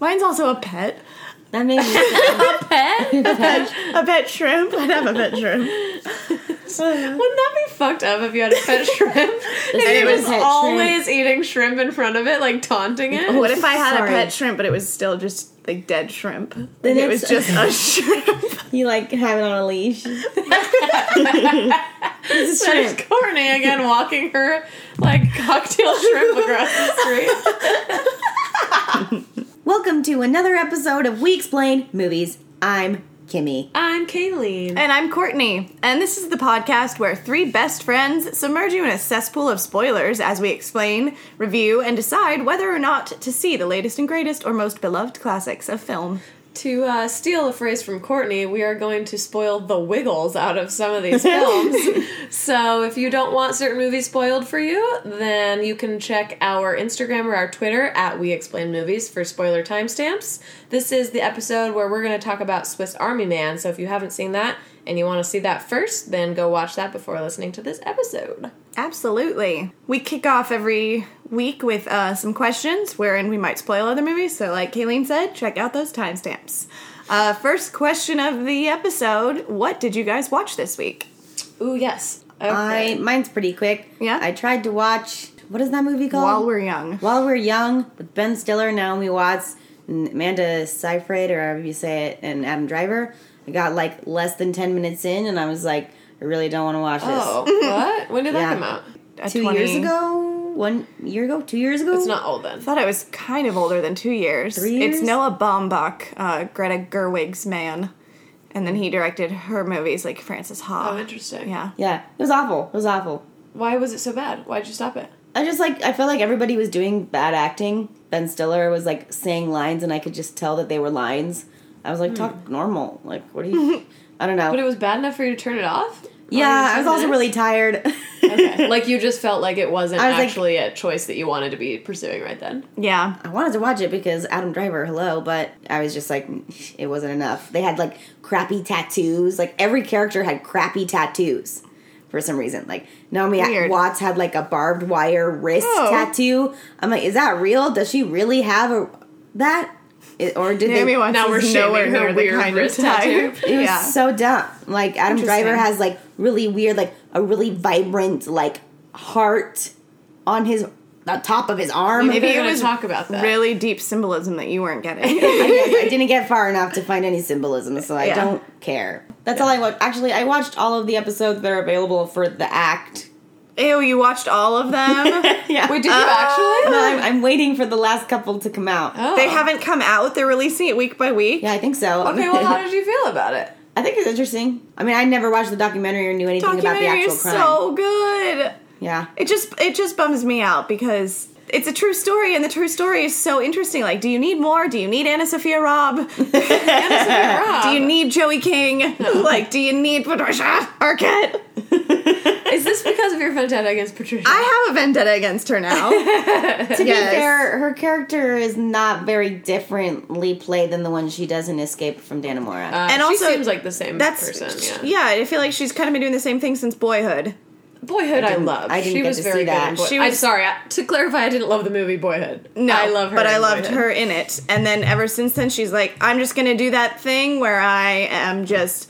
Mine's also a pet. That made me. A pet? A pet, a pet shrimp. I'd have a pet shrimp. Wouldn't that be fucked up if you had a pet shrimp and is it was pet always eating shrimp in front of it, like taunting it? Oh, what if I had Sorry. a pet shrimp, but it was still just like dead shrimp? Then it was just a shrimp. you like have it on a leash. There's Courtney again walking her like cocktail shrimp across the street. Welcome to another episode of We Explain Movies. I'm Kimmy. I'm Kayleen. And I'm Courtney, and this is the podcast where three best friends submerge you in a cesspool of spoilers as we explain, review, and decide whether or not to see the latest and greatest or most beloved classics of film. To uh, steal a phrase from Courtney, we are going to spoil the wiggles out of some of these films. so if you don't want certain movies spoiled for you, then you can check our Instagram or our Twitter at We Explain Movies for spoiler timestamps. This is the episode where we're going to talk about Swiss Army Man. So if you haven't seen that and you want to see that first, then go watch that before listening to this episode. Absolutely. We kick off every week with uh, some questions wherein we might spoil other movies. So, like Kayleen said, check out those timestamps. Uh, first question of the episode What did you guys watch this week? Ooh, yes. Okay. I mine's pretty quick. Yeah? I tried to watch what is that movie called? While We're Young. While We're Young with Ben Stiller, Naomi Watts, and Amanda Seyfried, or however you say it, and Adam Driver. I got like less than ten minutes in, and I was like, I really don't want to watch this. Oh, what? When did that Yeah. come out? A Two 20 years ago, one year ago, two years ago. It's not old then. I thought it was kind of older than two years. Three years? It's Noah Baumbach, uh, Greta Gerwig's man. And then he directed her movies like Frances Ha. Oh, interesting. Yeah. Yeah, it was awful. It was awful. Why was it so bad? Why'd you stop it? I just like I felt like everybody was doing bad acting. Ben Stiller was like saying lines, and I could just tell that they were lines. I was like, talk normal. Like, what do you? I don't know. Hmm. But it was bad enough for you to turn it off? yeah, I was also really tired. Okay. like you just felt like it wasn't I was like- actually a choice that you wanted to be pursuing right then. Yeah. I wanted to watch it because Adam Driver, hello, but I was just like, it wasn't enough. They had like crappy tattoos. Like every character had crappy tattoos for some reason. Like Naomi Weird. Watts had like a barbed wire wrist Oh. tattoo. I'm like, is that real? Does she really have a that? It- or did Naomi they? Watts Now we're is shaming nowhere her near the weird kind of tattoo. type. It was yeah. so dumb. Like Adam Driver has like really weird, like a really vibrant like heart on his the top of his arm. Maybe Maybe we're it gonna was talk about that. really deep symbolism that you weren't getting. I, guess I didn't get far enough to find any symbolism, so I Yeah. don't care. That's all I watched. Actually, I watched all of the episodes that are available for the act. Ew, you watched all of them? Yeah. Wait, did you uh, actually? no, I'm, I'm waiting for the last couple to come out. Oh. They haven't come out. They're releasing it week by week. Yeah, I think so. Okay, well, how did you feel about it? I think it's interesting. I mean, I never watched the documentary or knew anything about the Documentary actual is crime. so good. yeah. It just it just bums me out because it's a true story and the true story is so interesting. Like, do you need more? Do you need Anna Sophia Robb? Rob, Do you need Joey King? Like, do you need Patricia Arquette? is this because of your vendetta against Patricia? I have a vendetta against her now. To be fair, her character is not very differently played than the one she does in Escape from Dannemora. Uh, And she also, seems like the same That's person. Yeah. I feel like she's kind of been doing the same thing since Boyhood. Boyhood, I, didn't- loved. I didn't she get was to very see that. In Boy- She I'm sorry. I- To clarify, I didn't love the movie Boyhood. No, I love her, but I loved Boyhood. her in it. And then ever since then, she's like, I'm just gonna do that thing where I am just,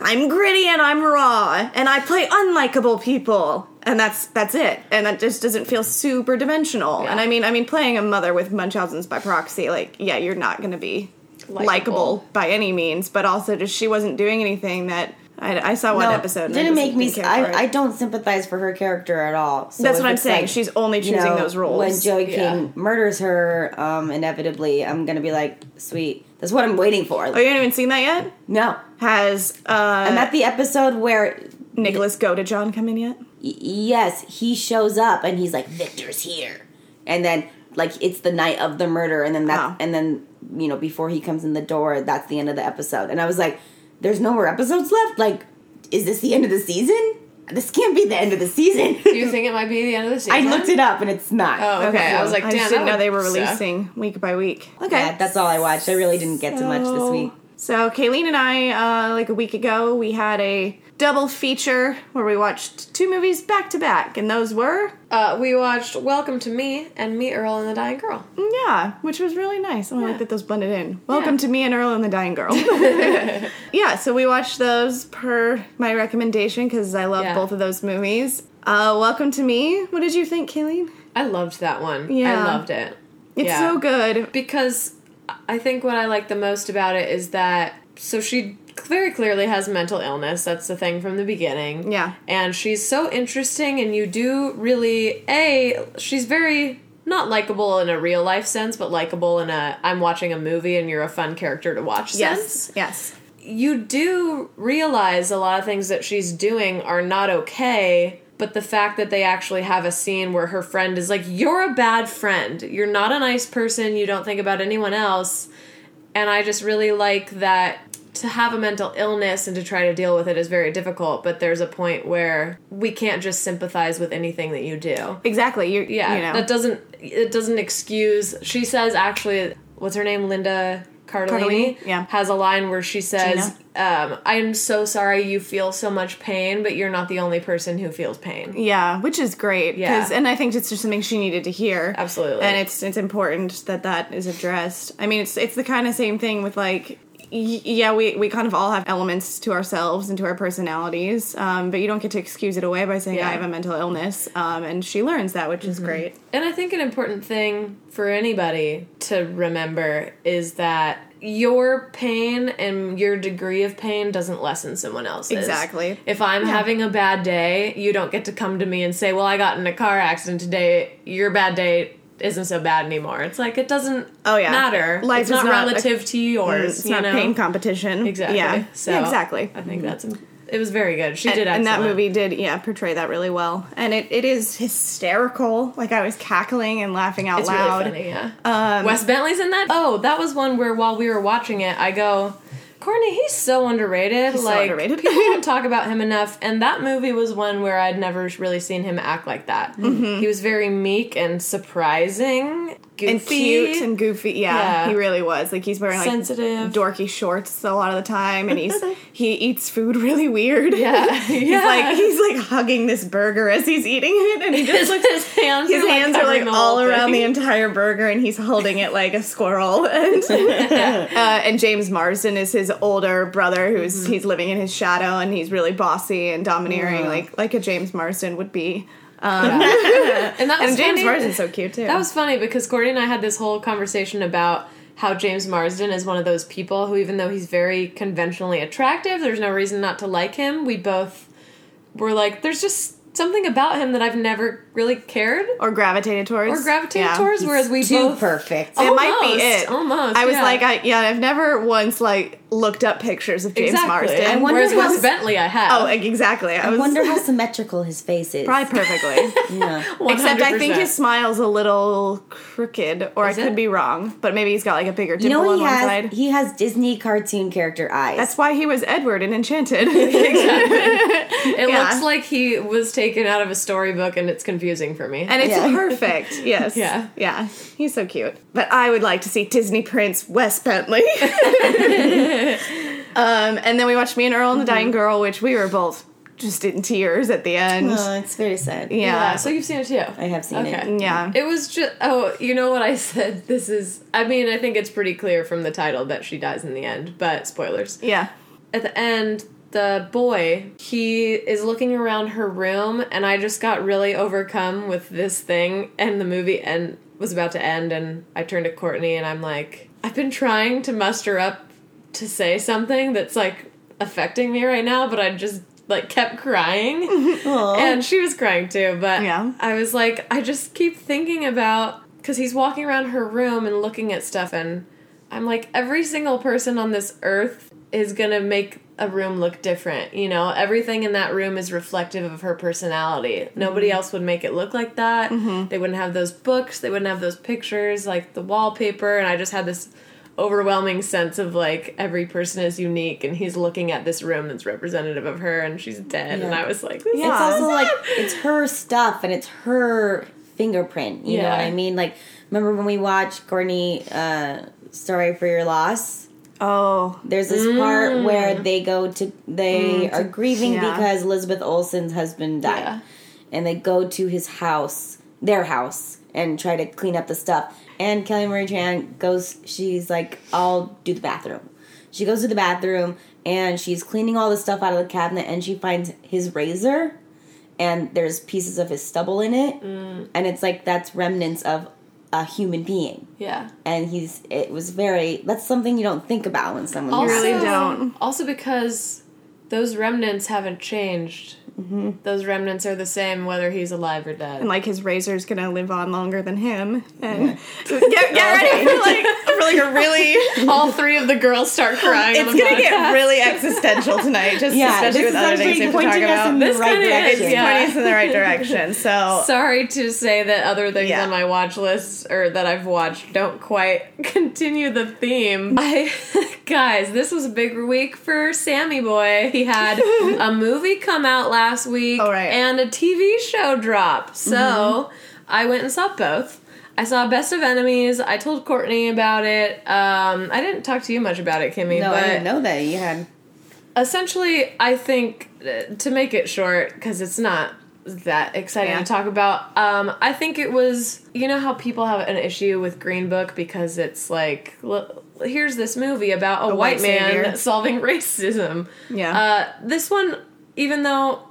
I'm gritty and I'm raw and I play unlikable people, and that's that's it. And that just doesn't feel super dimensional. Yeah. And I mean, I mean, playing a mother with Munchausen's by proxy, like, yeah, you're not gonna be likable by any means, but also just she wasn't doing anything that. I, I saw one No, episode. Didn't make me. didn't care for it. I, I don't sympathize for her character at all. So That's what I'm saying. like, She's only you choosing know, those roles. When Joey Yeah. King murders her, um, inevitably, I'm gonna be like, sweet. That's what I'm waiting for. oh, you haven't even seen that yet? no, Has uh, I'm at the episode where Nicholas Godejohn come in yet? y- yes, he shows up and he's like, Victor's here, and then like it's the night of the murder, and then that, Oh. and then you know before he comes in the door, that's the end of the episode, and I was like, there's no more episodes left. Like, is this the end of the season? This can't be the end of the season. Do you think it might be the end of the season? I looked it up and it's not. Oh, okay. I was like, I damn. just didn't know they would were suck. releasing week by week. Okay, Yeah, that's all I watched. I really didn't get to much this week. So Kayleen and I, uh, like a week ago, we had a double feature where we watched two movies back to back, and those were Uh, we watched Welcome to Me and Meet Earl and the Dying Girl. yeah, which was really nice. I like that those blended in. Welcome Yeah. to me and Earl and the Dying Girl. yeah, so we watched those per my recommendation because I love Yeah. both of those movies. Uh, Welcome to Me. What did you think, Kayleen? I loved that one. Yeah. I loved it. It's Yeah. so good. because I think what I like the most about it is that so she very clearly has mental illness. That's the thing from the beginning. Yeah. And she's so interesting and you do really a she's very not likable in a real life sense, but likable in a I'm watching a movie and you're a fun character to watch sense Yes, yes. you do realize a lot of things that she's doing are not okay but the fact that they actually have a scene where her friend is like you're a bad friend. You're not a nice person. You don't think about anyone else. And i just really like that to have a mental illness and to try to deal with it is very difficult but there's a point where we can't just sympathize with anything that you do. Exactly. You're, yeah you know. that doesn't it doesn't excuse she says actually what's her name? Linda cardellini, Cardellini, yeah. has a line where she says um, i'm so sorry you feel so much pain but you're not the only person who feels pain Yeah, which is great. Yeah. and I think it's just something she needed to hear. Absolutely. And it's it's important that that is addressed. I mean, it's it's the kind of same thing with like. Y- Yeah, we, we kind of all have elements to ourselves and to our personalities, um, but you don't get to excuse it away by saying Yeah. I have a mental illness. Um, and she learns that, which is great. and i think an important thing for anybody to remember is that your pain and your degree of pain doesn't lessen someone else's. Exactly. If I'm having a bad day, you don't get to come to me and say, "Well, I got in a car accident today. Your bad day isn't so bad anymore." It's like it doesn't Oh, yeah. matter. Life it's not, not a- relative to yours. It's you not know? pain competition. Exactly. Yeah. So Yeah, exactly. I think that's it was very good. She and, did and that movie did yeah portray that really well and it, it is hysterical like i was cackling and laughing out It's loud really funny, yeah. Um, Wes Bentley's in that. Oh, that was one where while we were watching it, I go, Courtney, he's so underrated. so like underrated. people don't talk about him enough. And that movie was one where I'd never really seen him act like that. Mm-hmm. He was very meek and surprising, goofy, and cute and goofy. Yeah, Yeah. he really was. Like he's wearing like sensitive. dorky shorts a lot of the time, and he's he eats food really weird. yeah, he's yeah. like he's like hugging this burger as he's eating it, and he just looks. his hands. His are, like, hands are like all whole around the entire burger, and he's holding it like a squirrel. And uh, and James Marsden is his older brother, who's Mm-hmm. he's living in his shadow, and he's really bossy and domineering, like like a James Marsden would be. Um, and that was And James funny. Marsden's so cute too. That was funny because Courtney and I had this whole conversation about how James Marsden is one of those people who, even though he's very conventionally attractive, there's no reason not to like him. We both were like, there's just something about him that I've never really cared or gravitated towards or gravitated Yeah. towards. Whereas we Too both perfect. It might be it. almost, I was yeah. like, I yeah, I've never once like looked up pictures of James exactly. Marsden. I wonder Whereas how- Wes Bentley, I have. oh, exactly. I, I was wonder how symmetrical his face is. probably perfectly. Yeah. Except I think his smile's a little crooked, or Is I could it? be wrong. But maybe he's got like a bigger You know on he one has side. he has Disney cartoon character eyes. That's why he was Edward in Enchanted. Exactly it Yeah. looks like he was taken out of a storybook, and it's confusing for me. and it's Yeah. perfect. Yes. Yeah. Yeah. He's so cute. But I would like to see Disney Prince Wes Bentley. um, and then we watched Me and Earl and the Mm-hmm. Dying Girl, which we were both just in tears at the end. Oh, it's very sad. yeah. yeah, so you've seen it too. I have seen Okay. it. Yeah. It was just oh, you know what I said? This is I mean, I think it's pretty clear from the title that she dies in the end, but spoilers. Yeah. At the end, the boy, he is looking around her room and I just got really overcome with this thing and the movie and was about to end and I turned to Courtney and I'm like, I've been trying to muster up to say something that's like affecting me right now, but I just like kept crying. And she was crying too but Yeah. i was like i just keep thinking about because he's walking around her room and looking at stuff and i'm like every single person on this earth is gonna make a room look different you know everything in that room is reflective of her personality nobody else would make it look like that they wouldn't have those books they wouldn't have those pictures like the wallpaper and i just had this overwhelming sense of like every person is unique and he's looking at this room that's representative of her and she's dead and i was like this Yeah. It's also like it's her stuff and it's her fingerprint. You know what I mean? Like remember when we watched Courtney uh Sorry for Your Loss? Oh, There's this part mm. where they go to they mm, are grieving yeah. because Elizabeth Olsen's husband died. Yeah. And they go to his house, their house, and try to clean up the stuff. And Kelly Marie Tran goes she's like, I'll do the bathroom. She goes to the bathroom and she's cleaning all the stuff out of the cabinet and she finds his razor and there's pieces of his stubble in it. Mm. And it's like that's remnants of a human being. Yeah. And he's it was very that's something you don't think about when someone Also, really don't. Also because those remnants haven't changed. Mm-hmm. Those remnants are the same whether he's alive or dead. and like his razor's gonna live on longer than him. And get, get ready for like for like a really. All three of the girls start crying. It's the gonna get really existential tonight, just Yeah, especially with other things we have to talk about. in the This right kinda is, direction. yeah. Pointing us in the right direction. So Sorry to say that other things Yeah. on my watch list or that I've watched don't quite continue the theme. I guys, this was a big week for Sammy Boy. He had a movie come out last week Oh, right. and a TV show drop. So I went and saw both. I saw Best of Enemies. I told Courtney about it. Um, I didn't talk to you much about it, Kimmy. No, but I didn't know that you had. essentially i think uh, to make it short because it's not that exciting Yeah. to talk about um, i think it was you know how people have an issue with green book because it's like l- here's this movie about a, white, white man savior. solving racism Yeah. uh, this one even though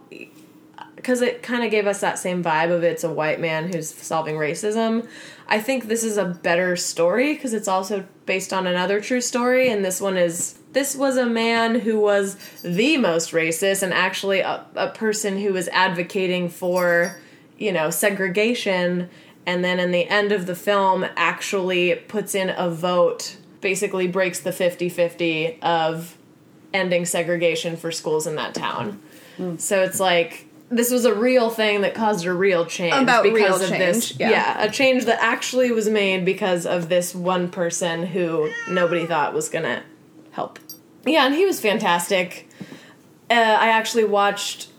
because it kind of gave us that same vibe of it's a white man who's solving racism. I think this is a better story because it's also based on another true story, and this one is this was a man who was the most racist and actually a, a person who was advocating for you know segregation, and then in the end of the film actually puts in a vote, basically breaks the 50-50 of ending segregation for schools in that town. So it's like this was a real thing that caused a real change About because of change, this. yeah. a change that actually was made because of this one person who nobody thought was gonna help. Yeah, and he was fantastic. Uh, I actually watched.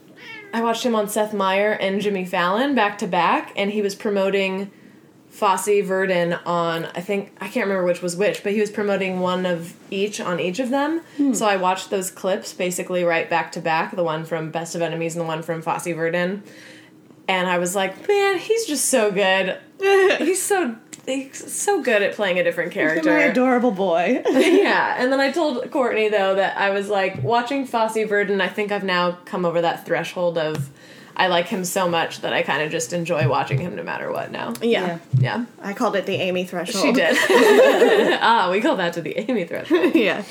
I watched him on Seth Meyer and Jimmy Fallon back to back, and he was promoting Fosse Verdon on I think I can't remember which was which, but he was promoting one of each on each of them. Hmm. So I watched those clips basically right back to back, the one from Best of Enemies and the one from Fosse Verdon. And I was like, man, he's just so good. he's so he's so good at playing a different character. my adorable boy. yeah, and then I told Courtney though that I was like watching Fosse Verdon. I think I've now come over that threshold of I like him so much that I kind of just enjoy watching him no matter what now. yeah. Yeah, I called it the Amy threshold. she did. ah, we call that to the Amy threshold. yeah.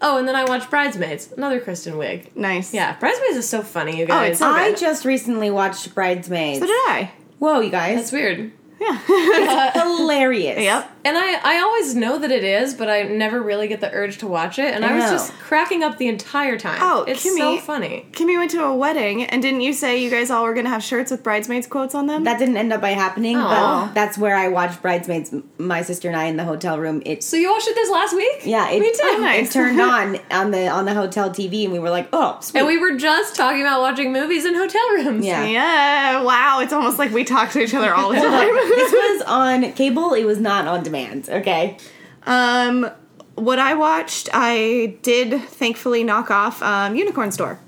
Oh, and then I watched Bridesmaids, another Kristen Wiig. Nice. Yeah, Bridesmaids is so funny, you guys. it's so I good. just recently watched Bridesmaids. So did I. Whoa, you guys. That's weird. Yeah. Hilarious. yep. And I, I always know that it is, but I never really get the urge to watch it. And I, I was know. just cracking up the entire time. Oh, it's Kimmy. so funny. Kimmy went to a wedding, and didn't you say you guys all were gonna have shirts with bridesmaids quotes on them? That didn't end up by happening, Aw. but that's where I watched Bridesmaids. My sister and I in the hotel room. It So you watched it this last week? yeah, it, me too. Oh, nice. it turned on on the on the hotel TV, and we were like, oh, sweet. And we were just talking about watching movies in hotel rooms. yeah. yeah. Wow. It's almost like we talk to each other all the time. this was on cable. It was not on demand. Okay. Um, what I watched, I did thankfully knock off um, Unicorn Store.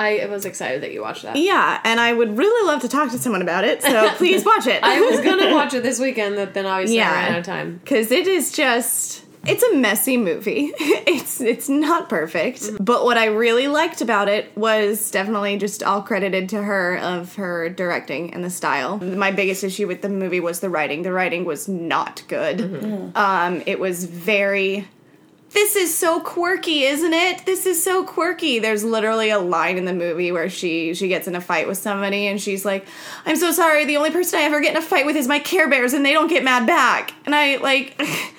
I was excited that you watched that. Yeah, and I would really love to talk to someone about it, so please watch it. I was gonna watch it this weekend, but then obviously Yeah. I ran out of time. because it is just it's a messy movie. it's it's not perfect, but what I really liked about it was definitely just all credited to her of her directing and the style. My biggest issue with the movie was the writing. The writing was not good. Um, it was very. This is so quirky, isn't it? This is so quirky. There's literally a line in the movie where she she gets in a fight with somebody and she's like, "I'm so sorry. The only person I ever get in a fight with is my Care Bears, and they don't get mad back." And I like,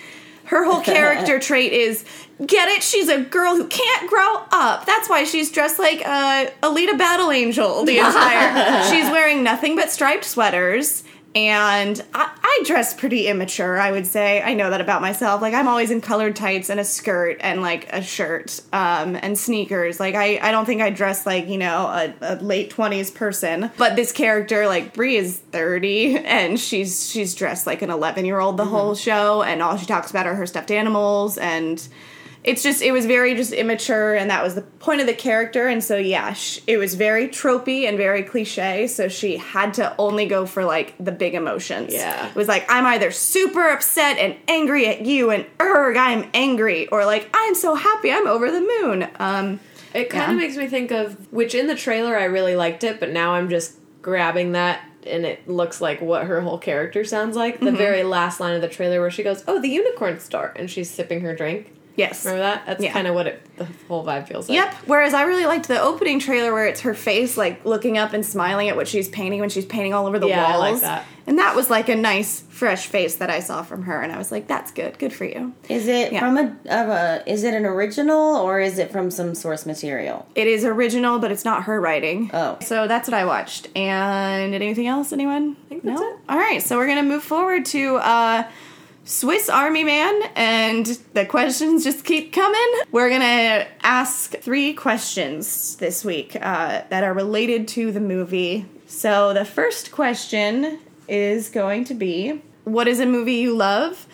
her whole character trait is get it. She's a girl who can't grow up. That's why she's dressed like a Alita Battle Angel the entire. she's wearing nothing but striped sweaters. And I, I dress pretty immature, I would say. I know that about myself. Like I'm always in colored tights and a skirt and like a shirt um, and sneakers. Like I, I don't think I dress like you know a, a late twenties person. But this character, like Brie, is thirty and she's she's dressed like an eleven year old the whole show. And all she talks about are her stuffed animals and it's just it was very just immature and that was the point of the character and so yeah sh- it was very tropey and very cliche so she had to only go for like the big emotions Yeah. it was like i'm either super upset and angry at you and erg i'm angry or like i'm so happy i'm over the moon um It kind Yeah. of makes me think of which in the trailer I really liked it, but now I'm just grabbing that and it looks like what her whole character sounds like. Mm-hmm. The very last line of the trailer where she goes, "Oh, the Unicorn Store," and she's sipping her drink. Yes Remember that? That's Yeah. kind of what it the whole vibe feels like. Yep. Whereas I really liked the opening trailer where it's her face like looking up and smiling at what she's painting when she's painting all over the Yeah, I walls. like that. And that was like a nice fresh face that I saw from her and I was like that's good. Good for you. Is it Yeah. from a, of a? Is it an original or is it from some source material? It is original but it's not her writing. Oh. So that's what I watched. And anything else anyone? I think that's it. All right. So we're going to move forward to uh Swiss Army Man, and the questions just keep coming. We're gonna ask three questions this week uh, that are related to the movie. So, the first question is going to be What is a movie you love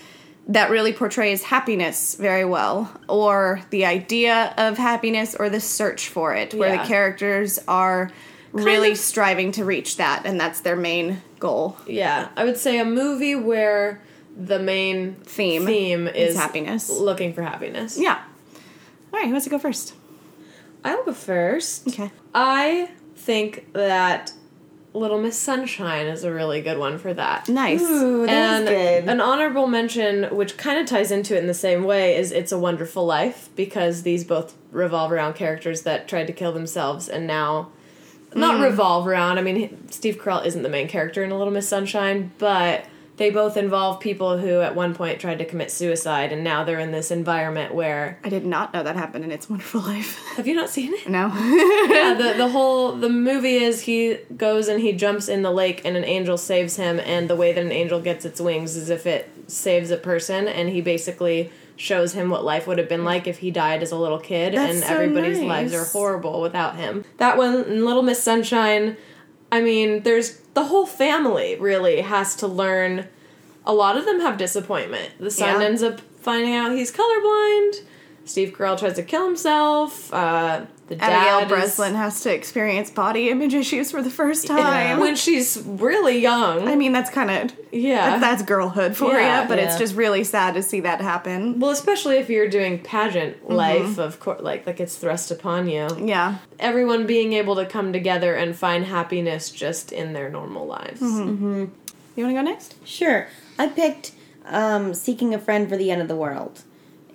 that really portrays happiness very well, or the idea of happiness, or the search for it, where Yeah. the characters are really of- striving to reach that, and that's their main goal? Yeah, I would say a movie where the main Theme theme is is happiness. looking for happiness. Yeah. All right, who wants to go first? I'll go first. Okay. I think that Little Miss Sunshine is a really good one for that. Nice. Ooh, and that's good. an honorable mention, which kind of ties into it in the same way, is It's a Wonderful Life because these both revolve around characters that tried to kill themselves and now not mm. revolve around. I mean, Steve Carell isn't the main character in A Little Miss Sunshine, but they both involve people who at one point tried to commit suicide and now they're in this environment where I did not know that happened in It's Wonderful Life. have you not seen it? no. yeah, the the whole the movie is he goes and he jumps in the lake and an angel saves him and the way that an angel gets its wings is if it saves a person and he basically shows him what life would have been like if he died as a little kid That's and so everybody's nice. lives are horrible without him. That one Little Miss Sunshine, I mean, there's the whole family really has to learn a lot of them have disappointment. The son Yeah. ends up finding out he's colorblind. Steve Carell tries to kill himself. Uh, the Abigail dad is- Breslin has to experience body image issues for the first time. when she's really young. I mean, that's kind of yeah. that's, that's girlhood for Yeah, you, but it's just really sad to see that happen. well, especially if you're doing pageant Mm-hmm. life, of course, like that gets thrust upon you. Yeah. Everyone being able to come together and find happiness just in their normal lives. Mm-hmm. You want to go next? Sure. I picked um, Seeking a Friend for the End of the World.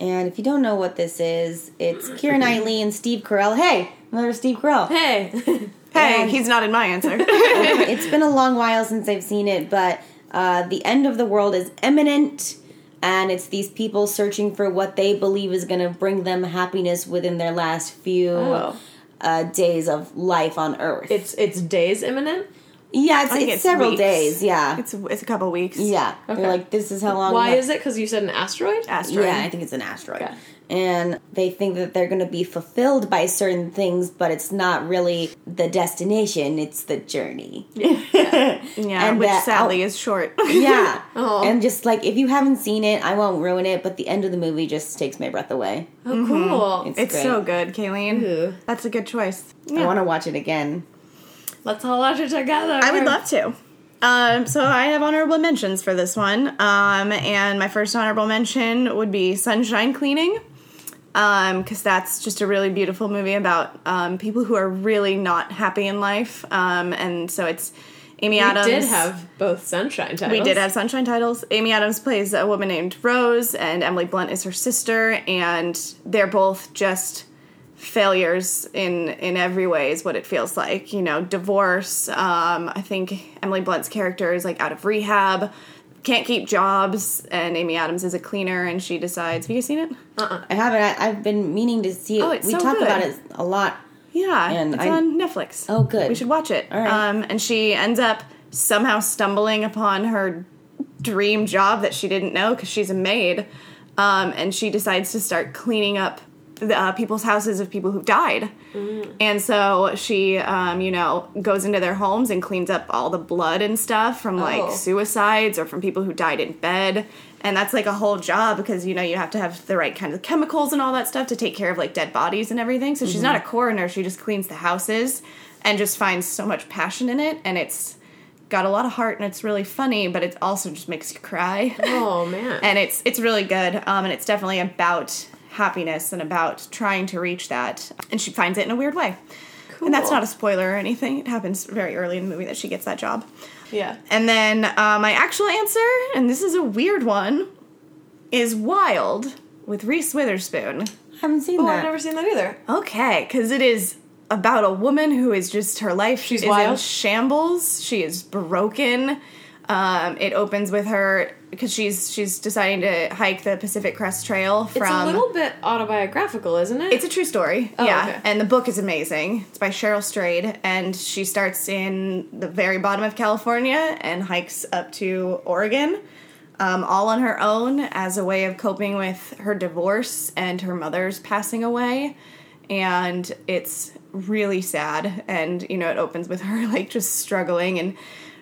And if you don't know what this is, it's Keira Knightley and Steve Carell. Hey, another Steve Carell. Hey, Hey, And- he's not in my answer. it's been a long while since I've seen it, but uh, the end of the world is imminent, and it's these people searching for what they believe is going to bring them happiness within their last few Oh. uh, days of life on Earth. it's it's days imminent. Yeah, it's, I it's, it's several weeks. days. Yeah, it's it's a couple weeks. yeah. Okay. They're like, this is how long. Why that- is it? Because you said an asteroid. Asteroid. Yeah, I think it's an asteroid. Okay. And they think that they're going to be fulfilled by certain things, but it's not really the destination, it's the journey. yeah, and which that sadly out- is short. Yeah. Oh. And just like, if you haven't seen it, I won't ruin it, but the end of the movie just takes my breath away. Oh, cool. Mm-hmm. It's- it's great. so good, Kayleen. Ooh. That's a good choice. I want to watch it again. Let's all watch it together. I would love to. Um, so I have honorable mentions for this one. Um, and my first honorable mention would be Sunshine Cleaning. Um, because that's just a really beautiful movie about um, people who are really not happy in life. Um, and so it's Amy We Adams. We did have both sunshine titles. We did have sunshine titles. Amy Adams plays a woman named Rose, and Emily Blunt is her sister, and they're both just failures in in every way is what it feels like you know divorce um i think emily blunt's character is like out of rehab can't keep jobs and amy adams is a cleaner and she decides have you seen it Uh, I haven't. I, I've been meaning to see it. Oh, it's we so talk good. about it a lot. yeah And it's I- on netflix Oh, good. we should watch it All right. um and she ends up somehow stumbling upon her dream job that she didn't know because she's a maid um and she decides to start cleaning up uh, people's houses of people who died. And so she, um, you know, goes into their homes and cleans up all the blood and stuff from like Oh. suicides or from people who died in bed. And that's like a whole job because, you know, you have to have the right kind of chemicals and all that stuff to take care of like dead bodies and everything. So she's not a coroner, she just cleans the houses and just finds so much passion in it. And it's got a lot of heart and it's really funny, but it also just makes you cry. Oh man. and it's it's really good um, and it's definitely about happiness and about trying to reach that and she finds it in a weird way and that's not a spoiler or anything it happens very early in the movie that she gets that job yeah. and then uh, my actual answer and this is a weird one is wild with reese witherspoon I haven't seen Oh, that. I've never seen that either. okay because it is about a woman who is just her life She's is in wild? shambles she is broken um, it opens with her because she's she's deciding to hike the Pacific Crest Trail from It's a little bit autobiographical, isn't it? It's a true story. Oh, yeah. okay. And the book is amazing. It's by Cheryl Strayed. And she starts in the very bottom of California and hikes up to Oregon, um, all on her own as a way of coping with her divorce and her mother's passing away. And it's really sad. And, you know, it opens with her like just struggling and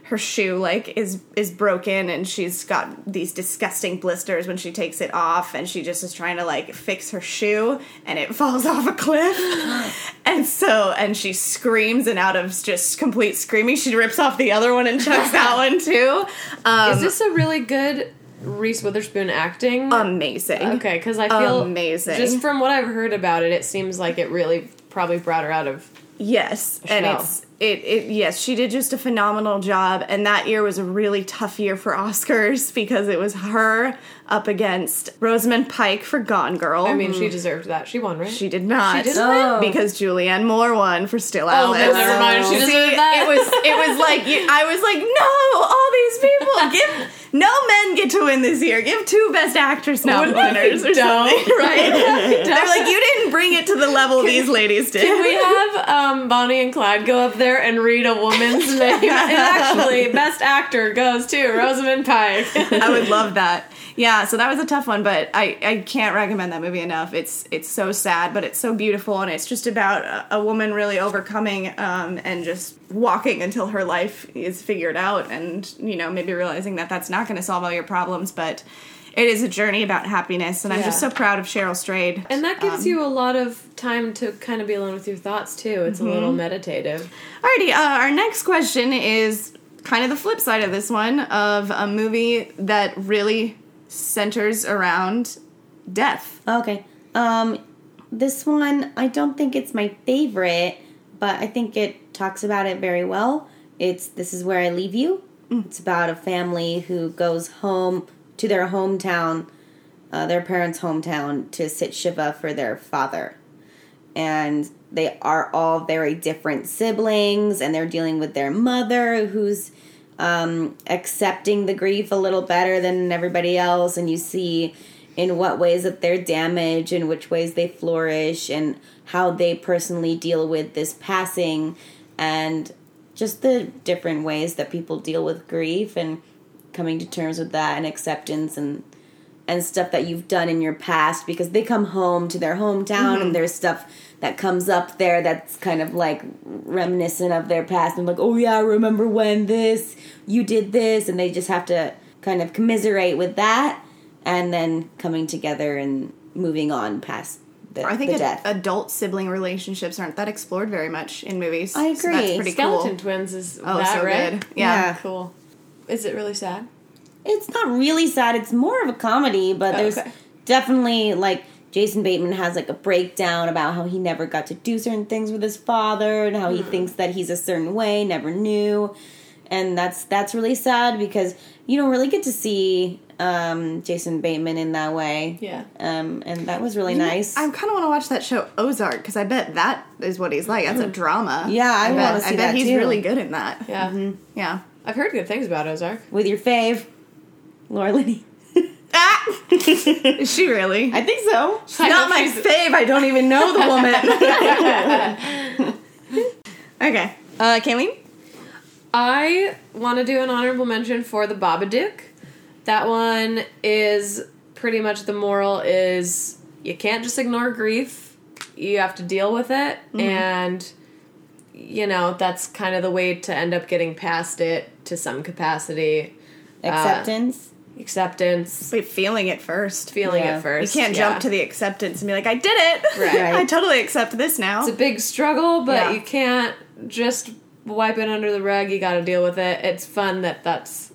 her shoe like is is broken and she's got these disgusting blisters when she takes it off and she just is trying to like fix her shoe and it falls off a cliff and so and she screams and out of just complete screaming she rips off the other one and chucks that one too um, Is this a really good Reese Witherspoon acting? amazing okay, because I feel amazing. Just from what I've heard about it, it seems like it really probably brought her out of. Yes, and it's it, it. Yes, she did just a phenomenal job, and that year was a really tough year for Oscars because it was her up against Rosamund Pike for Gone Girl. I mean, she deserved that. She won, right? She did not. She didn't win? because Julianne Moore won for Still Oh, Alice. then never mind. She See, deserved that. It was it was like I was like, no, all these people give no men get to win this year. Give two Best Actress now winners or something, right? They're like, you didn't bring it to the level these ladies did. Can we have um, Bonnie and Clyde go up there and read a woman's name? And actually, best actor goes to Rosamund Pike. I would love that. Yeah, so that was a tough one, but I, I can't recommend that movie enough. It's it's so sad, but it's so beautiful, and it's just about a, a woman really overcoming um, and just walking until her life is figured out, and you know maybe realizing that that's not going to solve all your problems, but it is a journey about happiness, and I'm just so proud of Cheryl Strayed. And that gives you a lot of time to kind of be alone with your thoughts too. It's a little meditative. Alrighty, uh, our next question is kind of the flip side of this one of a movie that really centers around death. Okay. Um, this one, I don't think it's my favorite, but I think it talks about it very well. It's This Is Where I Leave You. It's about a family who goes home to their hometown, uh, their parents' hometown, to sit Shiva for their father. And they are all very different siblings, and they're dealing with their mother who's um, accepting the grief a little better than everybody else, and you see in what ways that they're damaged and which ways they flourish and how they personally deal with this passing and just the different ways that people deal with grief and coming to terms with that and acceptance and and stuff that you've done in your past because they come home to their hometown and mm-hmm. there's stuff that comes up there that's kind of like reminiscent of their past and like oh yeah I remember when this you did this and they just have to kind of commiserate with that and then coming together and moving on past the, I think the ad- death. adult sibling relationships aren't that explored very much in movies. I So that's agree. pretty Skeleton cool. Twins is Oh, that so right? good. Yeah. Yeah. Cool. Is it really sad? it's not really sad. It's more of a comedy, but Oh, there's okay. definitely like Jason Bateman has like a breakdown about how he never got to do certain things with his father and how he Hmm. thinks that he's a certain way, never knew. And that's that's really sad because you don't really get to see um, Jason Bateman in that way. Yeah. Um, and that was really nice. I kind of want to watch that show Ozark because I bet that is what he's like. That's a drama. Yeah, I bet, wanna see I bet that he's too. really good in that. Yeah. Yeah. I've heard good things about Ozark. with your fave, Laura Linney. Ah! is she really? I think so. She's not my fave. I don't even know the woman. okay. Uh, Kayleen? I want to do an honorable mention for the Babadook. That one is pretty much the moral is you can't just ignore grief. you have to deal with it mm-hmm. and you know that's kind of the way to end up getting past it to some capacity uh, Acceptance. acceptance Wait, feeling it first. feeling Yeah. it You can't yeah. jump to the acceptance and be like, I did it. Right. I totally accept this now. it's a big struggle but Yeah. you can't just wipe it under the rug you got to deal with it it's fun that that's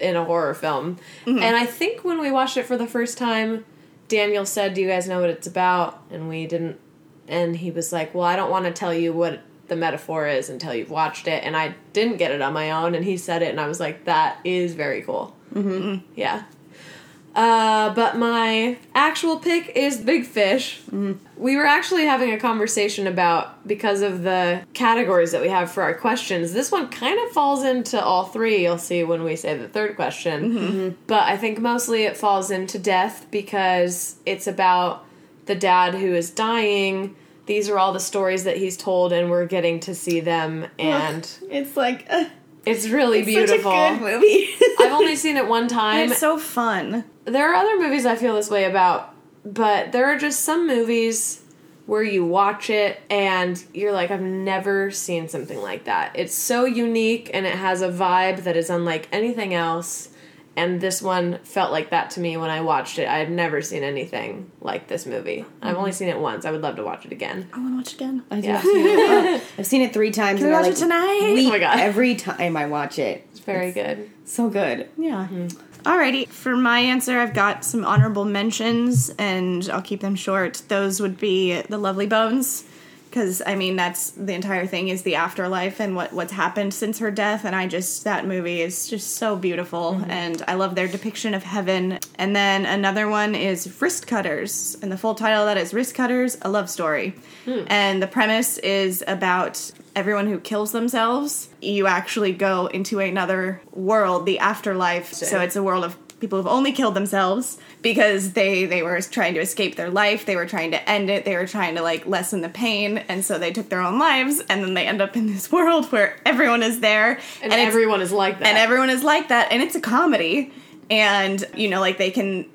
in a horror film. Mm-hmm. and i think when we watched it for the first time daniel said do you guys know what it's about? And we didn't. And he was like well i don't want to tell you what the metaphor is until you've watched it. And i didn't get it on my own and he said it and i was like that is very cool. Mm-hmm. yeah uh, but my actual pick is Big Fish. We were actually having a conversation about because of the categories that we have for our questions. This one kind of falls into all three. You'll see when we say the third question. But I think mostly it falls into death because it's about the dad who is dying. These are all the stories that he's told, and we're getting to see them, and it's like, uh, it's really it's beautiful. such a good movie. I've only seen it one time. it's so fun. there are other movies I feel this way about, but there are just some movies where you watch it and you're like, I've never seen something like that. It's so unique and it has a vibe that is unlike anything else. And this one felt like that to me when I watched it. I have never seen anything like this movie. I've only seen it once. I would love to watch it again. I want to watch it again. I do Yeah. too. Oh, I've seen it three times. Can we and I, watch it tonight? weep Oh my God. Every time I watch it, It's very good. so good. Yeah. Mm-hmm. Alrighty. For my answer, I've got some honorable mentions, and I'll keep them short. Those would be the Lovely Bones, because I mean that's the entire thing is the afterlife and what what's happened since her death, and I just that movie is just so beautiful, mm-hmm. and I love their depiction of heaven. And then another one is Wristcutters, and the full title of that is Wristcutters: A Love Story, hmm. and the premise is about everyone who kills themselves, you actually go into another world, the afterlife. So it's a world of people who've only killed themselves because they they were trying to escape their life, they were trying to end it, they were trying to like lessen the pain, and so they took their own lives and then they end up in this world where everyone is there. And, it's- everyone is like that. and everyone is like that. And it's a comedy. And you know like they can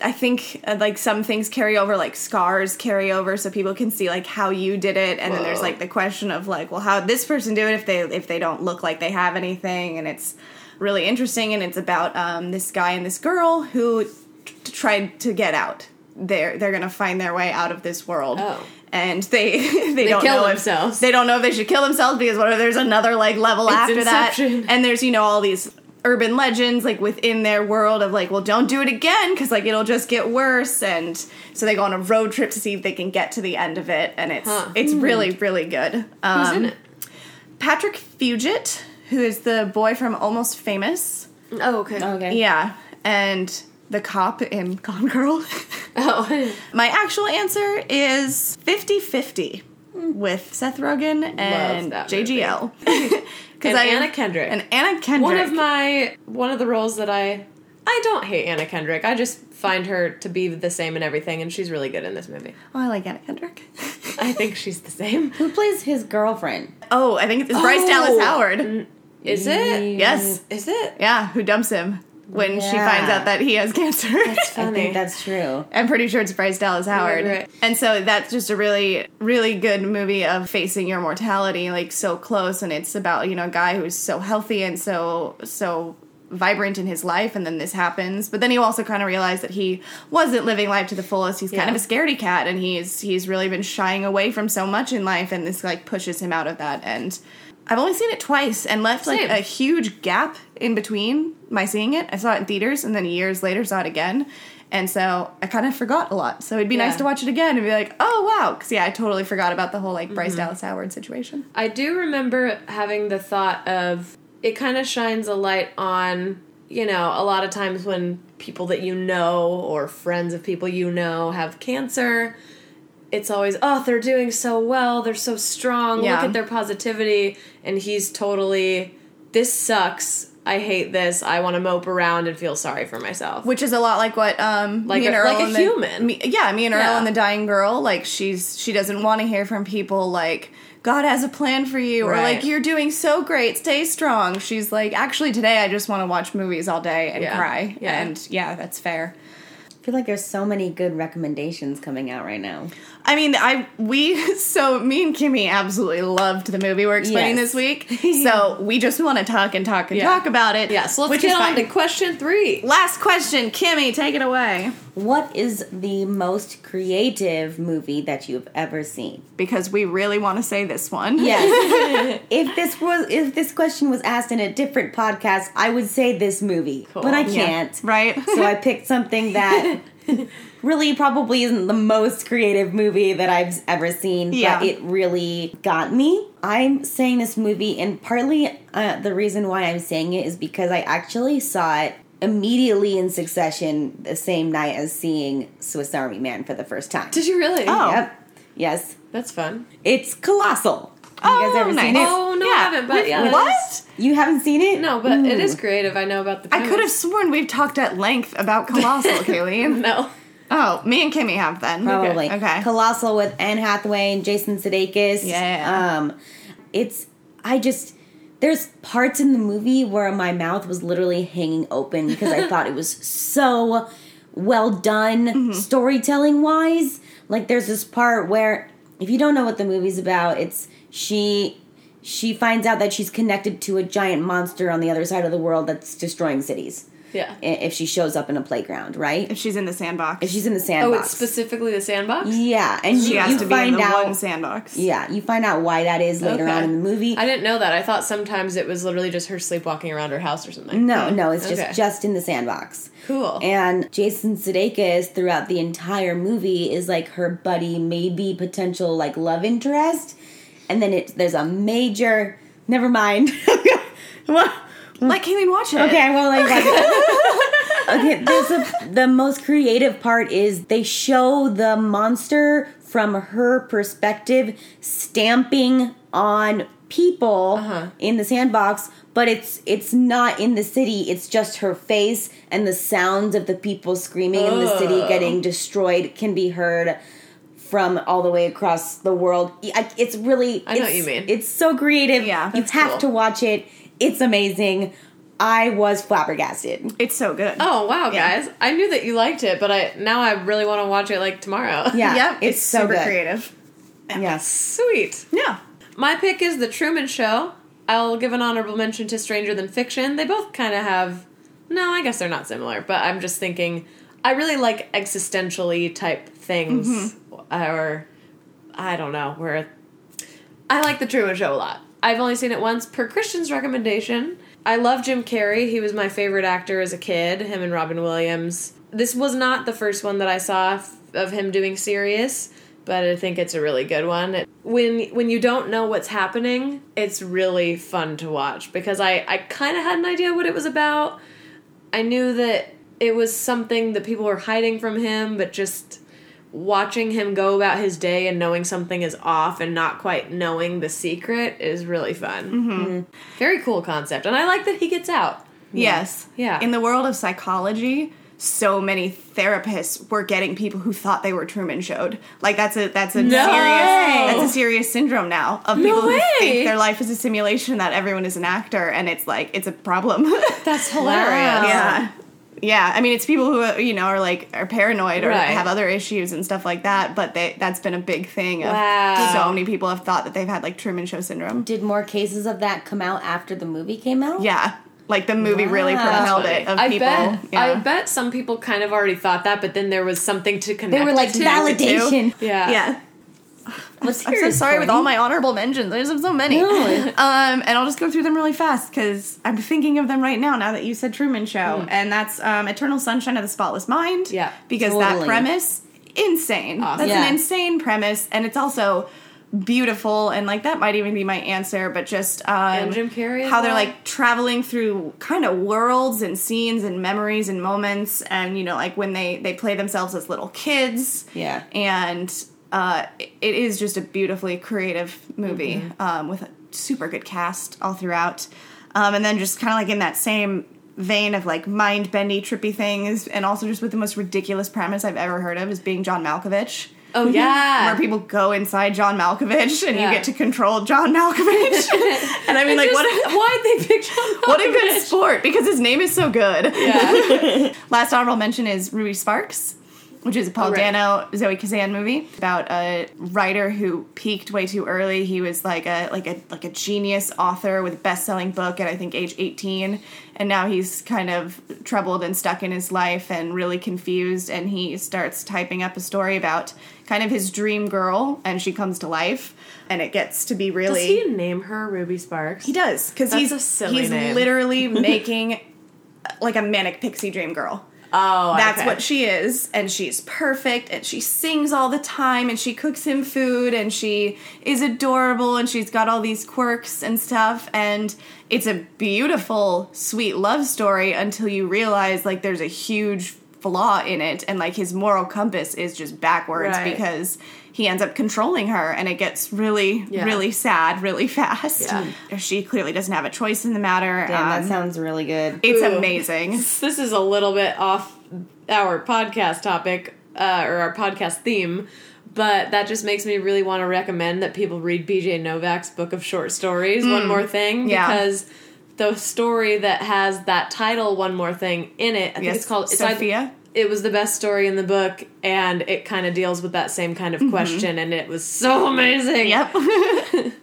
i think uh, like some things carry over like scars carry over so people can see like how you did it. And then there's like the question of like well how this person do it if they if they don't look like they have anything? And it's really interesting and it's about um, this guy and this girl who t- tried to get out they're they're gonna find their way out of this world Oh. and they they, don't kill know themselves. if they don't know if they should kill themselves because what if there's another like level after Inception. that and there's you know all these urban legends like within their world of like well don't do it again because like it'll just get worse and so they go on a road trip to see if they can get to the end of it and it's Huh. it's really really good um, Who's in it? patrick fugit who is the boy from almost famous Oh, okay. Oh, okay. yeah and the cop in gone girl Oh, my actual answer is 50-50 with Seth Rogen and that JGL. And Anna Kendrick. And Anna Kendrick. one of my one of the roles that I I don't hate Anna Kendrick. I just find her to be the same in everything, and she's really good in this movie. Oh, I like Anna Kendrick. I think she's the same. Who plays his girlfriend? oh, I think it's Bryce Oh. Dallas Howard. Is it? Yes. Is it? Yeah, who dumps him when she Yeah. finds out that he has cancer. I Funny. think that's true. I'm pretty sure it's Bryce Dallas Howard. Right, right. And so that's just a really, really good movie of facing your mortality, like so close. And it's about, you know, a guy who's so healthy and so, so vibrant in his life. And then this happens. But then you also kind of realize that he wasn't living life to the fullest. He's kind Yeah. of a scaredy cat and he's, he's really been shying away from so much in life. And this like pushes him out of that. And I've only seen it twice and left like Same. a huge gap in between my seeing it. I saw it in theaters and then years later saw it again. And so I kind of forgot a lot. So it'd be nice to watch it again and be like, oh wow. Because yeah, I totally forgot about the whole like Mm-hmm. Bryce Dallas Howard situation. I do remember having the thought of it kind of shines a light on, you know, a lot of times when people that you know or friends of people you know have cancer, it's always, oh, they're doing so well, they're so strong, Yeah. look at their positivity. And he's totally, this sucks. I hate this. I want to mope around and feel sorry for myself. Which is a lot like what um Like me and a- Earl like a and the- human. me- yeah, me and Earl Yeah. and the dying girl. Like she's she doesn't want to hear from people like God has a plan for you or like you're doing so great, stay strong. She's like actually today I just want to watch movies all day and Yeah. cry. Yeah. And yeah, that's fair. I feel like there's so many good recommendations coming out right now. I mean, I we so me and Kimmy absolutely loved the movie we're explaining Yes. this week. So we just want to talk and talk and Yeah. talk about it. Yeah, so let's which get is on fine. to question three. Last question, Kimmy, take it away. What is the most creative movie that you've ever seen? Because we really want to say this one. Yes. if this was if this question was asked in a different podcast, I would say this movie. Cool. But I can't. Right? So I picked something that really probably isn't the most creative movie that I've ever seen, Yeah. but it really got me. I'm saying this movie, and partly uh, the reason why I'm saying it is because I actually saw it immediately in succession the same night as seeing Swiss Army Man for the first time. Did you really? Oh. Yep. Yes. That's fun. It's Colossal. Have you guys Oh, ever nice. seen it? Oh, no, I haven't, but yeah, What? You haven't seen it? No, but it Ooh. is creative. I know about the I could have sworn we've talked at length about Colossal, Kayleen. No. Oh, me and Kimmy have then. Probably. Okay. Colossal with Anne Hathaway and Jason Sudeikis. Yeah. Um, it's I just there's parts in the movie where my mouth was literally hanging open because I thought it was so well done Mm-hmm. storytelling wise. Like there's this part where if you don't know what the movie's about, it's she she finds out that she's connected to a giant monster on the other side of the world that's destroying cities. Yeah. If she shows up in a playground, right? if she's in the sandbox. If she's in the sandbox. Oh, it's specifically the sandbox? Yeah, and she you, has you to be find in the out. one sandbox. Yeah, you find out why that is later Okay. on in the movie. I didn't know that. I thought sometimes it was literally just her sleepwalking around her house or something. no, no, it's just Okay. just in the sandbox. Cool. And Jason Sudeikis throughout the entire movie is like her buddy, maybe potential like love interest, and then it there's a major. Never mind. What? Let Kayleen watch it. Okay, I won't let you watch it. okay, there's a, the most creative part is they show the monster from her perspective stamping on people Uh-huh. in the sandbox, but it's it's not in the city. It's just her face and the sounds of the people screaming in the city getting destroyed can be heard from all the way across the world. It's really I know what you mean. It's so creative. Yeah, you have cool. to watch it. It's amazing. I was flabbergasted. It's so good. Oh wow, Yeah. guys! I knew that you liked it, but I now I really want to watch it like tomorrow. Yeah, Yep. it's, It's, so super good. creative. Yes. Sweet. Yeah. My pick is The Truman Show. I'll give an honorable mention to Stranger Than Fiction. They both kind of have. No, I guess they're not similar, but I'm just thinking. I really like existentially type things, mm-hmm. or I don't know, where I like The Truman Show a lot. I've only seen it once per Christian's recommendation. I love Jim Carrey. He was my favorite actor as a kid, him and Robin Williams. This was not the first one that I saw f- of him doing serious, but I think it's a really good one. It- When when you don't know what's happening, it's really fun to watch because I I kind of had an idea what it was about. I knew that it was something that people were hiding from him, but just watching him go about his day and knowing something is off and not quite knowing the secret is really fun. Mm-hmm. Very cool concept, and I like that he gets out. Yes. Yeah. In the world of psychology, so many therapists were getting people who thought they were Truman showed. Like that's a that's a No. serious that's a serious syndrome now of people who think their life is a simulation that everyone is an actor and it's like it's a problem. That's hilarious. yeah. Yeah, I mean it's people who uh, you know are like are paranoid or Right. have other issues and stuff like that, but they that's been a big thing of Wow. so many people have thought that they've had like Truman show syndrome. Did more cases of that come out after the movie came out? Yeah. Like the movie really Wow. propelled it of I people. bet yeah. I bet some people kind of already thought that, but then there was something to connect. They were like to. validation. Yeah. yeah. What's I'm so sorry with all my honorable mentions. There's so many. No. Um, and I'll just go through them really fast because I'm thinking of them right now. Now that you said Truman Show, and that's um, Eternal Sunshine of the Spotless Mind. Yeah, because that premise insane. Awesome. That's Yeah. an insane premise, and it's also beautiful. And like that might even be my answer, but just um, And Jim Carrey how they're like traveling through kind of worlds and scenes and memories and moments, and you know like when they they play themselves as little kids Yeah. and uh, it is just a beautifully creative movie Mm-hmm. um, with a super good cast all throughout. Um, and then just kind of like in that same vein of like mind bendy, trippy things, and also just with the most ridiculous premise I've ever heard of is being John Malkovich. Oh yeah. where people go inside John Malkovich and Yeah. you get to control John Malkovich. and I mean, like, what a, why'd they pick John what a good sport because his name is so good. Yeah. Last honorable mention is Ruby Sparks, which is a Paul Oh, right. Dano, Zoe Kazan movie about a writer who peaked way too early. He was like a like a like a genius author with a best-selling book at I think age 18, and now he's kind of troubled and stuck in his life and really confused and he starts typing up a story about kind of his dream girl and she comes to life and it gets to be really Does he name her Ruby Sparks? he does because he's a silly he's name. literally making like a manic pixie dream girl. Oh, That's okay. what she is, and she's perfect, and she sings all the time, and she cooks him food, and she is adorable, and she's got all these quirks and stuff, and it's a beautiful, sweet love story until you realize like there's a huge flaw in it, and like his moral compass is just backwards Right. because he ends up controlling her, and it gets really, Yeah. really sad, really fast. Yeah. She clearly doesn't have a choice in the matter. Damn, that Um, sounds really good. it's Ooh. amazing. This is a little bit off our podcast topic uh, or our podcast theme, but that just makes me really want to recommend that people read BJ Novak's book of short stories, One More Thing, Mm. Yeah. because the story that has that title, One More Thing, in it, I think Yes, it's called it's either- Sophia. It was the best story in the book, and it kind of deals with that same kind of question, and it was so amazing. Mm-hmm. Yep.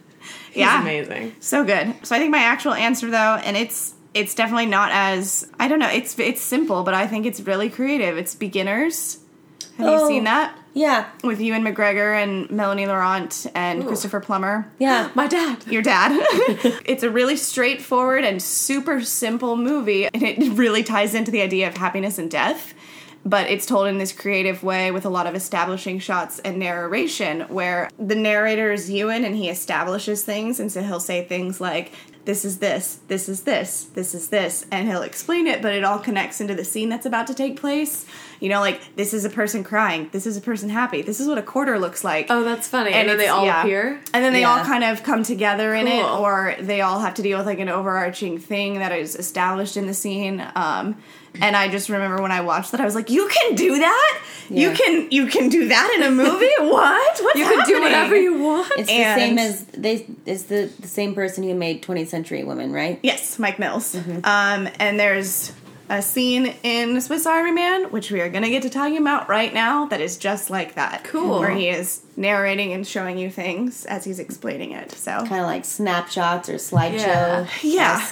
Yeah. amazing. So good. So I think my actual answer though, and it's it's definitely not as I don't know, it's it's simple, but I think it's really creative. It's beginners. Have you Oh. seen that? Yeah, With Ewan McGregor and Melanie Laurent and Christopher Plummer. yeah. My dad. Your dad. it's a really straightforward and super simple movie, and it really ties into the idea of happiness and death. But it's told in this creative way with a lot of establishing shots and narration, where the narrator is Ewan and he establishes things, and so he'll say things like, This is this, this is this, this is this, and he'll explain it, but it all connects into the scene that's about to take place. You know, like, this is a person crying, this is a person happy, this is what a quarter looks like. Oh, that's funny. And, then they all yeah. appear. And then they all kind of come together in it, or they all have to deal with like an overarching thing that is established in the scene. Um, and I just remember when I watched that, I was like, "You can do that! You can you can do that in a movie? what? What's You can do whatever you want. It's And- the same as they. It's the the same person who made 20th Century Women, right? Yes, Mike Mills. Mm-hmm. Um, and there's a scene in Swiss Army Man, which we are going to get to talking about right now, that is just like that. Cool. Where he is narrating and showing you things as he's explaining it. So Kind of like snapshots or slideshow. Yeah. yeah,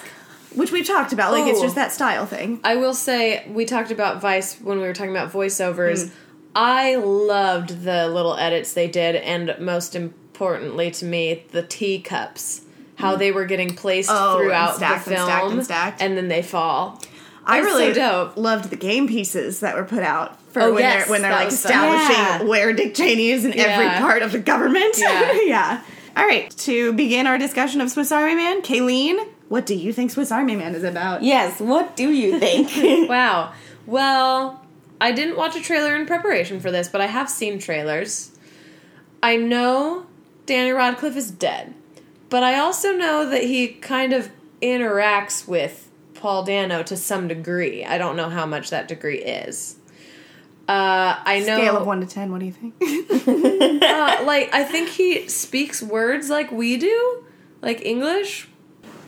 which we've talked about. Like it's just oh. that style thing. I will say we talked about Vice when we were talking about voiceovers. Mm. I loved the little edits they did, and most importantly to me, the teacups. How mm. they were getting placed Oh, and throughout stacked the and film, stacked and stacked. and then they fall. I really so loved the game pieces that were put out for Oh, when yes, they're when they're like establishing Yeah. where Dick Cheney is in every part of the government. Yeah. yeah. All right, to begin our discussion of Swiss Army Man, Kayleen, what do you think Swiss Army Man is about? Yes. What do you think? Wow. Well, I didn't watch a trailer in preparation for this, but I have seen trailers. I know Danny Radcliffe is dead, but I also know that he kind of interacts with Paul Dano to some degree. I don't know how much that degree is. Uh, I know, Scale of one to ten. What do you think? uh, like I think he speaks words like we do, like English,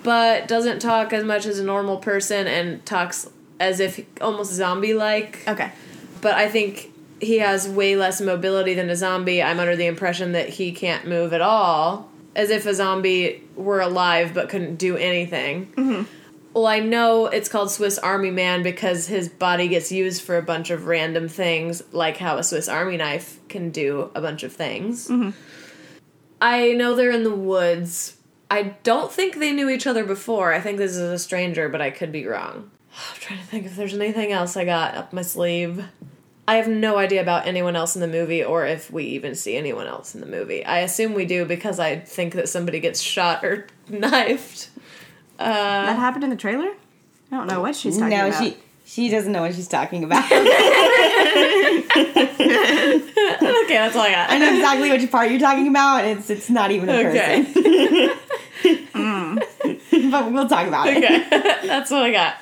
but doesn't talk as much as a normal person and talks as if almost zombie like. okay. But I think he has way less mobility than a zombie. I'm under the impression that he can't move at all, as if a zombie were alive but couldn't do anything. Mm-hmm. Well, I know it's called Swiss Army Man because his body gets used for a bunch of random things, like how a Swiss Army knife can do a bunch of things. Mm-hmm. I know they're in the woods. I don't think they knew each other before. I think this is a stranger, but I could be wrong. I'm trying to think if there's anything else I got up my sleeve. I have no idea about anyone else in the movie or if we even see anyone else in the movie. I assume we do because I think that somebody gets shot or knifed. Uh, that happened in the trailer. I don't know what she's talking no, about. she she doesn't know what she's talking about. Okay, that's all I got. I know exactly which part you're talking about. It's it's not even a Okay. person. Mm. but we'll talk about it. Okay, that's what I got.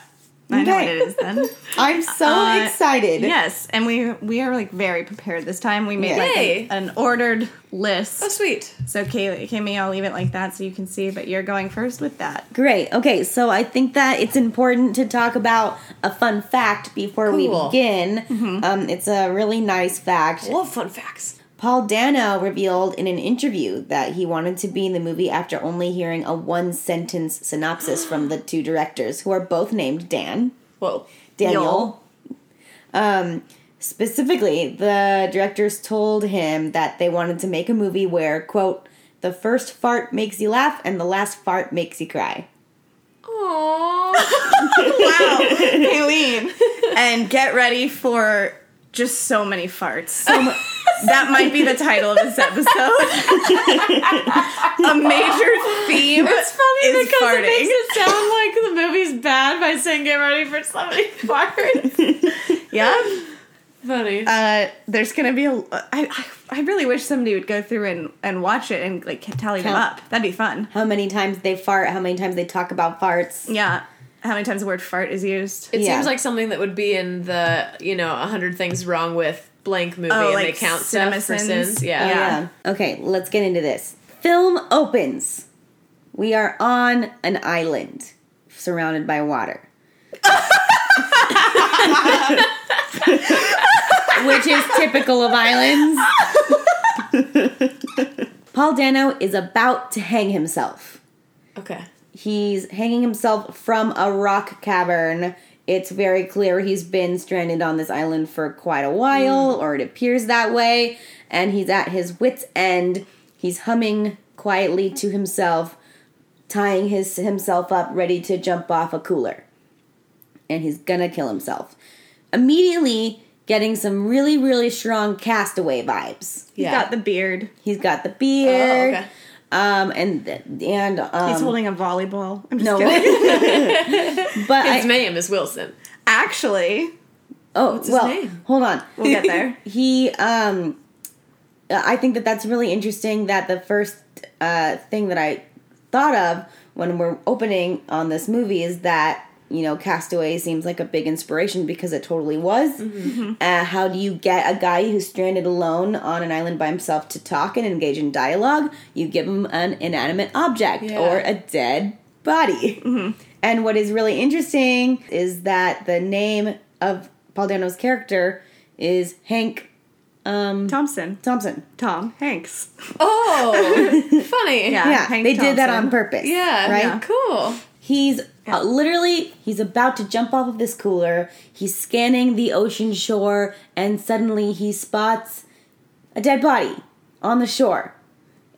I know what Okay. it is then. I'm so Uh, excited. yes, and we we are like very prepared this time. We made like an, an ordered list. Oh, sweet. So Kaylee, Kimmy, I'll leave it like that so you can see. But you're going first with that. Great. Okay, so I think that it's important to talk about a fun fact before we Cool. begin. Um, it's a really nice fact. Love fun facts. Paul Dano revealed in an interview that he wanted to be in the movie after only hearing a one sentence synopsis from the two directors, who are both named Dan. Whoa. Daniel. Um, specifically, the directors told him that they wanted to make a movie where, quote, the first fart makes you laugh and the last fart makes you cry. Aww. Wow, Kayleen, and get ready for just so many farts. So mu- that might be the title of this episode. a major theme It's funny is because farting. it makes it sound like the movie's bad by saying get ready for so many farts. yeah. funny. Uh, there's gonna be a. I, I I really wish somebody would go through and, and watch it and like tally them up. That'd be fun. How many times they fart, how many times they talk about farts. Yeah. How many times the word fart is used? it yeah. seems like something that would be in the, you know, 100 Things Wrong with blank movie Oh, and like they count stuff for sins. Yeah. Yeah. yeah. Okay, let's get into this. Film opens. We are on an island surrounded by water. Which is typical of islands. Paul Dano is about to hang himself. Okay. He's hanging himself from a rock cavern. It's very clear he's been stranded on this island for quite a while, mm. or it appears that way, and he's at his wits' end. He's humming quietly to himself, tying his himself up, ready to jump off a cooler. And he's gonna kill himself. Immediately getting some really, really strong castaway vibes. He's Yeah. got the beard. Oh, he's got the beard. Oh, okay. Um and and um He's holding a volleyball. I'm just no, kidding. but His I, name is Wilson. Actually, oh his well, name? hold on. we'll get there. he um i think that that's really interesting that the first uh thing that i thought of when we're opening on this movie is that you know castaway seems like a big inspiration because it totally was uh, how do you get a guy who's stranded alone on an island by himself to talk and engage in dialogue you give him an inanimate object Yeah. or a dead body and what is really interesting is that the name of paul dano's character is hank um, Thompson. Thompson. Tom Hanks. Oh, funny. Yeah. Yeah, Hank they did that on purpose. Yeah. right. Yeah. Cool. He's uh, literally he's about to jump off of this cooler. He's scanning the ocean shore, and suddenly he spots a dead body on the shore,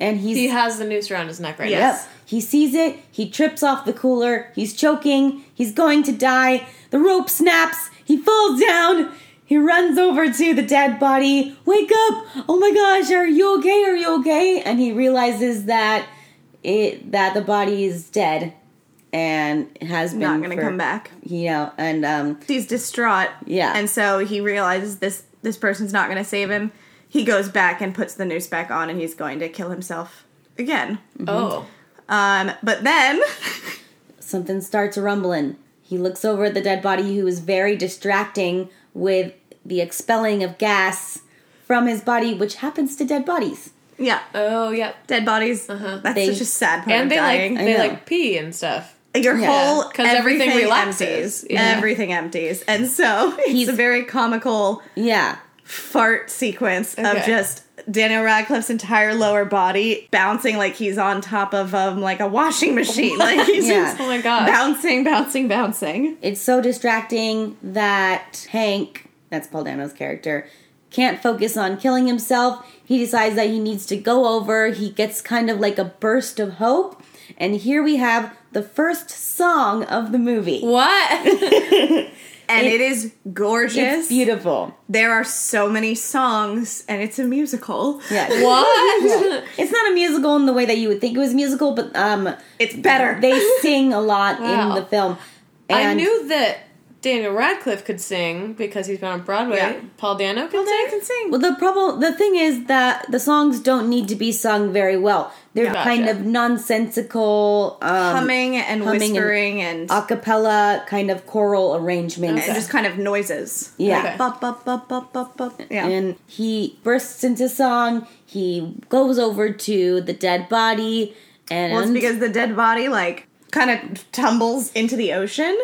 and he's He has the noose around his neck right Yeah. now. Yep. He sees it. He trips off the cooler. He's choking. He's going to die. The rope snaps. He falls down. He runs over to the dead body. Wake up! Oh my gosh, are you okay? Are you okay? And he realizes that it that the body is dead and has been Not gonna come back. You know, and um He's distraught. Yeah. And so he realizes this this person's not gonna save him. He goes back and puts the noose back on and he's going to kill himself again. Oh. Um, but then something starts rumbling. He looks over at the dead body, who is very distracting with the expelling of gas from his body, which happens to dead bodies. Yeah. Oh, yeah. Dead bodies. Uh-huh. That's They- such a sad part And of they dying. like they like pee and stuff. Your Yeah. whole 'Cause everything relaxes. empties. Yeah. Everything empties, and so it's He's- a very comical Yeah. fart sequence of just Daniel Radcliffe's entire lower body bouncing like he's on top of um like a washing machine. Like he's Yeah. just Oh my gosh. bouncing, bouncing, bouncing. It's so distracting that Hank, that's Paul Dano's character, can't focus on killing himself. He decides that he needs to go over. He gets kind of like a burst of hope. And here we have the first song of the movie. What? And It- it is gorgeous. It's beautiful. There are so many songs, and it's a musical. Yeah. what? It's not a musical in the way that you would think it was a musical, but um It's better. they sing a lot Wow. in the film. I knew that Daniel Radcliffe could sing because he's been on Broadway. Yeah. Paul Dano can Well, sing. I can sing. Well, the problem, the thing is that the songs don't need to be sung very well. They're Gotcha. kind of nonsensical, um, humming and humming and whispering and, a cappella kind of choral arrangements. and just kind of noises. Yeah. Okay. Bup, bup, bup, bup, bup, bup. Yeah. And he bursts into song. He goes over to the dead body, and Well, it's because the dead body like kind of tumbles into the ocean,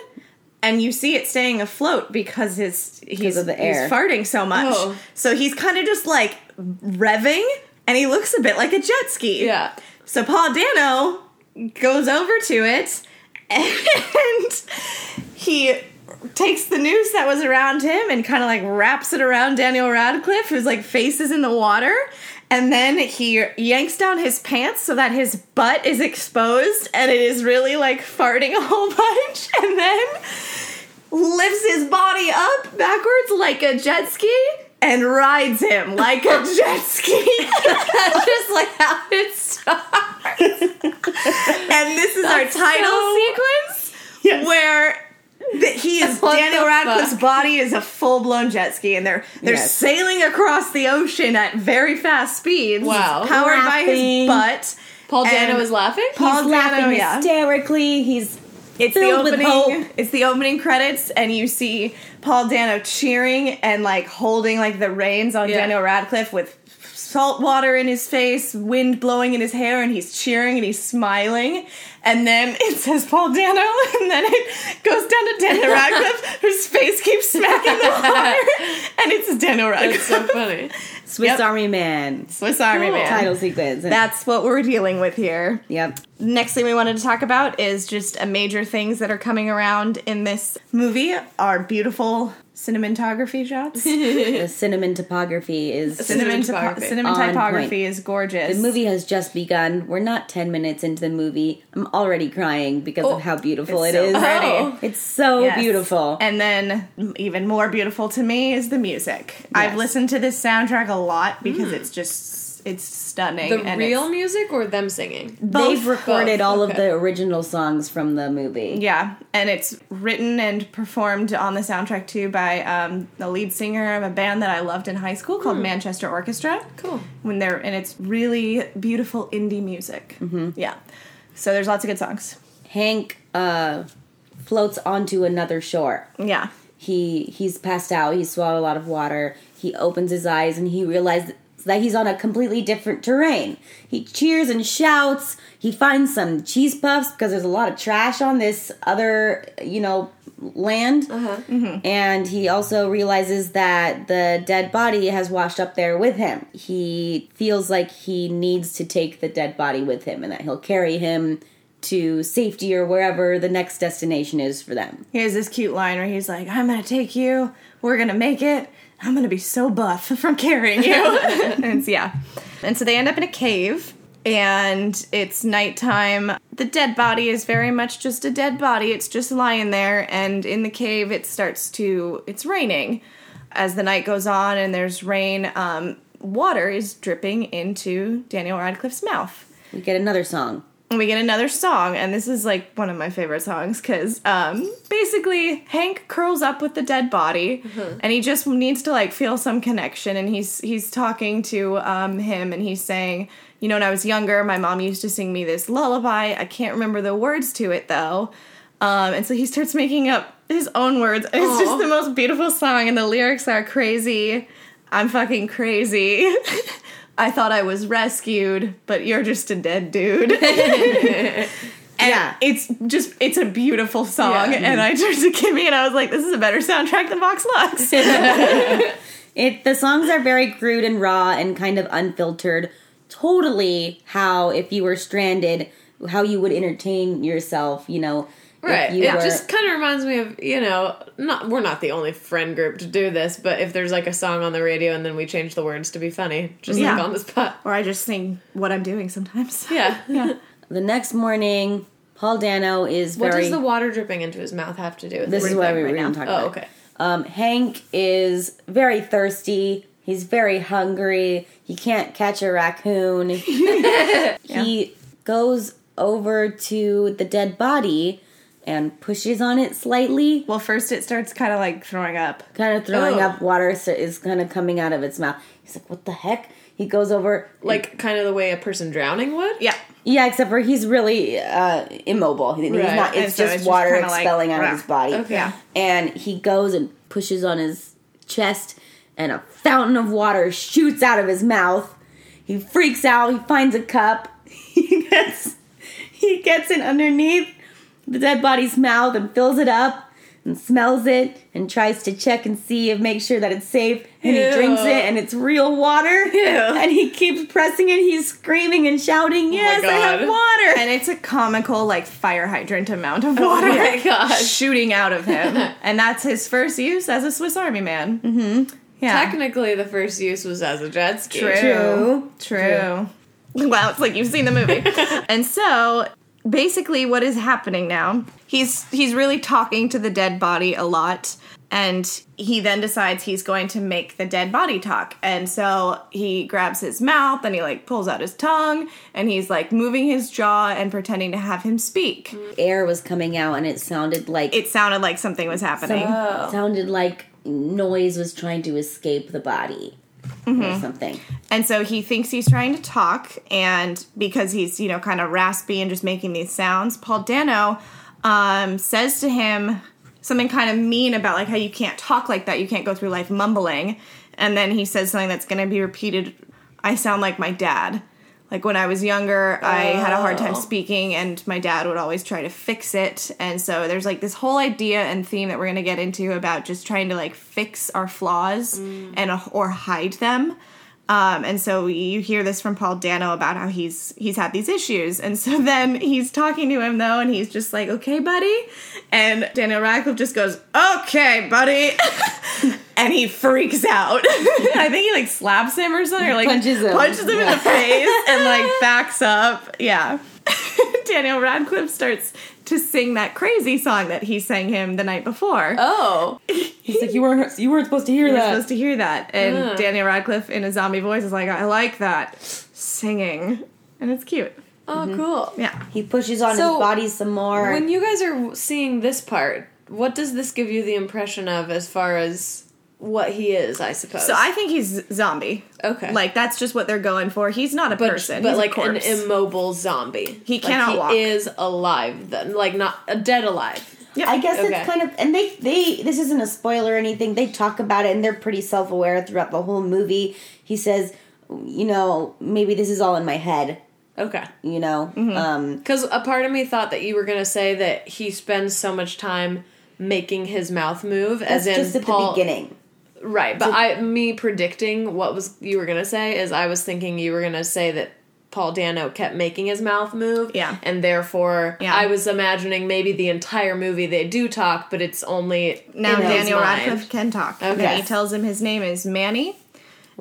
and you see it staying afloat because his he's of the air. he's farting so much. Oh. So he's kind of just like revving, and he looks a bit like a jet ski. Yeah. So Paul Dano goes over to it, and he takes the noose that was around him and kind of like wraps it around Daniel Radcliffe, whose like face is in the water. And then he yanks down his pants so that his butt is exposed and it is really like farting a whole bunch. And then lifts his body up backwards like a jet ski and rides him like a jet ski. That's just like how it starts. and this is our title so- sequence Yes. where that he is What Daniel Radcliffe's fuck? body is a full blown jet ski, and they're they're Yes. sailing across the ocean at very fast speeds. Wow. powered by his butt. Paul Dano And is laughing. Paul He's laughing Dano, yeah. hysterically. He's It's the opening. It's the opening credits, and you see Paul Dano cheering and like holding like the reins on Yeah. Daniel Radcliffe with salt water in his face, wind blowing in his hair, and he's cheering and he's smiling. And then it says Paul Dano, and then it goes down to Daniel Radcliffe, whose face keeps smacking the water, and it's Daniel That's Radcliffe. so funny. Swiss Yep. Army Man. Swiss Army Cool. Man. Title sequence. That's what we're dealing with here. Yep. Next thing we wanted to talk about is just a major things that are coming around in this movie are beautiful cinematography shots. The cinnamon topography is. Cinnamon, Cinematography. cinnamon typography is gorgeous. The movie has just begun. We're not 10 minutes into the movie. I'm already crying because Oh, of how beautiful it's it so is. pretty. Oh. It's so Yes. beautiful. And then even more beautiful to me is the music. I've listened to this soundtrack a lot because mm. it's just it's stunning. The and real music or them singing? both. They've recorded Both, all okay. of the original songs from the movie. Yeah, and it's written and performed on the soundtrack too by um, the lead singer of a band that I loved in high school called Manchester Orchestra. Cool. When they're and it's really beautiful indie music. Mm-hmm. Yeah, so there's lots of good songs. Hank uh, floats onto another shore. Yeah, He he's passed out. He swallowed a lot of water. He opens his eyes and he realizes that he's on a completely different terrain. He cheers and shouts. He finds some cheese puffs because there's a lot of trash on this other, you know, land. Uh-huh. Mm-hmm. And he also realizes that the dead body has washed up there with him. He feels like he needs to take the dead body with him and that he'll carry him to safety or wherever the next destination is for them. he has this cute line where he's like, "I'm gonna take you. We're gonna make it. I'm gonna be so buff from carrying you." and it's, yeah, and so they end up in a cave. And it's nighttime. The dead body is very much just a dead body. It's just lying there. And in the cave, it starts to, it's raining. As the night goes on and there's rain, um, water is dripping into Daniel Radcliffe's mouth. We get another song. And we get another song, and this is like one of my favorite songs because um, basically Hank curls up with the dead body, and he just needs to like feel some connection. And he's he's talking to um, him, and he's saying, you know, when I was younger, my mom used to sing me this lullaby. I can't remember the words to it though. Um, and so he starts making up his own words. It's just the most beautiful song, and the lyrics are crazy. I'm fucking crazy. I thought I was rescued, but you're just a dead dude. And Yeah. it's just it's a beautiful song, Yeah. and I mm-hmm. turned to Kimmy and I was like, "This is a better soundtrack than Vox Lux." It the songs are very crude and raw and kind of unfiltered. Totally how if you were stranded, how you would entertain yourself, you know. If Right. It were- just kind of reminds me of, you know, not we're not the only friend group to do this, but if there's like a song on the radio and then we change the words to be funny, just Yeah. like on the spot. or I just sing what I'm doing sometimes. Yeah. yeah. the next morning, Paul Dano is What very does the water dripping into his mouth have to do with This is it? what we right were going now. to talk Oh, about. okay. Um, Hank is very thirsty. He's very hungry. He can't catch a raccoon. He goes over to the dead body and pushes on it slightly. Well, first it starts kind of like throwing up. Kind of throwing up water so is kind of coming out of its mouth. He's like, "What the heck?" He goes over, Like kind of the way a person drowning would. Yeah. yeah, except for he's really uh, immobile. He's Right. not. It's so just it's water like, expelling out of his body. Okay. Yeah. and he goes and pushes on his chest and a fountain of water shoots out of his mouth he freaks out he finds a cup he gets he gets it underneath the dead body's mouth and fills it up and smells it and tries to check and see and make sure that it's safe and he drinks it and it's real water and he keeps pressing it he's screaming and shouting yes i have water And it's a comical, like, fire hydrant amount of water Oh my gosh. shooting out of him. and that's his first use as a Swiss Army man. Mm-hmm. Yeah. Technically, the first use was as a jet ski. True. True. Wow, it's like you've seen the movie. and so basically what is happening now, he's he's really talking to the dead body a lot and he then decides he's going to make the dead body talk. And so he grabs his mouth and he like pulls out his tongue and he's like moving his jaw and pretending to have him speak. air was coming out and it sounded like It sounded like something was happening. Oh. sounded like noise was trying to escape the body or something. And so he thinks he's trying to talk, and because he's, you know, kind of raspy and just making these sounds, Paul Dano um, says to him something kind of mean about like how you can't talk like that, you can't go through life mumbling. And then he says something that's going to be repeated I sound like my dad. Like when I was younger, I had a hard time Oh. speaking, and my dad would always try to fix it. And so there's like this whole idea and theme that we're gonna get into about just trying to like fix our flaws and uh, or hide them. Um, and so you hear this from Paul Dano about how he's he's had these issues, and so then he's talking to him though, and he's just like, "Okay, buddy," and Daniel Radcliffe just goes, "Okay, buddy," and he freaks out. I think he like slaps him or something, or like Punches him. punches him in the face, and like backs up. Yeah, Daniel Radcliffe starts to sing that crazy song that he sang him the night before. Oh. He's like, you weren't you weren't supposed to hear You're that. supposed to hear that. And Ugh. Daniel Radcliffe in a zombie voice is like, I like that singing. And it's cute. Oh, mm-hmm. cool. Yeah. he pushes on So, his body some more. When you guys are seeing this part, what does this give you the impression of as far as what he is, I suppose? So I think he's zombie. Okay. Like that's just what they're going for. He's not a but, person. but he's like a an immobile zombie. He Like, cannot he walk. is alive then. Like not a dead alive. Yep. I guess Okay. it's kind of and they they this isn't a spoiler or anything. They talk about it and they're pretty self aware throughout the whole movie. He says, you know, maybe this is all in my head. Okay. You know, Mm-hmm. um, Because a part of me thought that you were gonna say that he spends so much time making his mouth move, that's as in just at Paul. the beginning. Right, but I me predicting what was you were gonna say is I was thinking you were gonna say that Paul Dano kept making his mouth move. Yeah. And therefore Yeah. I was imagining maybe the entire movie they do talk, but it's only now Daniel. Radcliffe can talk. Okay. And he tells him his name is Manny.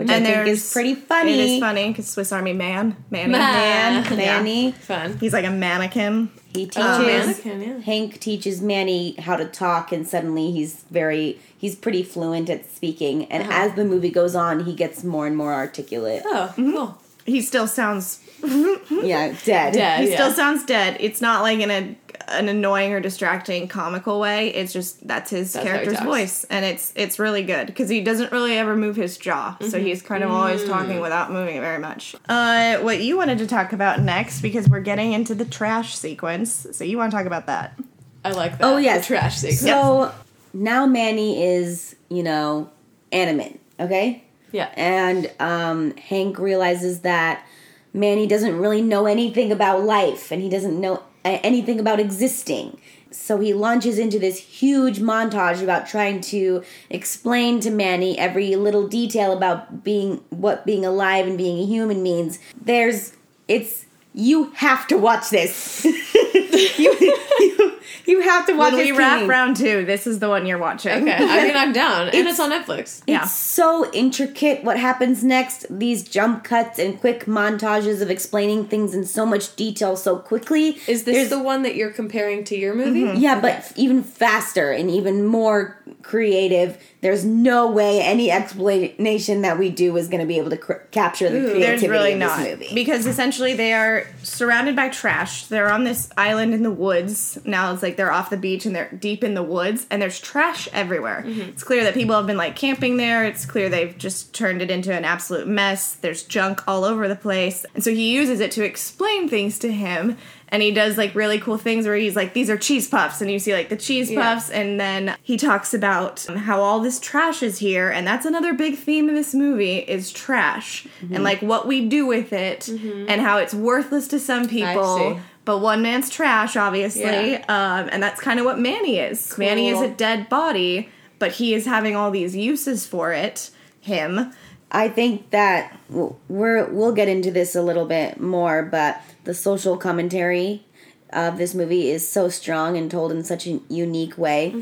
Which I think there's- is pretty funny. It is funny because Swiss Army Man. Manny. Man. Man, Manny. Fun. He's like a mannequin. He teaches Oh, mannequin, yeah. Hank teaches Manny how to talk, and suddenly he's very he's pretty fluent at speaking. And Uh-huh. as the movie goes on, he gets more and more articulate. Oh, Mm-hmm. cool. He still sounds Yeah, dead. Dead. he yeah. still sounds dead. It's not like in a an annoying or distracting comical way. It's just that's his That's character's voice, and it's it's really good because he doesn't really ever move his jaw, so Mm-hmm. he's kind of always talking Mm. without moving it very much. Uh, what you wanted to talk about next because we're getting into the trash sequence, so you want to talk about that? I like that. Oh, yes. The trash sequence. So now Manny is, you know, animate, okay? yeah. And um, Hank realizes that Manny doesn't really know anything about life and he doesn't know a- anything about existing. So he launches into this huge montage about trying to explain to Manny every little detail about being what being alive and being a human means. There's it's you have to watch this. you, you, you have to watch When we wrap Katie. round two, this is the one you're watching. Okay. I mean I'm down. and it's on Netflix. Yeah. It's so intricate what happens next. These jump cuts and quick montages of explaining things in so much detail so quickly. Is this There's- the one that you're comparing to your movie? Mm-hmm. Yeah, but even faster and even more creative. There's no way any explanation that we do is going to be able to cr- capture the creativity There's really of not this movie. because essentially they are surrounded by trash. They're on this island island in the woods. Now it's like they're off the beach and they're deep in the woods and there's trash everywhere. Mm-hmm. It's clear that people have been like camping there. It's clear they've just turned it into an absolute mess. There's junk all over the place. And so he uses it to explain things to him. And he does like really cool things where he's like, these are cheese puffs. And you see like the cheese Yeah. puffs. And then he talks about how all this trash is here. And that's another big theme of this movie is trash and like what we do with it and how it's worthless to some people. But one man's trash, obviously. Yeah. Um, and that's kind of what Manny is. Manny is a dead body, but he is having all these uses for it. Him. I think that we're we'll get into this a little bit more, but the social commentary of this movie is so strong and told in such a unique way,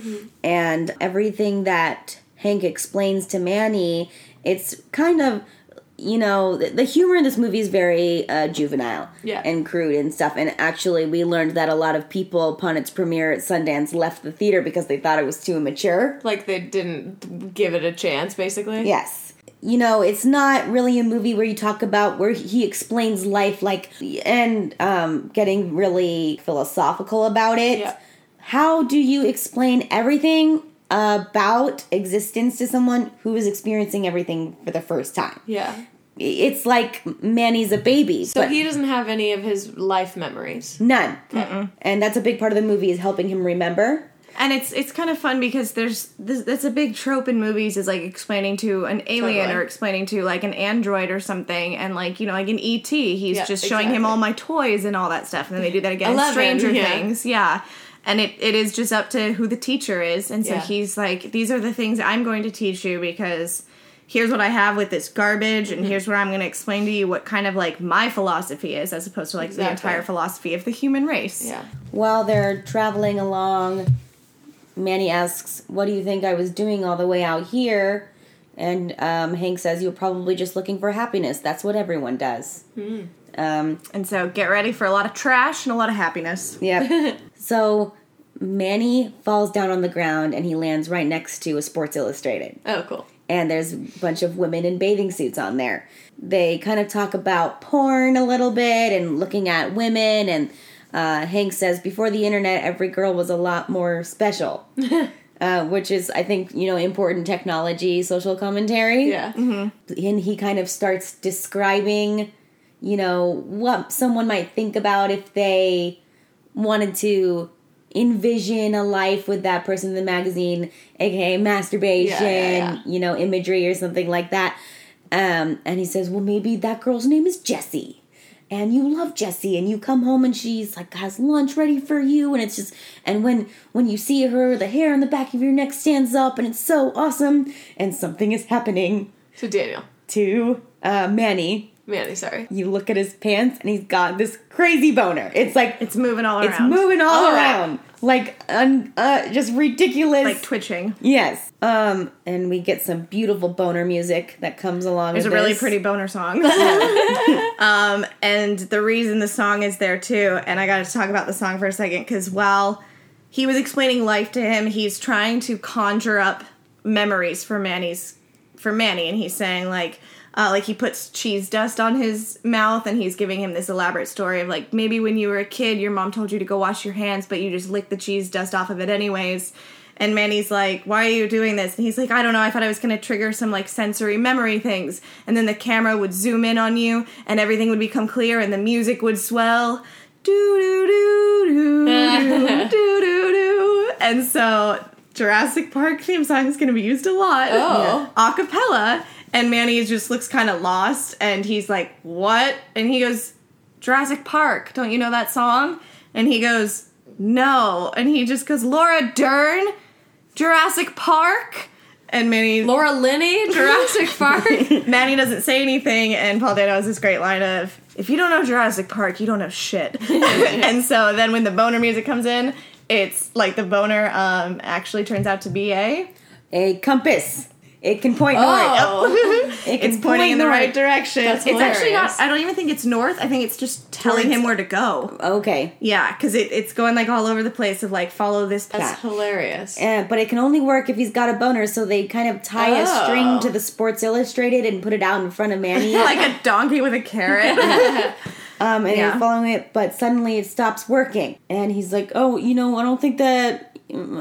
and everything that Hank explains to Manny, it's kind of you know the, the humor in this movie is very uh, juvenile Yeah. and crude and stuff and actually we learned that a lot of people upon its premiere at sundance left the theater because they thought it was too immature Like they didn't give it a chance, basically. Yes. You know, it's not really a movie where you talk about where he explains life like and um getting really philosophical about it. Yeah. How do you explain everything about existence to someone who is experiencing everything for the first time? Yeah. It's like Manny's a baby, So he doesn't have any of his life memories. none. And that's a big part of the movie is helping him remember. And it's it's kind of fun because there's this that's a big trope in movies is like explaining to an alien Totally. or explaining to like an android or something and like you know like in ET he's Yeah, just showing him all my toys and all that stuff and then they do that again Eleven, Stranger yeah. Things yeah and it, it is just up to who the teacher is and so Yeah. he's like these are the things I'm going to teach you because here's what I have with this garbage Mm-hmm. and here's what I'm going to explain to you what kind of like my philosophy is as opposed to like the entire philosophy of the human race Yeah. While they're traveling along, Manny asks, What do you think I was doing all the way out here? And um, Hank says, You're probably just looking for happiness. That's what everyone does. Um, and so get ready for a lot of trash and a lot of happiness yeah. so Manny falls down on the ground and he lands right next to a Sports Illustrated. Oh, cool. and there's a bunch of women in bathing suits on there. They kind of talk about porn a little bit and looking at women, and uh, Hank says before the internet, every girl was a lot more special, uh, which is, I think, you know, important technology, social commentary. Yeah. And he kind of starts describing, you know, what someone might think about if they wanted to envision a life with that person in the magazine, aka masturbation, Yeah, yeah, yeah. you know, imagery or something like that. Um, and he says, well, maybe that girl's name is Jessie. And you love Jessie, and you come home and she's like has lunch ready for you, and it's just and when when you see her, the hair on the back of your neck stands up, and it's so awesome, and something is happening To Daniel. to uh, Manny. Manny, sorry. You look at his pants, and he's got this crazy boner. It's like it's moving all it's around It's moving all All right. around, like un, uh, just ridiculous. like twitching yes. Um, and we get some beautiful boner music that comes along. There's a with really this. pretty boner song. um, and the reason the song is there too, and I got to talk about the song for a second, because while he was explaining life to him, he's trying to conjure up memories for Manny's for Manny, and he's saying like. Uh, like he puts cheese dust on his mouth and he's giving him this elaborate story of like maybe when you were a kid your mom told you to go wash your hands but you just licked the cheese dust off of it anyways and Manny's like, "Why are you doing this?" And he's like, "I don't know. I thought I was going to trigger some like sensory memory things." And then the camera would zoom in on you, and everything would become clear, and the music would swell. Do do do do do do do. And so Jurassic Park theme song is going to be used a lot. Oh. a cappella. And Manny just looks kind of lost, and he's like, "What?" And he goes, "Jurassic Park. Don't you know that song?" And he goes, "No." And he just goes, "Laura Dern." Jurassic Park. And Manny Laura Linney, Jurassic Park. Manny doesn't say anything, and Paul Dano has this great line of, "If you don't know Jurassic Park, you don't know shit." and so then when the boner music comes in, it's like the boner um, actually turns out to be a. a compass. It can point Oh. north. It can It's pointing in the north. right direction. That's it's actually not. I don't even think it's north. I think it's just telling Towards- him where to go. Okay. Yeah, because it, it's going like all over the place of like follow this path. That's hilarious. Uh, but it can only work if he's got a boner, so they kind of tie a Oh. string to the Sports Illustrated and put it out in front of Manny. like a donkey with a carrot. Um, and Yeah. following it, but suddenly it stops working. And he's like, "Oh, you know, I don't think that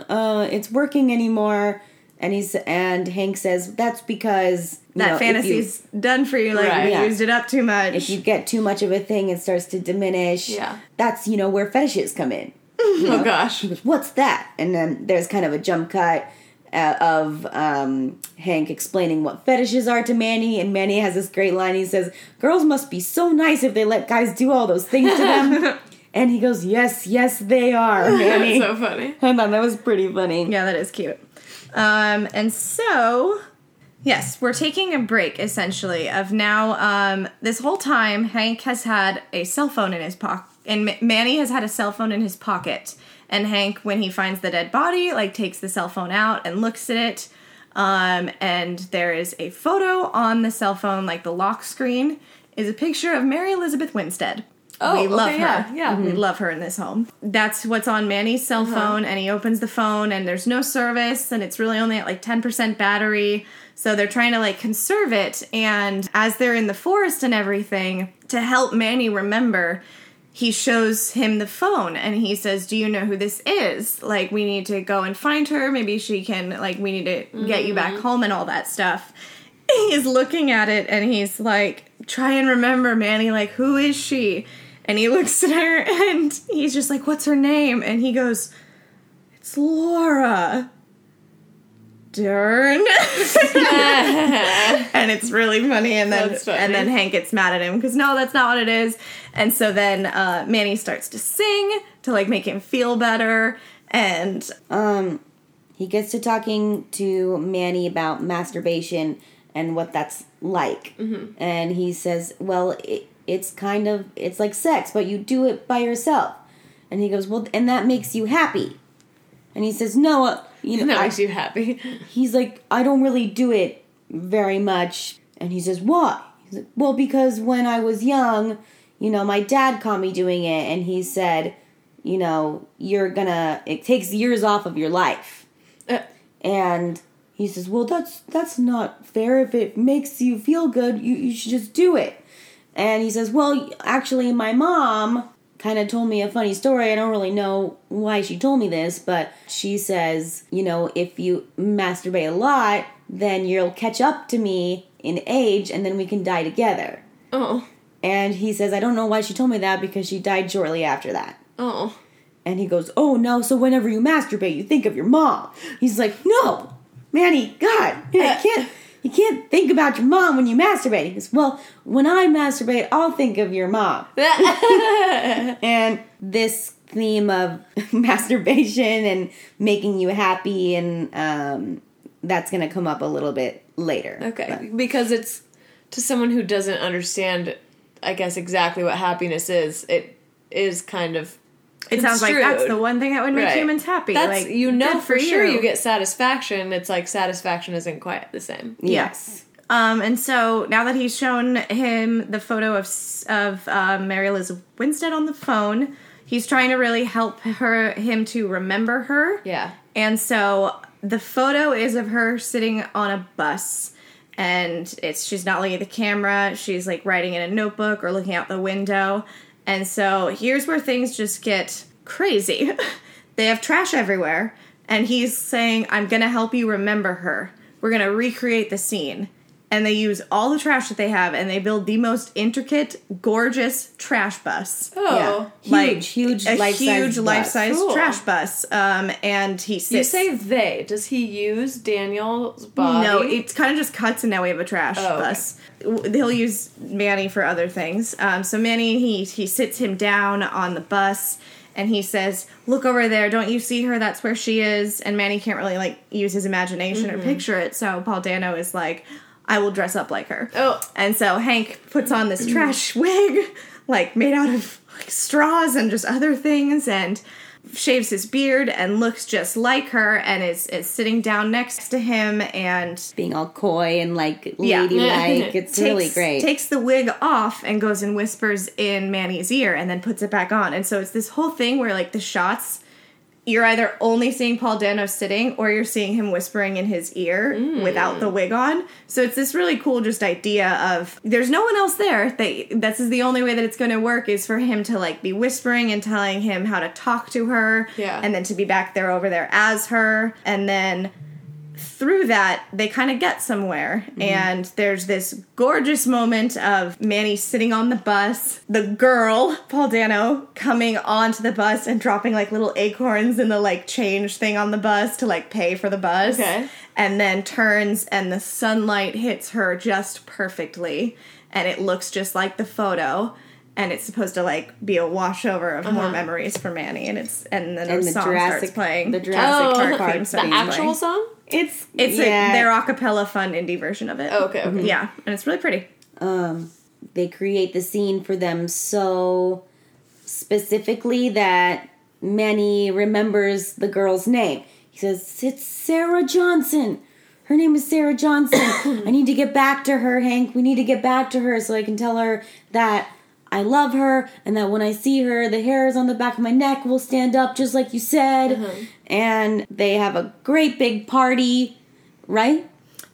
uh, it's working anymore." And he's and Hank says that's because you that know, if you- fantasy's done for you. Like Right. you Yeah. used it up too much. if you get too much of a thing, it starts to diminish. Yeah. that's you know where fetishes come in. Oh gosh. He goes, "What's that?" And then there's kind of a jump cut uh, of um, Hank explaining what fetishes are to Manny, and Manny has this great line. He says, "Girls must be so nice if they let guys do all those things to them." and he goes, "Yes, yes, they are, Manny." That's so funny. I thought that was pretty funny. Yeah, that is cute. Um, and so, yes, we're taking a break essentially of now. Um, this whole time, Hank has had a cell phone in his pocket, and Ma- Manny has had a cell phone in his pocket. And Hank, when he finds the dead body, like takes the cell phone out and looks at it. Um, and there is a photo on the cell phone, like the lock screen, is a picture of Mary Elizabeth Winstead. Oh, we love okay, her. yeah, yeah. We love her in this home. That's what's on Manny's cell phone, and he opens the phone, and there's no service, and it's really only at like 10% battery. So they're trying to like conserve it. And as they're in the forest and everything, to help Manny remember, he shows him the phone and he says, Do you know who this is? Like, we need to go and find her. Maybe she can, like, we need to get you back mm-hmm. home and all that stuff. He's looking at it and he's like, Try and remember, Manny. Like, who is she? And he looks at her and he's just like, What's her name? And he goes, It's Laura. Dern. and it's really funny and then funny. and then Hank gets mad at him because no that's not what it is and so then uh, Manny starts to sing to like make him feel better and Um, he gets to talking to Manny about masturbation and what that's like, and he says, "Well, it, it's kind of it's like sex, but you do it by yourself." And he goes, "Well, and that makes you happy." And he says, "No, you know, That I- makes you happy. he's like, I don't really do it very much. And he says, Why? He's like, well, because when I was young, you know, my dad caught me doing it, and he said, you know, you're gonna, it takes years off of your life. Uh, And he says, Well, that's that's not fair. If it makes you feel good, you, you should just do it. And he says, Well, actually, my mom kind of told me a funny story. I don't really know why she told me this, but she says, You know, if you masturbate a lot, then you'll catch up to me in age and then we can die together. oh. And he says, I don't know why she told me that because she died shortly after that. Oh. And he goes, "Oh no! So whenever you masturbate, you think of your mom." He's like, "No, Manny, God, you can't, you can't think about your mom when you masturbate." He goes, "Well, when I masturbate, I'll think of your mom." and this theme of masturbation and making you happy, and um, that's gonna come up a little bit later. Okay, because it's to someone who doesn't understand, I guess exactly what happiness is. It is kind of. It sounds like that's the one thing that would make Right. humans happy That's like you know good for sure you get satisfaction. It's like satisfaction isn't quite the same. Yes. Um, and so now that he's shown him the photo of of um, Mary Elizabeth Winstead on the phone, he's trying to really help her him to remember her. Yeah. And so the photo is of her sitting on a bus, and it's she's not looking at the camera. She's like writing in a notebook or looking out the window. And so here's where things just get crazy. they have trash everywhere, and he's saying, "I'm gonna help you remember her. We're gonna recreate the scene." And they use all the trash that they have, and they build the most intricate, gorgeous trash bus Oh. Yeah. like Huge, huge, a life-size huge life-size Cool. trash bus. Um, and he sits. You say they. Does he use Daniel's body? no, it's kind of just cuts, and now we have a trash Oh, bus. W- He'll use Manny for other things. Um, so Manny, he he sits him down on the bus, and he says, "Look over there. Don't you see her? That's where she is." And Manny can't really like use his imagination Mm-hmm. or picture it. So Paul Dano is like, "I will dress up like her." Oh. And so Hank puts on this trash wig, like made out of like straws and just other things, and shaves his beard and looks just like her, and is is sitting down next to him, and being all coy and like Yeah. ladylike. it's takes, really great. Takes the wig off and goes and whispers in Manny's ear, and then puts it back on. And so it's this whole thing where like the shots. You're either only seeing Paul Dano sitting or you're seeing him whispering in his ear mm. without the wig on. So it's this really cool just idea of there's no one else there. That this is the only way that it's going to work is for him to like be whispering and telling him how to talk to her Yeah. and then to be back there over there as her and then through that they kind of get somewhere. Mm-hmm. And there's this gorgeous moment of manny sitting on the bus the girl paul dano coming onto the bus and dropping like little acorns in the like change thing on the bus to like pay for the bus. Okay. and then turns and the sunlight hits her just perfectly. And it looks just like the photo and it's supposed to like be a washover of more memories for Manny, and it's and then And the the song Jurassic- starts playing. the Jurassic Oh, Park theme the actual playing. song? It's It's yeah. a, their a cappella fun indie version of it. Oh, okay, okay. Yeah, and it's really pretty. um, they create the scene for them so specifically that Manny remembers the girl's name. He says, It's Sarah Johnson. Her name is Sarah Johnson. I need to get back to her, Hank. We need to get back to her so I can tell her that I love her and that when I see her, the hairs on the back of my neck will stand up just like you said. Uh-huh. And they have a great big party, right?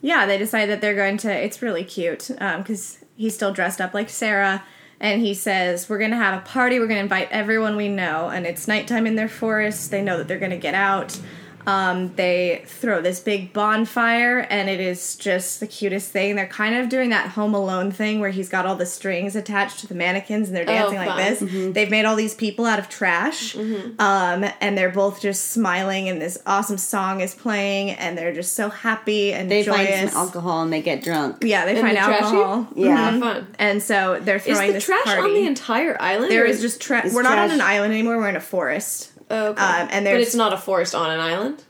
Yeah, they decide that they're going to. It's really cute um, because he's still dressed up like Sarah, and he says, "We're going to have a party. We're going to invite everyone we know." And it's nighttime in their forest. They know that they're going to get out. Um, they throw this big bonfire, and it is just the cutest thing. They're kind of doing that Home Alone thing where he's got all the strings attached to the mannequins, and they're dancing like fun. this. They've made all these people out of trash, um, and they're both just smiling, and this awesome song is playing, and they're just so happy and They joyous. find some alcohol and they get drunk. Yeah, they In find the trashy? alcohol. Yeah. Mhm. Fun. And so they're Is throwing the this trash party. on the entire island? There is, is just trash. We're not on an island anymore. We're in a forest. Oh, okay. um, and but it's not a forest on an island.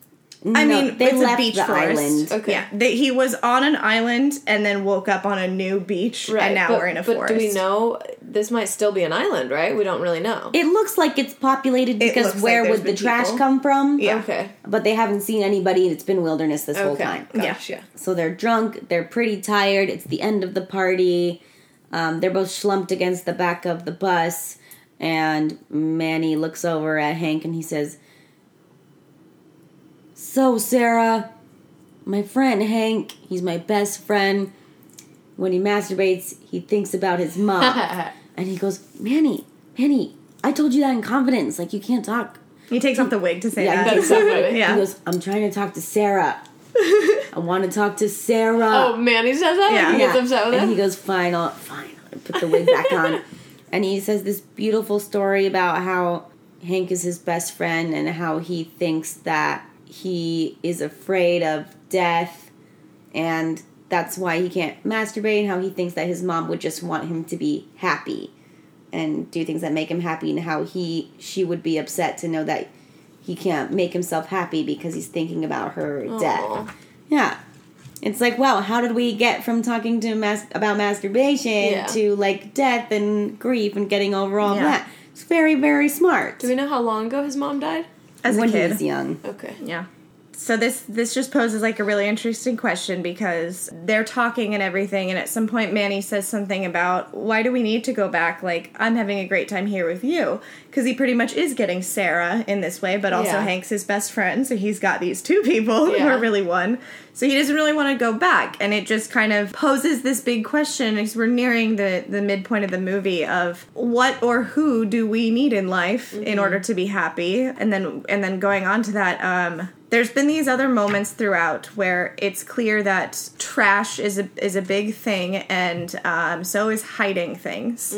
I No, mean, they it's left a beach the forest. island. Okay. Yeah, they, he was on an island and then woke up on a new beach, Right. and now but, we're in a but forest. do we know this might still be an island? Right. We don't really know. It looks like it's populated because looks like where there's would the trash people. come from? Yeah. Okay. But they haven't seen anybody. It's been wilderness this whole Okay. time. Gotcha. So they're drunk. They're pretty tired. It's the end of the party. Um, they're both slumped against the back of the bus. And Manny looks over at Hank and he says, So, Sarah, my friend Hank, he's my best friend. When he masturbates, he thinks about his mom. and he goes, Manny, Manny, I told you that in confidence. Like, you can't talk. he takes off the wig to say Yeah, that. he That's so funny. Yeah. He goes, I'm trying to talk to Sarah. I want to talk to Sarah. Oh, Manny says that. Yeah. He gets upset with and it. he goes, fine, I'll, fine. I'll put the wig back on. And he says this beautiful story about how Hank is his best friend and how he thinks that he is afraid of death and that's why he can't masturbate and how he thinks that his mom would just want him to be happy and do things that make him happy and how he she would be upset to know that he can't make himself happy because he's thinking about her Aw. death. Yeah. It's like, wow, how did we get from talking to mas- about masturbation Yeah. to like death and grief and getting over all Yeah. that? It's very, very smart. Do we know how long ago his mom died? As when a he was young. Okay. Yeah. So this this just poses like a really interesting question because they're talking and everything and at some point Manny says something about why do we need to go back? Like I'm having a great time here with you. Because he pretty much is getting Sarah in this way but also Yeah. Hank's his best friend so he's got these two people who are really one. So he doesn't really want to go back and it just kind of poses this big question as we're nearing the the midpoint of the movie of what or who do we need in life in order to be happy? And then and then going on to that um there's been these other moments throughout where it's clear that trash is a is a big thing, and um, so is hiding things.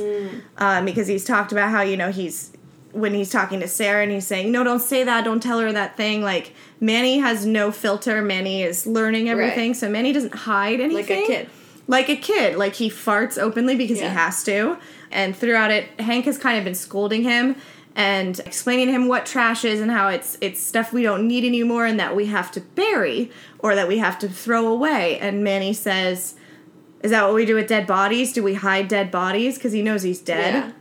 Um, because he's talked about how you know he's when he's talking to Sarah and he's saying, "No, don't say that. Don't tell her that thing." Like Manny has no filter. Manny is learning everything, so Manny doesn't hide anything. Like a kid. Like a kid. Like he farts openly because Yeah. he has to. And throughout it, Hank has kind of been scolding him and explaining to him what trash is and how it's it's stuff we don't need anymore and that we have to bury or that we have to throw away. And Manny says, "Is that what we do with dead bodies? Do we hide dead bodies because he knows he's dead?" Yeah.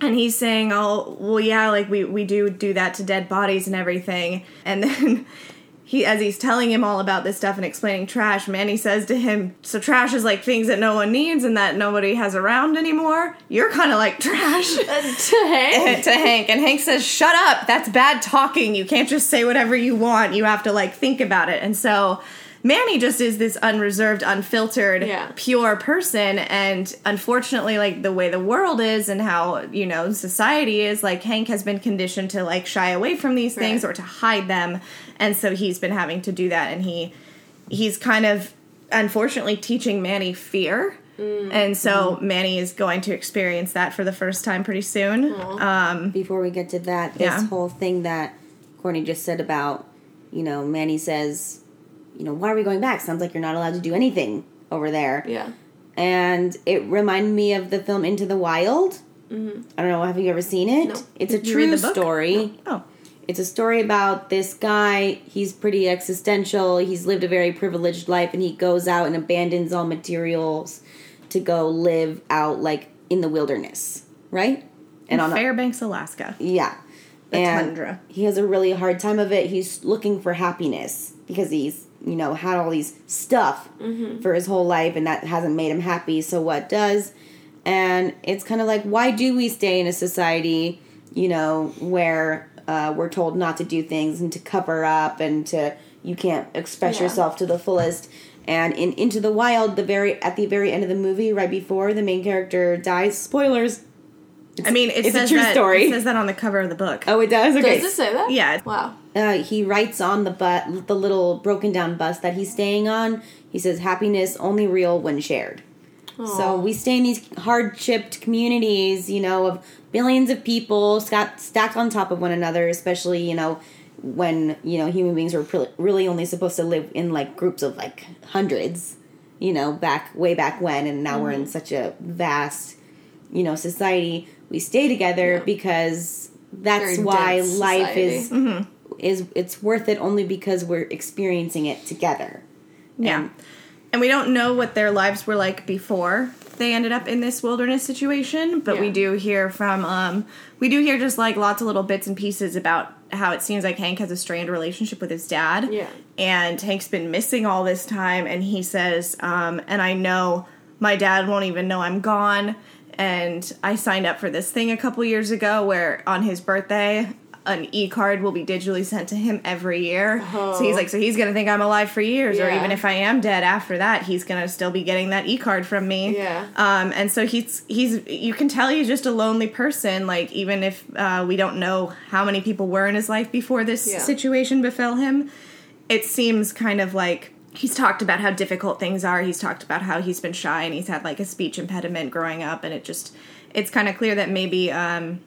And he's saying, "Oh, well, yeah, like we we do do that to dead bodies and everything." And then he as he's telling him all about this stuff and explaining trash, Manny says to him, "So trash is like things that no one needs and that nobody has around anymore. You're kind of like trash." to Hank. to Hank, and Hank says, "Shut up! That's bad talking. You can't just say whatever you want. You have to like think about it." And so Manny just is this unreserved, unfiltered, Yeah. pure person, and unfortunately, like the way the world is and how you know society is, like Hank has been conditioned to like shy away from these things Right. or to hide them, and so he's been having to do that, and he he's kind of unfortunately teaching Manny fear. And so Manny is going to experience that for the first time pretty soon. Um, Before we get to that, this Yeah. whole thing that Courtney just said about, you know, Manny says, you know, why are we going back? Sounds like you're not allowed to do anything over there. Yeah. And it reminded me of the film Into the Wild. Mm-hmm. I don't know, have you ever seen it? No. It's a Did you read true the book? story. oh, It's a story about this guy. He's pretty existential. He's lived a very privileged life, and he goes out and abandons all materials to go live out like in the wilderness, right? And on a, Fairbanks, Alaska. yeah, The and tundra. he has a really hard time of it. He's looking for happiness because he's you know had all these stuff for his whole life, and that hasn't made him happy. So what does? And it's kind of like, why do we stay in a society, you know, where uh, we're told not to do things and to cover up and to you can't express Yeah. yourself to the fullest. And in Into the Wild, the very at the very end of the movie, right before the main character dies, spoilers. I mean, it it's a true that, story. It says that on the cover of the book. Oh, it does. Okay. Does it say that? Yeah. Wow. Uh, he writes on the but the little broken down bus that he's staying on. He says happiness only real when shared. So we stay in these hard chipped communities, you know, of billions of people stacked stacked on top of one another. Especially, you know, when you know human beings were pre- really only supposed to live in like groups of like hundreds, you know, back way back when, and now we're in such a vast, you know, society. We stay together because that's Very why dense life society. is is it's worth it only because we're experiencing it together. Yeah. And- And we don't know what their lives were like before they ended up in this wilderness situation, but we do hear from um we do hear just like lots of little bits and pieces about how it seems like Hank has a strained relationship with his dad. Yeah. And Hank's been missing all this time and he says, um, and I know my dad won't even know I'm gone. And I signed up for this thing a couple years ago where on his birthday an e-card will be digitally sent to him every year. So he's like, so he's gonna think I'm alive for years, or even if I am dead after that, he's gonna still be getting that e-card from me. Yeah. Um, and so he's he's you can tell he's just a lonely person. Like even if uh, we don't know how many people were in his life before this Yeah. situation befell him, it seems kind of like he's talked about how difficult things are. He's talked about how he's been shy and he's had like a speech impediment growing up, and it just it's kind of clear that maybe um,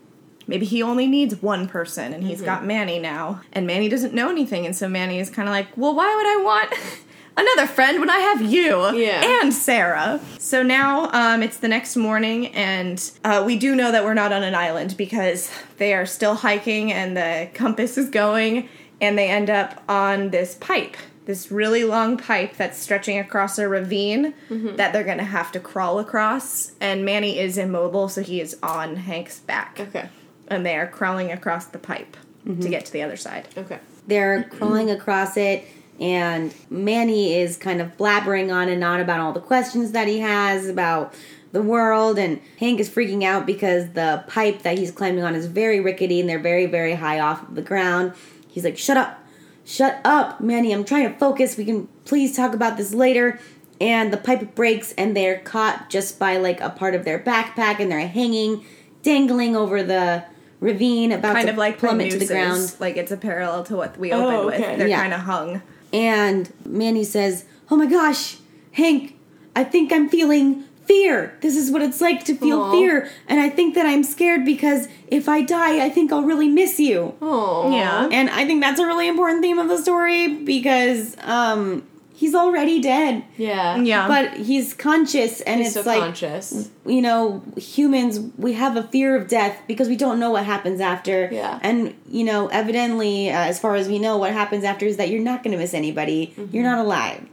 maybe he only needs one person, and Mm-hmm. he's got Manny now, and Manny doesn't know anything, and so Manny is kind of like, well, why would I want? Another friend when I have you Yeah. and Sarah. So now um, it's the next morning, and uh, we do know that we're not on an island because they are still hiking and the compass is going, and they end up on this pipe, this really long pipe that's stretching across a ravine that they're gonna have to crawl across. And Manny is immobile, so he is on Hank's back, Okay. And they are crawling across the pipe to mm-hmm. get to the other side. Okay. They're crawling across it, and Manny is kind of blabbering on and on about all the questions that he has about the world, and Hank is freaking out because the pipe that he's climbing on is very rickety and they're very, very high off of the ground. He's like, Shut up! Shut up, Manny, I'm trying to focus. We can please talk about this later. And the pipe breaks, and they're caught just by like a part of their backpack, and they're hanging, dangling over the ravine, about Kind to of like plummet to the ground. Like it's a parallel to what we opened Oh, with. okay. They're Yeah. kind of hung. And Manny says, Oh my gosh, Hank, I think I'm feeling fear. This is what it's like to feel Aw. fear. And I think that I'm scared because if I die, I think I'll really miss you. Oh. Yeah. And I think that's a really important theme of the story because um, he's already dead. Yeah. Yeah. But he's conscious, and He's it's so like, conscious. you know, humans, we have a fear of death because we don't know what happens after. Yeah. And, you know, evidently, uh, as far as we know, what happens after is that you're not going to miss anybody. Mm-hmm. You're not alive.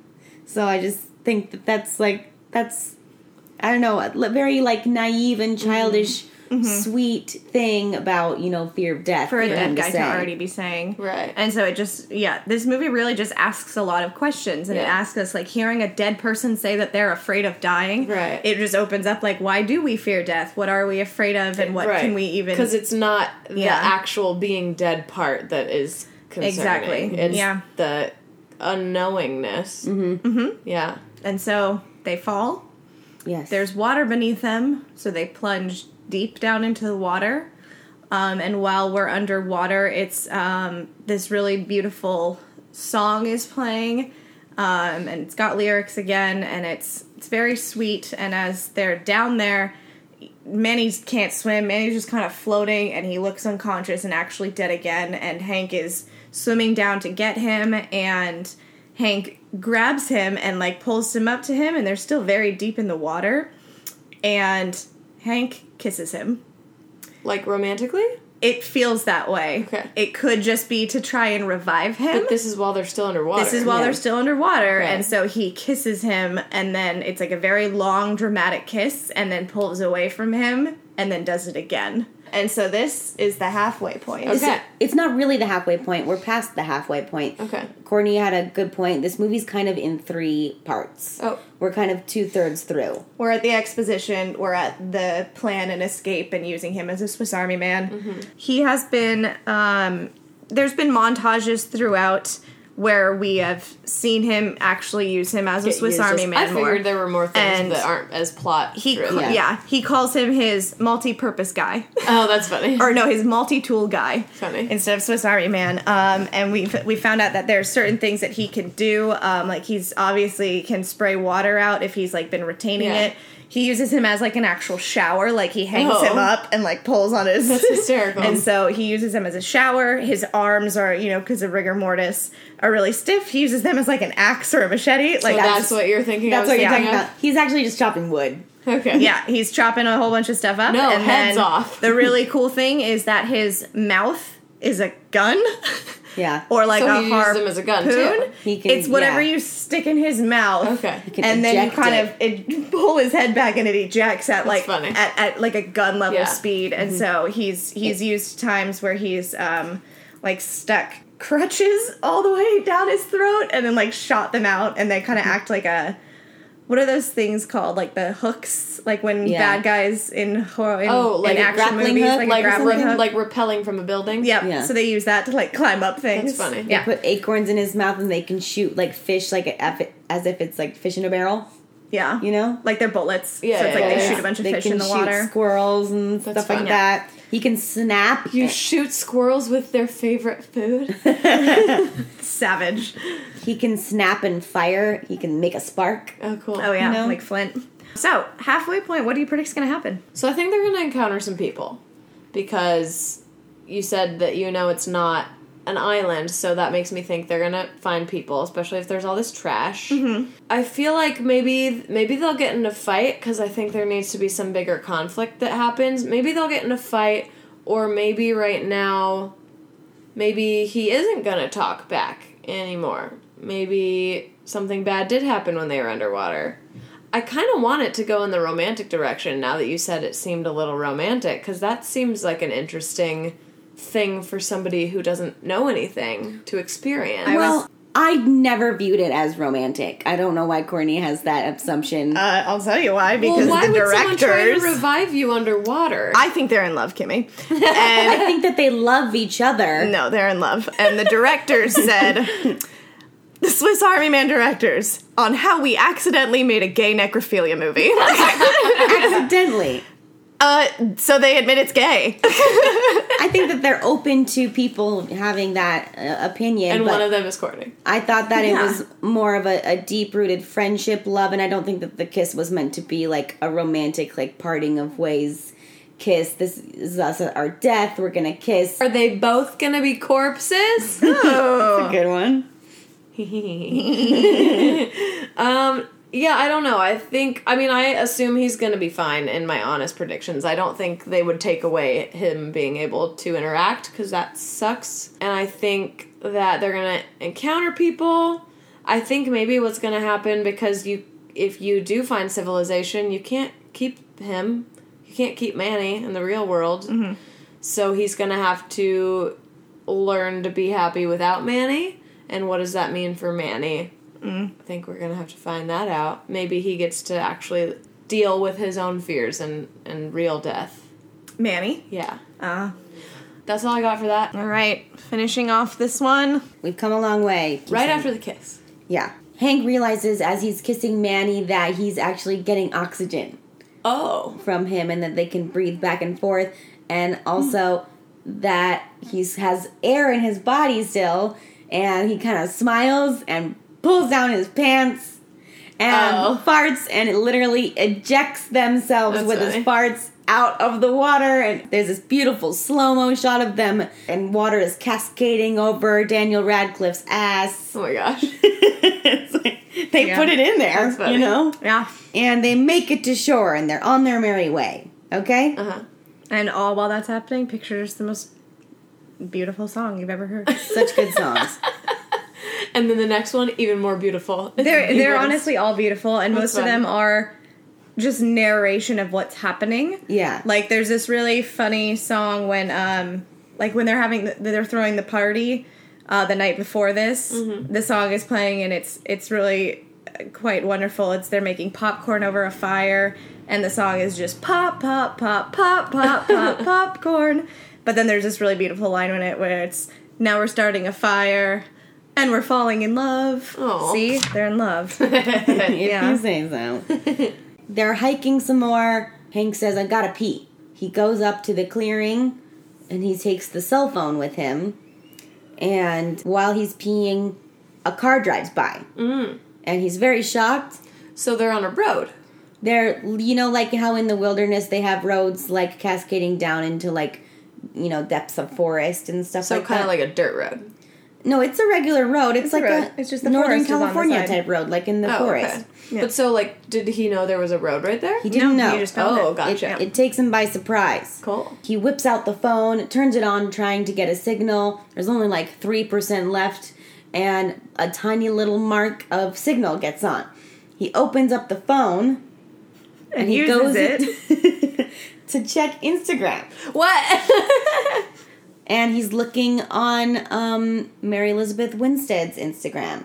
So I just think that that's like, that's, I don't know, very like naive and childish sweet thing about you know fear of death for a dead guy to say. already be saying. Right. And so it just, yeah, this movie really just asks a lot of questions and it asks us, like, hearing a dead person say that they're afraid of dying. Right. It just opens up, like, why do we fear death? What are we afraid of? And what can we even. Because it's not the Yeah. actual being dead part that is concerning. Exactly. It's Yeah. the unknowingness. Mm-hmm. Mm-hmm. Yeah. and so they fall. Yes, There's water beneath them, so they plunge deep down into the water. Um, and while we're underwater, it's um, this really beautiful song is playing, um, and it's got lyrics again, and it's it's very sweet. And as they're down there, Manny can't swim. Manny's just kind of floating, and he looks unconscious and actually dead again. And Hank is swimming down to get him, and Hank grabs him and like pulls him up to him, and they're still very deep in the water. And Hank kisses him. Like romantically? It feels that way. Okay. It could just be to try and revive him. But this is while they're still underwater. This is while Yeah. they're still underwater, Right. and so he kisses him, and then it's like a very long, dramatic kiss, and then pulls away from him, and then does it again. And so this is the halfway point. Okay. it's not really the halfway point. We're past the halfway point. Okay. Courtney had a good point. This movie's kind of in three parts. Oh. We're kind of two thirds through. We're at the exposition, we're at the plan and escape, and using him as a Swiss Army man. Mm-hmm. He has been, um, there's been montages throughout where we have seen him actually use him as a Swiss Army man I figured more. there were more things And that aren't as plot. He, yeah. Yeah. he calls him his multi-purpose guy. Oh, that's funny. or no, his multi-tool guy. Funny. Instead of Swiss Army Man. Um, and we we found out that there are certain things that he can do. Um, like he's obviously can spray water out if he's like been retaining Yeah. it. He uses him as like an actual shower. Like he hangs Oh. him uh-huh. up and like pulls on his. That's hysterical. and so he uses him as a shower. His arms are you know because of rigor mortis are really stiff. He uses them as like an axe or a machete. Like so that's what you're thinking. That's what you're talking thinking about. He's actually just chopping wood. Okay. yeah, he's chopping a whole bunch of stuff up. No, and heads off. the really cool thing is that his mouth is a gun. Yeah. or like So a he uses harpoon. them as a gun, too? He can- it's whatever yeah. you stick in his mouth. Okay. And then you kind it. of it, pull his head back and it ejects at like funny. at, at like a gun level Yeah. speed. And so he's he's used times where he's um like stuck crutches all the way down his throat and then like shot them out and they kind of act like a what are those things called? Like the hooks, like when Yeah. bad guys in horror, in, Oh, like in a action grappling movies, hook? like, Like a grappling re- hook. like repelling from a building. Yep. Yeah. So they use that to like climb up things. That's funny. Yeah. Put acorns in his mouth and they can shoot like fish, like as if it's like fish in a barrel. Yeah. You know? Like they're bullets. Yeah, So it's like yeah, they yeah. shoot a bunch of they fish can in the shoot water. squirrels and That's stuff like fun. that. He can snap. You shoot squirrels with their favorite food. Savage. He can snap and fire. He can make a spark. Oh, cool. Oh yeah, You know? like Flint. So halfway point, what do you predict is gonna happen? So I think they're going to encounter some people because you said that you know it's not an island, so that makes me think they're to find people, especially if there's all this trash. Mm-hmm. I feel like maybe maybe they'll get in a fight because I think there needs to be some bigger conflict that happens. Maybe they'll get in a fight, or maybe right now, maybe he isn't to talk back anymore. Maybe something bad did happen when they were underwater. I kind of want it to go in the romantic direction now that you said it seemed a little romantic because that seems like an interesting thing for somebody who doesn't know anything to experience. well, I never viewed it as romantic. I don't know why Courtney has that assumption. Uh, I'll tell you why. well, Because why the would try to directors. revive you underwater? I think they're in love, Kimmy. And I think that they love each other. no, they're in love. And the directors said, the Swiss Army Man directors, on how we accidentally made a gay necrophilia movie. Accidentally. Uh, so they admit it's gay. I think that they're open to people having that uh, opinion. and one of them is courting. I thought that Yeah. it was more of a, a deep rooted friendship, love, and I don't think that the kiss was meant to be like a romantic, like parting of ways kiss. This is us at our death. We're gonna kiss. Are they both gonna be corpses? oh. That's a good one. um, yeah, I don't know. I think, I mean, I assume he's going to be fine in my honest predictions. I don't think they would take away him being able to interact because that sucks. And I think that they're going to encounter people. I think maybe what's going to happen because you, if you do find civilization, you can't keep him. You can't keep Manny in the real world. Mm-hmm. So he's gonna have to learn to be happy without Manny. And what does that mean for Manny? I think we're gonna have to find that out. Maybe he gets to actually deal with his own fears and, and real death. Manny. Yeah. Uh, That's all I got for that. all right, finishing off this one. We've come a long way. Right after the kiss. Yeah. Hank realizes as he's kissing Manny that he's actually getting oxygen Oh. from him and that they can breathe back and forth and also that he has air in his body still and he kind of smiles and pulls down his pants and Oh. farts and it literally ejects themselves That's with funny. his farts out of the water and there's this beautiful slow-mo shot of them and water is cascading over Daniel Radcliffe's ass Oh my gosh. It's like, they Yeah. put it in there, That's funny. you know? Yeah. And they make it to shore and they're on their merry way. Okay? Uh huh. And all while that's happening, picture just the most beautiful song you've ever heard. Such good songs. And then the next one, even more beautiful. It's they're the they're honestly all beautiful, and That's most of them are just narration of what's happening. Yeah. Like there's this really funny song when um like when they're having the, they're throwing the party uh the night before this. The song is playing and it's it's really uh, quite wonderful. It's they're making popcorn over a fire and the song is just pop pop pop pop pop pop popcorn. But then there's this really beautiful line in it where it's now we're starting a fire and we're falling in love. Aw. See? They're in love. if Yeah. you say so. they're hiking some more. Hank says, I gotta pee. He goes up to the clearing and he takes the cell phone with him. And while he's peeing, a car drives by. Mm. And he's very shocked. So they're on a road. They're, you know, like how in the wilderness they have roads like cascading down into like, you know, depths of forest and stuff So like kind that. of like a dirt road. No, it's a regular road. It's, a like road. a It's just the Northern forest the California type road, like in the Oh, forest. okay. Yeah. But so, like, did he know there was a road right there? He didn't No, know. he just found Oh, it. gotcha. It, it takes him by surprise. Cool. He whips out the phone, turns it on, trying to get a signal. There's only like 3% left, and a tiny little mark of signal gets on. He opens up the phone and, he uses goes it. to check Instagram. What? And he's looking on um, Mary Elizabeth Winstead's Instagram.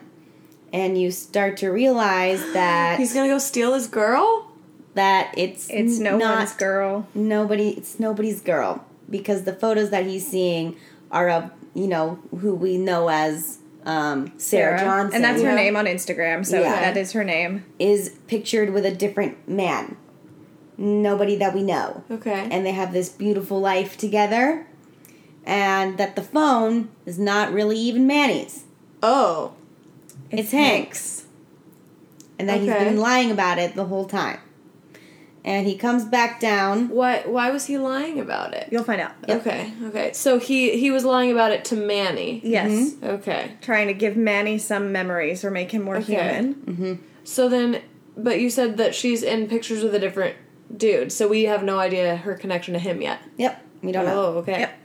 And you start to realize that He's gonna go steal his girl? that it's It's no not one's girl. nobody it's nobody's girl because the photos that he's seeing are of you know who we know as um, Sarah, Johnson And that's her name on Instagram, so Yeah. that is her name. is pictured with a different man nobody that we know Okay. and they have this beautiful life together and that the phone is not really even Manny's oh. it's, Hank's and that he's been lying about it the whole time and he comes back down Why? Why was he lying about it? You'll find out. Okay. Okay. So he he was lying about it to Manny. Yes. Mm-hmm. Okay. Trying to give Manny some memories or make him more Okay. human. Mm-hmm. So then, but you said that she's in pictures with a different dude, so we have no idea her connection to him yet. yep we don't know Oh, okay. Yep.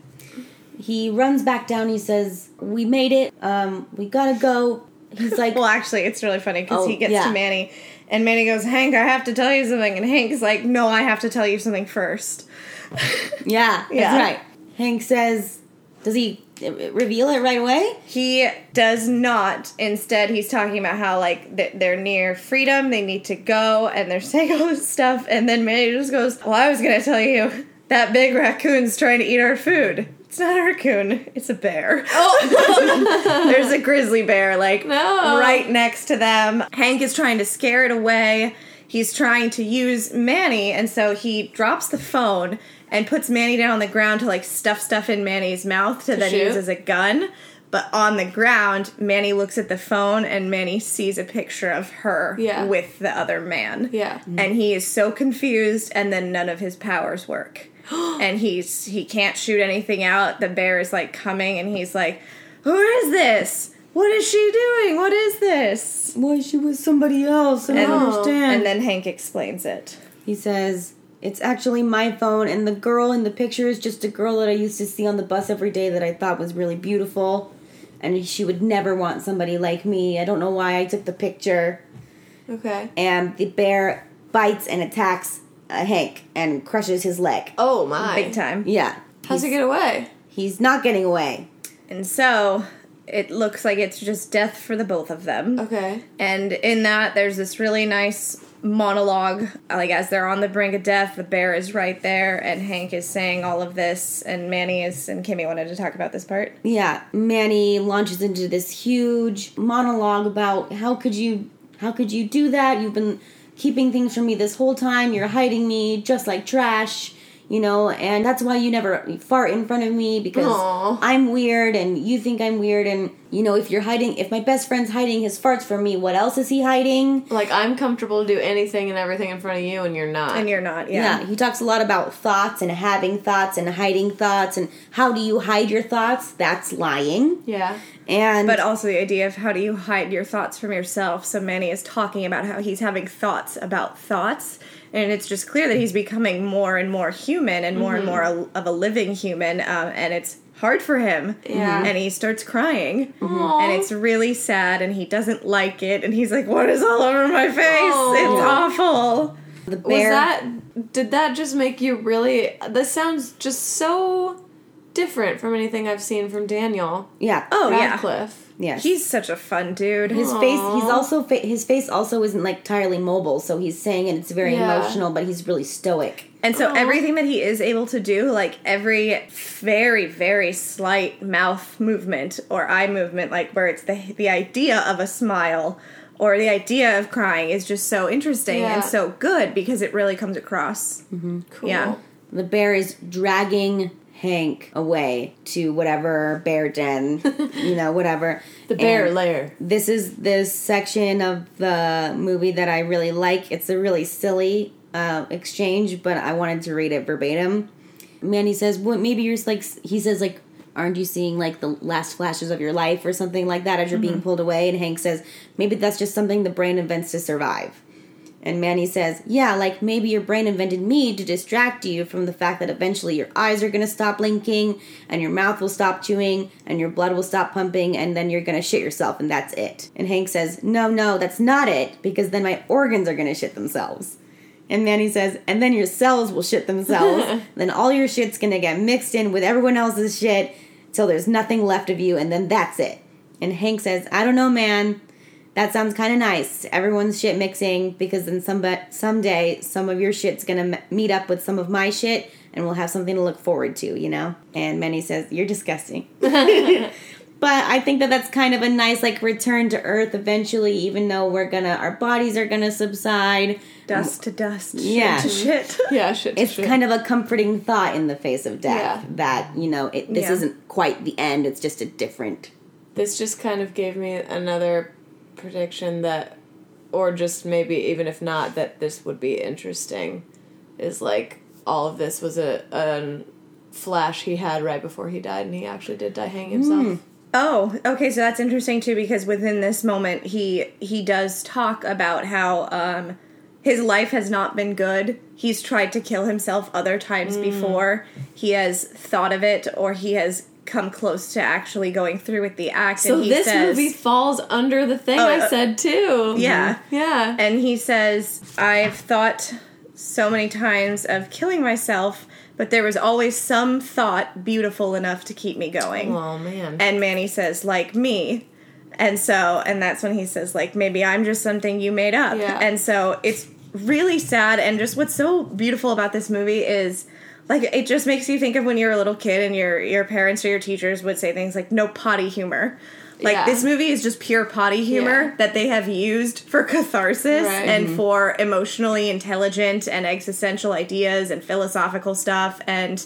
He runs back down. He says, "We made it. Um, we gotta go." He's like, Well, actually, it's really funny because Oh, he gets yeah. to Manny, and Manny goes, "Hank, I have to tell you something," and Hank's like, "No, I have to tell you something first. "Yeah, that's Yeah. right." Hank says, "Does he uh, reveal it right away?" He does not. Instead, he's talking about how like they're near freedom, they need to go, and they're saying all this stuff, and then Manny just goes, "Well, I was gonna tell you that big raccoon's trying to eat our food." It's not a raccoon, it's a bear. Oh. There's a grizzly bear, like, No. right next to them. Hank is trying to scare it away. He's trying to use Manny, and so he drops the phone and puts Manny down on the ground to, like, stuff stuff in Manny's mouth to, then shoot? use as a gun. But on the ground, Manny looks at the phone and Manny sees a picture of her Yeah. with the other man. Yeah. And he is so confused, and then none of his powers work. and he's he can't shoot anything out. The bear is like coming, and he's like, "Who is this? What is she doing? What is this?" Why she was somebody else? I don't And- understand. And then Hank explains it. he says, "It's actually my phone, and the girl in the picture is just a girl that I used to see on the bus every day that I thought was really beautiful." And she would never want somebody like me. I don't know why I took the picture. Okay. and the bear bites and attacks uh, Hank and crushes his leg. Oh my. Big time. Yeah. How's he get away? He's not getting away. And so it looks like it's just death for the both of them. Okay. And in that, there's this really nice monologue. Like, as they're on the brink of death, the bear is right there, and Hank is saying all of this, and Manny is, and Kimmy wanted to talk about this part. Yeah, Manny launches into this huge monologue about how could you how could you do that? You've been keeping things from me this whole time. You're hiding me just like trash, you know, and that's why you never fart in front of me because Aw. I'm weird and you think I'm weird and you know, if you're hiding if my best friend's hiding his farts from me, what else is he hiding? Like I'm comfortable to do anything and everything in front of you, and you're not. And you're not, Yeah. yeah. he talks a lot about thoughts and having thoughts and hiding thoughts and how do you hide your thoughts? That's lying. yeah. And But also the idea of how do you hide your thoughts from yourself. So Manny is talking about how he's having thoughts about thoughts. And it's just clear that he's becoming more and more human and more and more a- of a living human. Um, and it's hard for him. Yeah. And he starts crying. Aw. And it's really sad. And he doesn't like it. And he's like, What is all over my face? Aw. It's awful. the Was that did that just make you really this sounds just so different from anything I've seen from Daniel Yeah. Oh, yeah. Radcliffe. Yes. He's such a fun dude. his face. He's also fa- his face also isn't like entirely mobile so he's saying and it's very Yeah. emotional but he's really stoic And so Aw. everything that he is able to do, like every very, very slight mouth movement or eye movement, like where it's the the idea of a smile or the idea of crying is just so interesting Yeah. and so good because it really comes across. Mm-hmm. Cool. Yeah. the bear is dragging hank away to whatever bear den you know whatever. The bear And lair. this is this section of the movie that i really like. It's a really silly uh, exchange but i wanted to read it verbatim. Manny says well maybe you're like he says like aren't you seeing like the last flashes of your life or something like that as you're being pulled away? And hank says maybe that's just something the brain invents to survive and Manny says, Yeah, like maybe your brain invented me to distract you from the fact that eventually your eyes are gonna stop blinking, and your mouth will stop chewing, and your blood will stop pumping, and then you're gonna shit yourself, and that's it. And Hank says, No, no, that's not it, because then my organs are gonna shit themselves. And Manny says, And then your cells will shit themselves, then all your shit's gonna get mixed in with everyone else's shit till there's nothing left of you, and then that's it. And Hank says, I don't know, man. That sounds kind of nice. Everyone's shit mixing because then some someday some of your shit's gonna m- meet up with some of my shit, and we'll have something to look forward to, you know. And Manny says, "You're disgusting." but I think that that's kind of a nice like return to earth eventually, even though we're gonna our bodies are gonna subside. Dust to dust, Yeah. shit to shit. Yeah, shit. It's shit. kind of a comforting thought in the face of death Yeah. that you know it, this Yeah. isn't quite the end; it's just a different. this just kind of gave me another prediction that or just maybe even if not that this would be interesting is like all of this was a a flash he had right before he died and he actually did die hanging himself Oh, okay, so that's interesting too because within this moment he he does talk about how um his life has not been good. He's tried to kill himself other times before. He has thought of it or he has come close to actually going through with the act so this says movie falls under the thing Oh, i uh, said too Yeah. yeah and he says I've thought so many times of killing myself, but there was always some thought beautiful enough to keep me going. oh man And Manny says, like me. And so, and that's when he says, like, maybe I'm just something you made up. Yeah. And so it's really sad. And just what's so beautiful about this movie is, like, it just makes you think of when you're a little kid and your your parents or your teachers would say things like, no potty humor. Like, Yeah. this movie is just pure potty humor Yeah. that they have used for catharsis Right. and mm-hmm. for emotionally intelligent and existential ideas and philosophical stuff. And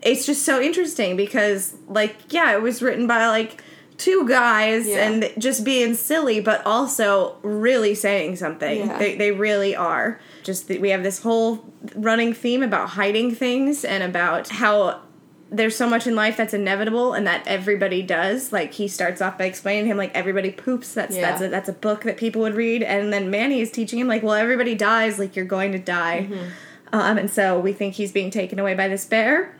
it's just so interesting because, like, yeah, it was written by like two guys Yeah. and just being silly, but also really saying something. Yeah. They, they really are. Just that we have this whole running theme about hiding things and about how there's so much in life that's inevitable and that everybody does. Like he starts off by explaining to him like everybody poops. That's Yeah. that's a that's a book that people would read. And then Manny is teaching him like, well, everybody dies. Like you're going to die. Um, and so we think he's being taken away by this bear.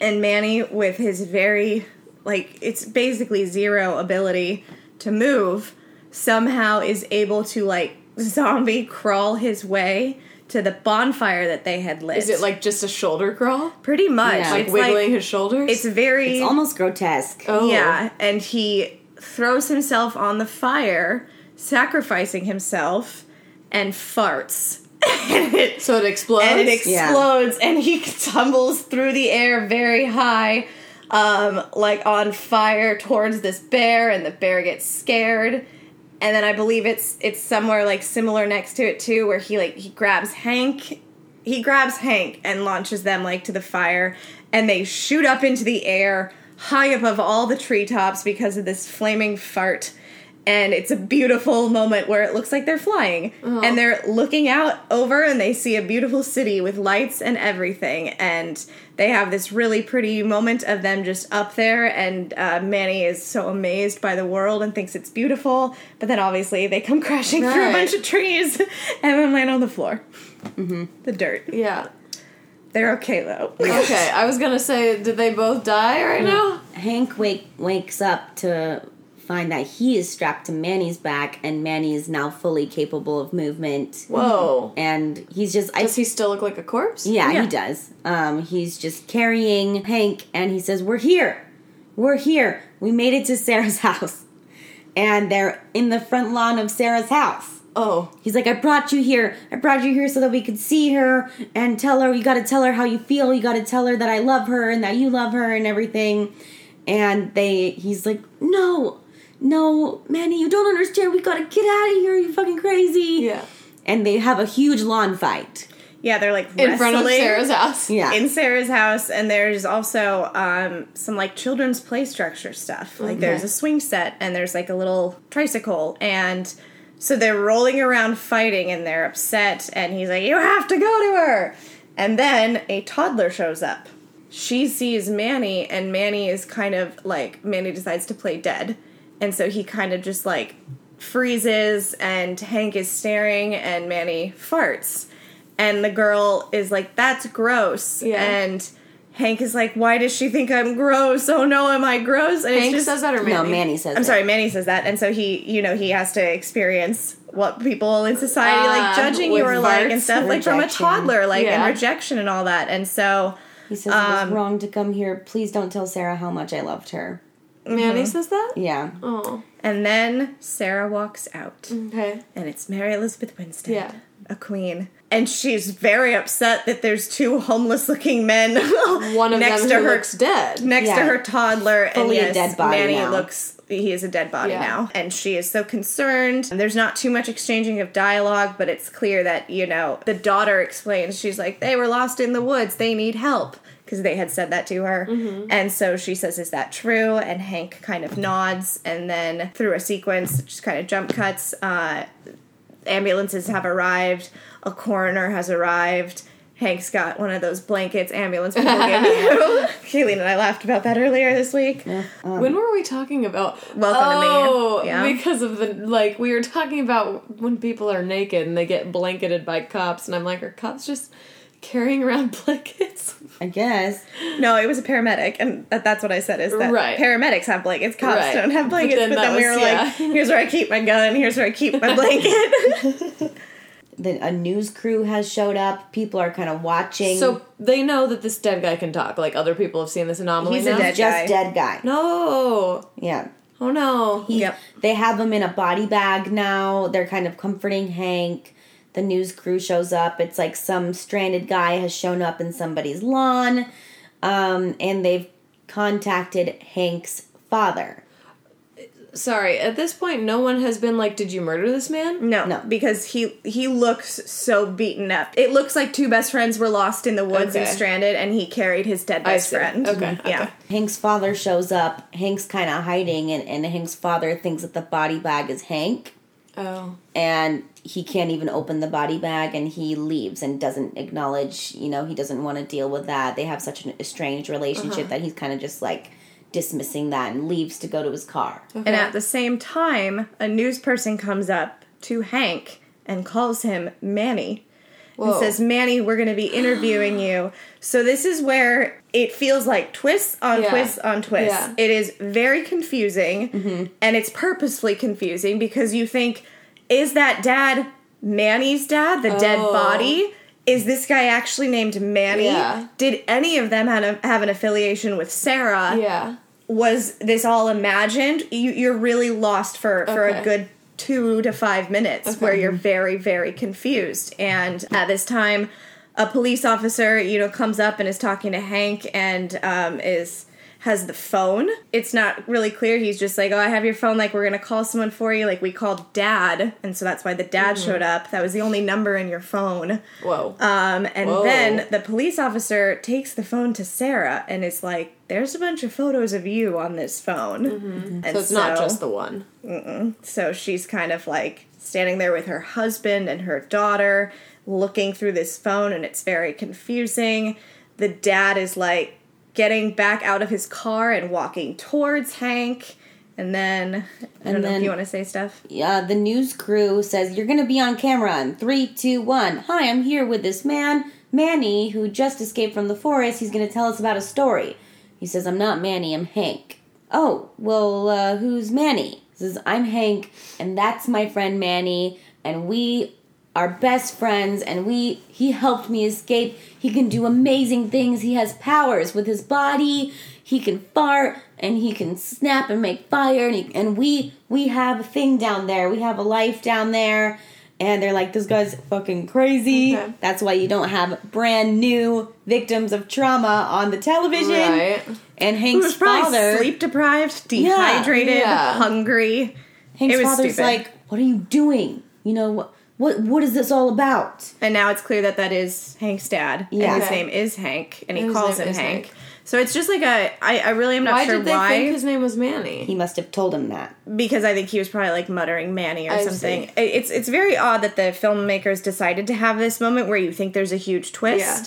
And Manny, with his very like it's basically zero ability to move, somehow is able to like zombie crawl his way to the bonfire that they had lit. Is it like just a shoulder crawl? pretty much? Yeah. Like it's wiggling his shoulders? It's very It's almost grotesque. Oh. yeah, and he throws himself on the fire, sacrificing himself, and farts. and it so it explodes. and it Yeah. explodes and he tumbles through the air very high um, like on fire towards this bear and the bear gets scared. And then i believe it's it's somewhere like similar next to it too where he like he grabs hank he grabs hank and launches them like to the fire. And they shoot up into the air high above all the treetops because of this flaming fart and it's a beautiful moment where it looks like they're flying. And they're looking out over and they see a beautiful city with lights and everything. And they have this really pretty moment of them just up there. And uh, manny is so amazed by the world and thinks it's beautiful. But then obviously they come crashing through a bunch of trees and then land on the floor. The dirt. Yeah. they're okay though. Okay, I was gonna say, did they both die right now? Hank wake wakes up to find that he is strapped to Manny's back, and Manny is now fully capable of movement. Whoa. And he's just I Does he still look like a corpse? Yeah, Yeah. he does. Um, he's just carrying Hank, and he says, "We're here, we're here. We made it to Sarah's house, and they're in the front lawn of Sarah's house." Oh. He's like, "I brought you here. I brought you here so that we could see her and tell her. You got to tell her how you feel. You got to tell her that I love her and that you love her and everything." And they, he's like, "No, no, Manny, you don't understand. We got to get out of here. You fucking crazy." Yeah. And they have a huge lawn fight. yeah they're like In front of. Sarah's house. Yeah. in Sarah's house, and there's also um, some like children's play structure stuff. Like there's a swing set, and there's like a little tricycle, and so they're rolling around fighting, and they're upset. And he's like, "You have to go to her." And then a toddler shows up. She sees Manny, and Manny is kind of like Manny decides to play dead, and so he kind of just like freezes, and Hank is staring, and Manny farts and the girl is like that's gross Yeah. and hank is like why does she think i'm gross oh no am i gross and Hank just says that or Manny? No, Manny says. i'm it. sorry manny says that and so he you know he has to experience what people in society like Ah, judging you with are like and farts, stuff like from a toddler like Yeah. and rejection and all that and so He says it Um, was wrong to come here. Please don't tell Sarah how much I loved her. Manny mm-hmm. says that? Yeah. Oh. and then sarah walks out Okay. and it's mary elizabeth winstead Yeah. a queen and she's very upset that there's two homeless looking men One of next them to her looks dead. next to her toddler Fully and yes, dead body Manny now. looks he is a dead body Yeah. now and she is so concerned and there's not too much exchanging of dialogue but it's clear that you know the daughter explains she's like they were lost in the woods they need help because they had said that to her Mm-hmm. and so she says is that true and hank kind of nods and then through a sequence just kind of jump cuts uh ambulances have arrived a coroner has arrived Hank's got one of those blankets ambulance people give you. Kayleen and I laughed about that earlier this week. when were we talking about? Welcome to Me. oh, Yeah. because of the like we were talking about when people are naked and they get blanketed by cops, and I'm like, are cops just carrying around blankets? I guess. No, it was a paramedic, and that, that's what I said is that Right. paramedics have blankets, cops Right. don't have blankets. But then then, we was- were yeah. like, here's where I keep my gun, here's where I keep my blanket. Then a news crew has showed up. People are kind of watching. So they know that this dead guy can talk. Like other people have seen this anomaly. He's a dead just guy. dead guy. No. Yeah. Oh no. He, Yep. They have him in a body bag now. They're kind of comforting Hank. The news crew shows up. It's like some stranded guy has shown up in somebody's lawn. Um, and they've contacted Hank's father. Sorry. At this point, no one has been like, "Did you murder this man?" no, No. because he he looks so beaten up. It looks like two best friends were lost in the woods and stranded, and he carried his dead best friend. Okay, Yeah. okay. Hank's father shows up. Hank's kind of hiding, and, and Hank's father thinks that the body bag is Hank. Oh. and he can't even open the body bag and he leaves and doesn't acknowledge you know he doesn't want to deal with that they have such an estranged relationship uh-huh. that he's kind of just like dismissing that and leaves to go to his car uh-huh. And at the same time, a news person comes up to Hank and calls him Manny. Whoa. And says, Manny, we're going to be interviewing you. So this is where it feels like twists on Yeah. twists on twists. Yeah. It is very confusing, mm-hmm. and it's purposefully confusing because you think, is that dad Manny's dad, the dead Oh. body, is this guy actually named Manny? Yeah. Did any of them have, have an affiliation with Sarah? Yeah. Was this all imagined? You, you're really lost for, for Okay. a good two to five minutes Okay. where you're very, very confused. And at this time, a police officer, you know, comes up and is talking to Hank and um, is has the phone. It's not really clear. He's just like, "Oh, I have your phone. Like, we're gonna call someone for you. Like, we called Dad, and so that's why the dad Mm-hmm. showed up. That was the only number in your phone." Whoa. Um, and Whoa. then the police officer takes the phone to Sarah and is like, "There's a bunch of photos of you on this phone." And so it's not just the one. so she's kind of like standing there with her husband and her daughter, looking through this phone, and it's very confusing. The dad is like getting back out of his car and walking towards Hank. And then I don't know then- if you want to say stuff. Yeah, the news crew says you're gonna be on camera in three, two, one. Hi, I'm here with this man, Manny, who just escaped from the forest. He's gonna tell us about a story. He says, "I'm not Manny, I'm Hank." Oh, well, uh, who's Manny? He says, "I'm Hank, and that's my friend Manny, and we are best friends. And we he helped me escape. He can do amazing things. He has powers with his body. He can fart." And he can snap and make fire, and, he, and we we have a thing down there. We have a life down there, and they're like, "This guy's fucking crazy." Okay. That's why you don't have brand new victims of trauma on the television. Right. And Hank's was father, sleep deprived, dehydrated, Yeah. hungry. Hank's it was father's stupid. like, "What are you doing? You know what? What what is this all about?" And now it's clear that that is Hank's dad. Yeah. And his name is Hank, and he And his calls him Hank. Hank. So it's just like a. I, I really am not Why sure did they why. think his name was Manny? He must have told him that. because I think he was probably like muttering Manny or I something. see. It's it's very odd that the filmmakers decided to have this moment where you think there's a huge twist. Yeah.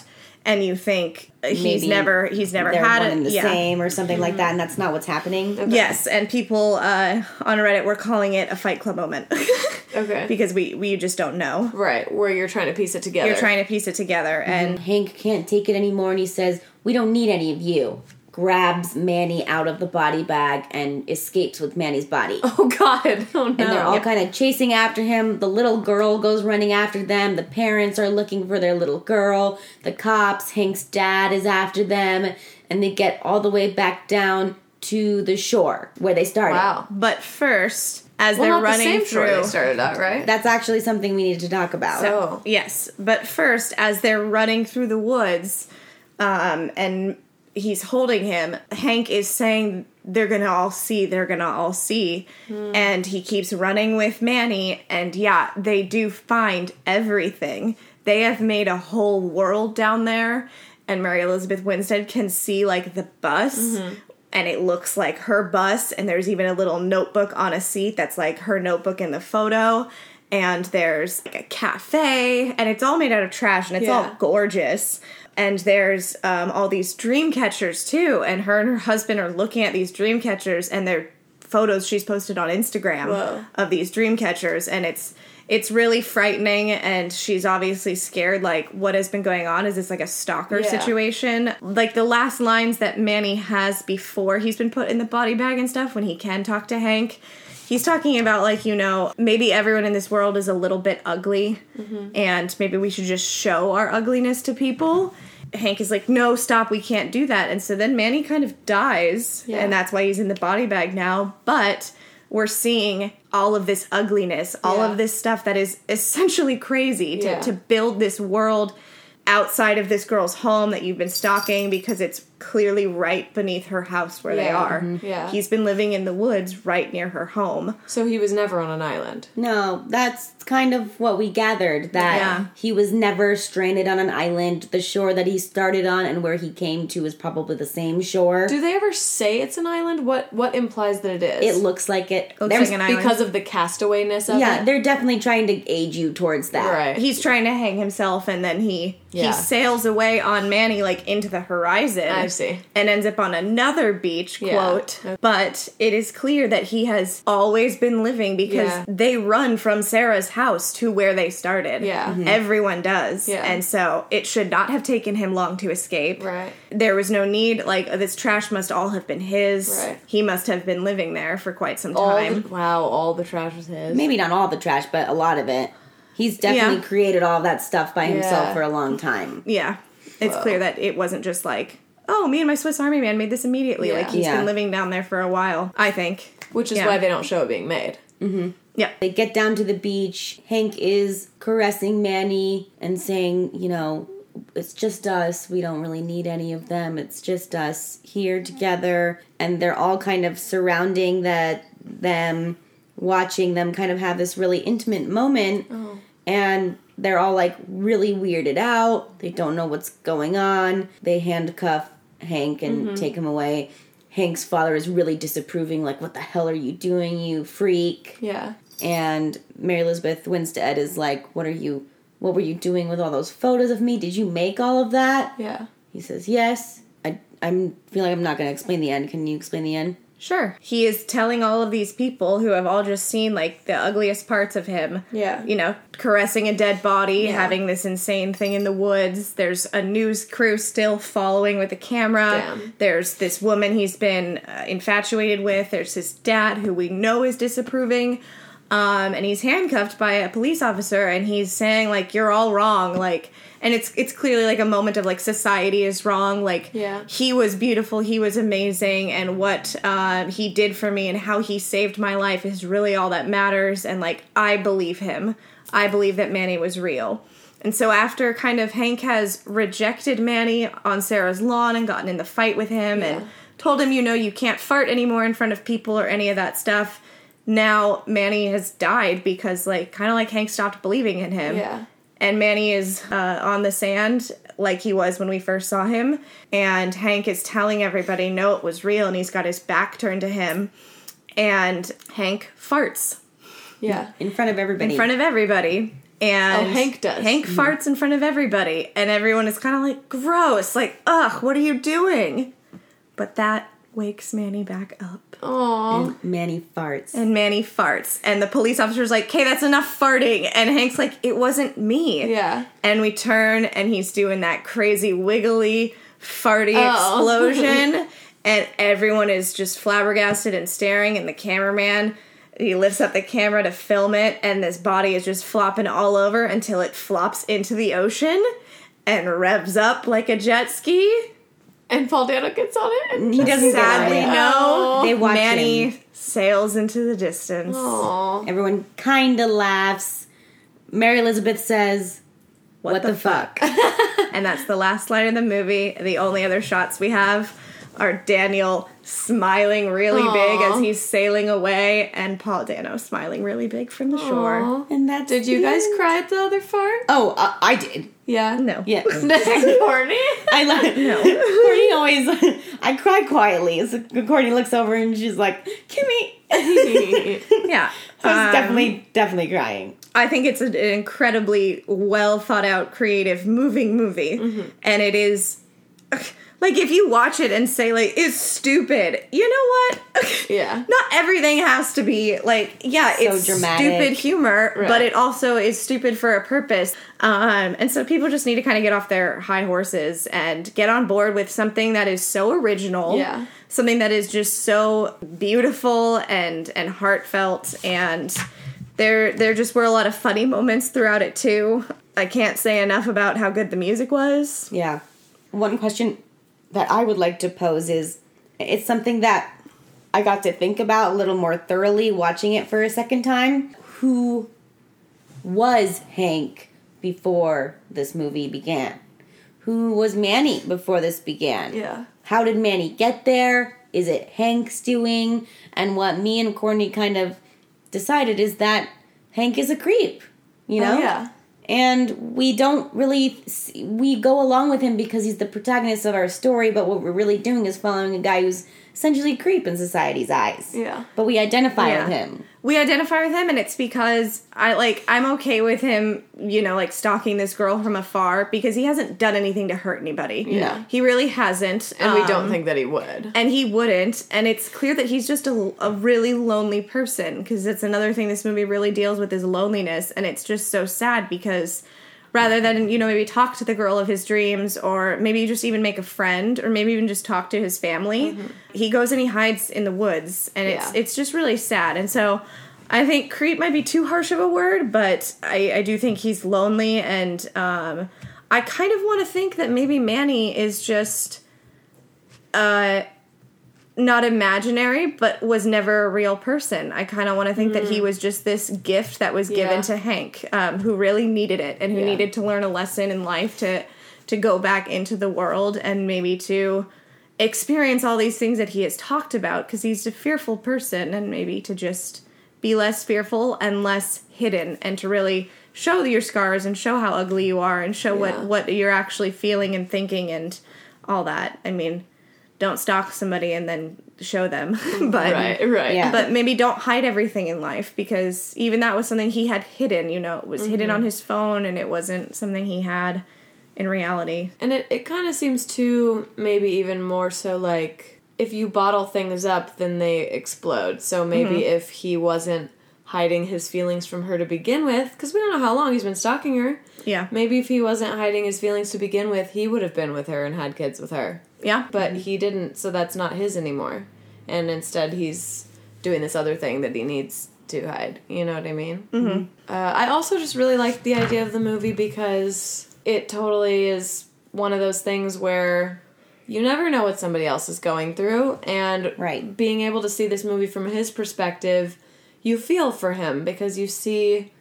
And you think he's Maybe never he's never had one it. the yeah. same or something like that, and that's not what's happening. Yes, and people uh, on Reddit were calling it a Fight Club moment Okay. because we we just don't know. right, where you're trying to piece it together. You're trying to piece it together, and Hank can't take it anymore, and he says, "We don't need any of you." Grabs Manny out of the body bag and escapes with Manny's body. Oh God! Oh no! and they're all kind of chasing after him. The little girl goes running after them. The parents are looking for their little girl. The cops, Hank's dad is after them, and they get all the way back down to the shore where they started. wow. but first as Well, they're running the through. they started out, right? That's actually something we need to talk about. oh. Yes, but first, as they're running through the woods, um, and he's holding him, Hank is saying they're gonna all see, they're gonna all see, hmm. and he keeps running with Manny, and yeah, they do find everything. They have made a whole world down there, and Mary Elizabeth Winstead can see like the bus. Mm-hmm. And it looks like her bus, and there's even a little notebook on a seat that's like her notebook in the photo. And there's like a cafe and it's all made out of trash and it's all gorgeous and there's um, all these dream catchers too. And her and her husband are looking at these dream catchers and they're photos she's posted on instagram Whoa. of these dream catchers. And it's it's really frightening. And she's obviously scared like what has been going on? Is this like a stalker Yeah. situation? Like the last lines that manny has before he's been put in the body bag and stuff when he can talk to hank he's talking about like you know maybe everyone in this world is a little bit ugly and maybe we should just show our ugliness to people hank is like no stop we can't do that and so then manny kind of dies Yeah. and that's why he's in the body bag now but we're seeing all of this ugliness all Yeah. of this stuff that is essentially crazy to, Yeah. to build this world outside of this girl's home that you've been stalking because it's clearly right beneath her house where they Yeah. are. Mhm. Yeah. He's been living in the woods right near her home. So he was never on an island. No, that's kind of what we gathered that Yeah. he was never stranded on an island. The shore that he started on and where he came to is probably the same shore. Do they ever say it's an island? What what implies that it is? it looks like it. Looks There's- like an island. because of the castawayness of it? yeah, it. they're definitely trying to age you towards that. Right. He's trying to hang himself and then he Yeah. he sails away on Manny like into the horizon. I see. And ends up on another beach, Yeah. quote. Okay. But it is clear that he has always been living because Yeah. they run from Sarah's house to where they started. Yeah. Mhm. Everyone does. Yeah. And so it should not have taken him long to escape. Right. There was no need, like, this trash must all have been his. Right. He must have been living there for quite some all time. the, wow, all the trash was his. Maybe not all the trash, but a lot of it. He's definitely Yeah. created all that stuff by himself Yeah. for a long time. Yeah. It's clear that it wasn't just like, oh, me and my Swiss Army man made this immediately. Yeah. Like he's Yeah. been living down there for a while, I think. Which is Yeah. why they don't show it being made. Mm-hmm. Yeah. They get down to the beach. Hank is caressing Manny and saying, you know, it's just us. We don't really need any of them. It's just us here together. And they're all kind of surrounding that them, watching them kind of have this really intimate moment. And they're all like really weirded out. They don't know what's going on. They handcuff Hank and mm-hmm. take him away. Hank's father is really disapproving, like, what the hell are you doing, you freak? Yeah. and Mary Elizabeth Winstead is like, "What are you? What were you doing with all those photos of me? Did you make all of that?" Yeah. He says, "Yes." I I'm feel like I'm not going to explain the end. Can you explain the end? Sure. He is telling all of these people who have all just seen like the ugliest parts of him. Yeah. You know, caressing a dead body, Yeah. having this insane thing in the woods. There's a news crew still following with a camera. Damn. There's this woman he's been uh, infatuated with. There's his dad who we know is disapproving. Um, and he's handcuffed by a police officer and he's saying like you're all wrong like and it's it's clearly like a moment of like society is wrong like Yeah. he was beautiful he was amazing and what uh, he did for me and how he saved my life is really all that matters and like i believe him i believe that manny was real and so after kind of hank has rejected manny on sarah's lawn and gotten in the fight with him Yeah. and told him you know you can't fart anymore in front of people or any of that stuff now manny has died because like kind of like hank stopped believing in him Yeah. And Manny is uh, on the sand like he was when we first saw him. And Hank is telling everybody, no, it was real. And he's got his back turned to him. And Hank farts Yeah. In front of everybody. in front of everybody. And Oh, Hank does. Hank farts in front of everybody. And everyone is kind of like, gross. Like, ugh, what are you doing? But that wakes Manny back up. Aww. and Manny farts. And Manny farts. And the police officer's like, okay, that's enough farting. And Hank's like, it wasn't me. Yeah. And we turn and he's doing that crazy wiggly farty Oh. explosion. and everyone is just flabbergasted and staring. And the cameraman, he lifts up the camera to film it. And this body is just flopping all over until it flops into the ocean and revs up like a jet ski. And Paul Dano gets on it. he doesn't Sadly, get on it. no. They watch Manny him. sails into the distance. Aww. Everyone kind of laughs. Mary Elizabeth says, "What, the, fuck?" And that's the last line of the movie. The only other shots we have are Daniel smiling really big as he's sailing away, and Paul Dano smiling really big from the shore. And that. Did you guys end. cry at the other fart? Oh, uh, I did. Yeah. No. Yeah. Courtney? I like no. Courtney always. I cry quietly. So Courtney looks over and she's like, "Kimmy." Yeah. I was Um, definitely, definitely crying. I think it's an incredibly well thought out, creative, moving movie. Mm-hmm. And it is. Like, if you watch it and say, like, it's stupid, you know what? Yeah. Not everything has to be, like, yeah, it's dramatic. stupid humor, Right. but it also is stupid for a purpose. Um, and so people just need to kind of get off their high horses and get on board with something that is so original. Yeah. Something that is just so beautiful and, and heartfelt and there there just were a lot of funny moments throughout it too. I can't say enough about how good the music was. Yeah. One question that I would like to pose is it's something that I got to think about a little more thoroughly watching it for a second time. Who was Hank before this movie began? Who was Manny before this began? Yeah. How did Manny get there? Is it Hank's doing? And what me and Courtney kind of decided is that Hank is a creep. You oh, know? Oh, yeah. And we don't really see, we go along with him because he's the protagonist of our story, but what we're really doing is following a guy who's essentially a creep in society's eyes. Yeah. But we identify Yeah. with him. We identify with him and it's because I like I'm okay with him, you know, like stalking this girl from afar because he hasn't done anything to hurt anybody. Yeah. He really hasn't. And we Um, don't think that he would. and he wouldn't and it's clear that he's just a, a really lonely person because it's another thing this movie really deals with is loneliness and it's just so sad because rather than you know maybe talk to the girl of his dreams or maybe just even make a friend or maybe even just talk to his family. He goes and he hides in the woods and it's Yeah. it's just really sad. And so I think creep might be too harsh of a word, but I, I do think he's lonely, and um, I kind of want to think that maybe Manny is just uh, not imaginary, but was never a real person. I kind of want to think that he was just this gift that was given Yeah. to Hank, um, who really needed it and who Yeah. needed to learn a lesson in life to to go back into the world and maybe to experience all these things that he has talked about because he's a fearful person and maybe to just be less fearful and less hidden and to really show your scars and show how ugly you are and show Yeah. what what you're actually feeling and thinking and all that i mean don't stalk somebody and then show them but Right, right. Yeah. but maybe don't hide everything in life because even that was something he had hidden you know it was hidden on mm-hmm. his phone and it wasn't something he had in reality And it, it kind of seems too, maybe even more so like if you bottle things up, then they explode. So maybe mm-hmm. if he wasn't hiding his feelings from her to begin with, because we don't know how long he's been stalking her. yeah Maybe if he wasn't hiding his feelings to begin with, he would have been with her and had kids with her. yeah But he didn't, so that's not his anymore. And instead, he's doing this other thing that he needs to hide. You know what I mean? Mm-hmm. Uh, I also just really like the idea of the movie because it totally is one of those things where you never know what somebody else is going through. And Right. being able to see this movie from his perspective, you feel for him because you see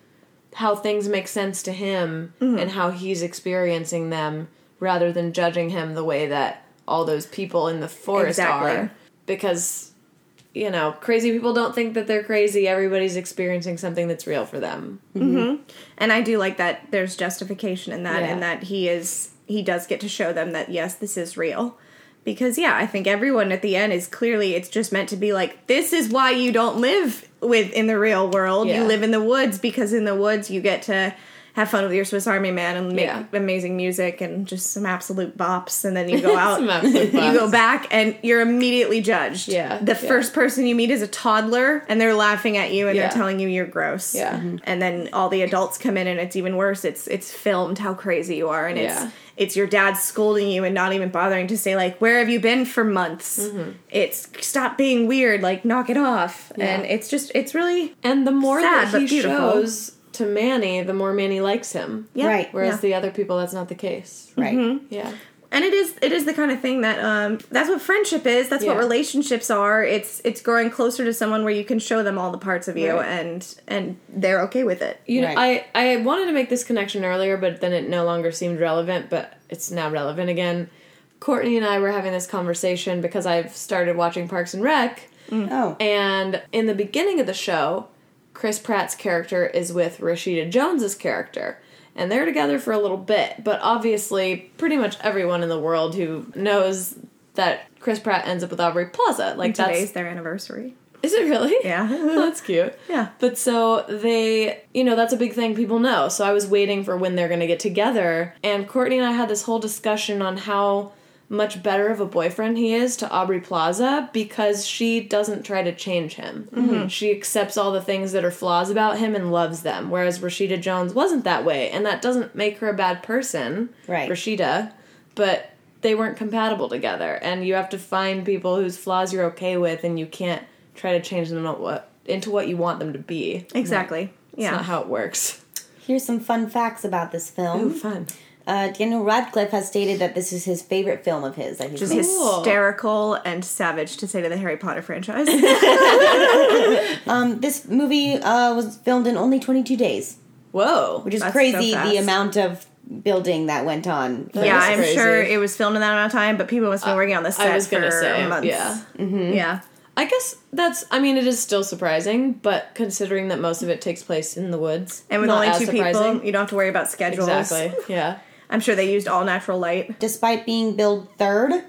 how things make sense to him mm. and how he's experiencing them rather than judging him the way that all those people in the forest Exactly. are. Because you know crazy people don't think that they're crazy. Everybody's experiencing something that's real for them. Mm-hmm. Mm-hmm. And I do like that there's justification in that Yeah. and that he is he does get to show them that yes this is real. Because yeah I think everyone at the end is clearly it's just meant to be like this is why you don't live with in the real world Yeah. you live in the woods because in the woods you get to have fun with your Swiss Army man and make Yeah. amazing music and just some absolute bops and then you go out you go back and you're immediately judged Yeah, the yeah. first person you meet is a toddler and they're laughing at you and Yeah. they're telling you you're gross Yeah. Mhm. and then all the adults come in and it's even worse it's it's filmed how crazy you are and it's it's your dad scolding you and not even bothering to say like where have you been for months Mm-hmm. it's stop being weird like knock it off Yeah. and it's just it's really and the more Sad, that but he beautiful. shows to manny the more manny likes him yeah Right. whereas yeah. the other people that's not the case Right. yeah and it is it is the kind of thing that um that's what friendship is that's what relationships are it's it's growing closer to someone where you can show them all the parts of you Right. and and they're okay with it You know, Right. I I wanted to make this connection earlier, but then it no longer seemed relevant. But it's now relevant again. Courtney and I were having this conversation because I've started watching Parks and Rec, Oh. and in the beginning of the show, Chris Pratt's character is with Rashida Jones's character, and they're together for a little bit. But obviously, pretty much everyone in the world who knows that Chris Pratt ends up with Aubrey Plaza, like that's today's their anniversary is it really? yeah that's cute. yeah But so they, you know, that's a big thing people know. So I was waiting for when they're going to get together. And Courtney and I had this whole discussion on how much better of a boyfriend he is to Aubrey Plaza because she doesn't try to change him. Mm-hmm. She accepts all the things that are flaws about him and loves them. Whereas Rashida Jones wasn't that way. And that doesn't make her a bad person, Right. Rashida. But they weren't compatible together. And you have to find people whose flaws you're okay with and you can't try to change them into what, into what you want them to be. exactly yeah not how it works. Here's some fun facts about this film. Ooh, fun. Uh, Daniel Radcliffe has stated that this is his favorite film of his that he's just made. Hysterical and savage to say to the Harry Potter franchise. Um, this movie uh, was filmed in only 22 days, Whoa. which is crazy. so the amount of building that went on. That yeah, I'm crazy. sure it was filmed in that amount of time, but people must have been working on the set I was gonna for say, months. yeah. yeah. I guess that's, I mean, it is still surprising, but considering that most of it takes place in the woods. And with not only two surprising. people, you don't have to worry about schedules. Exactly. Yeah. I'm sure they used all natural light. Despite being billed third,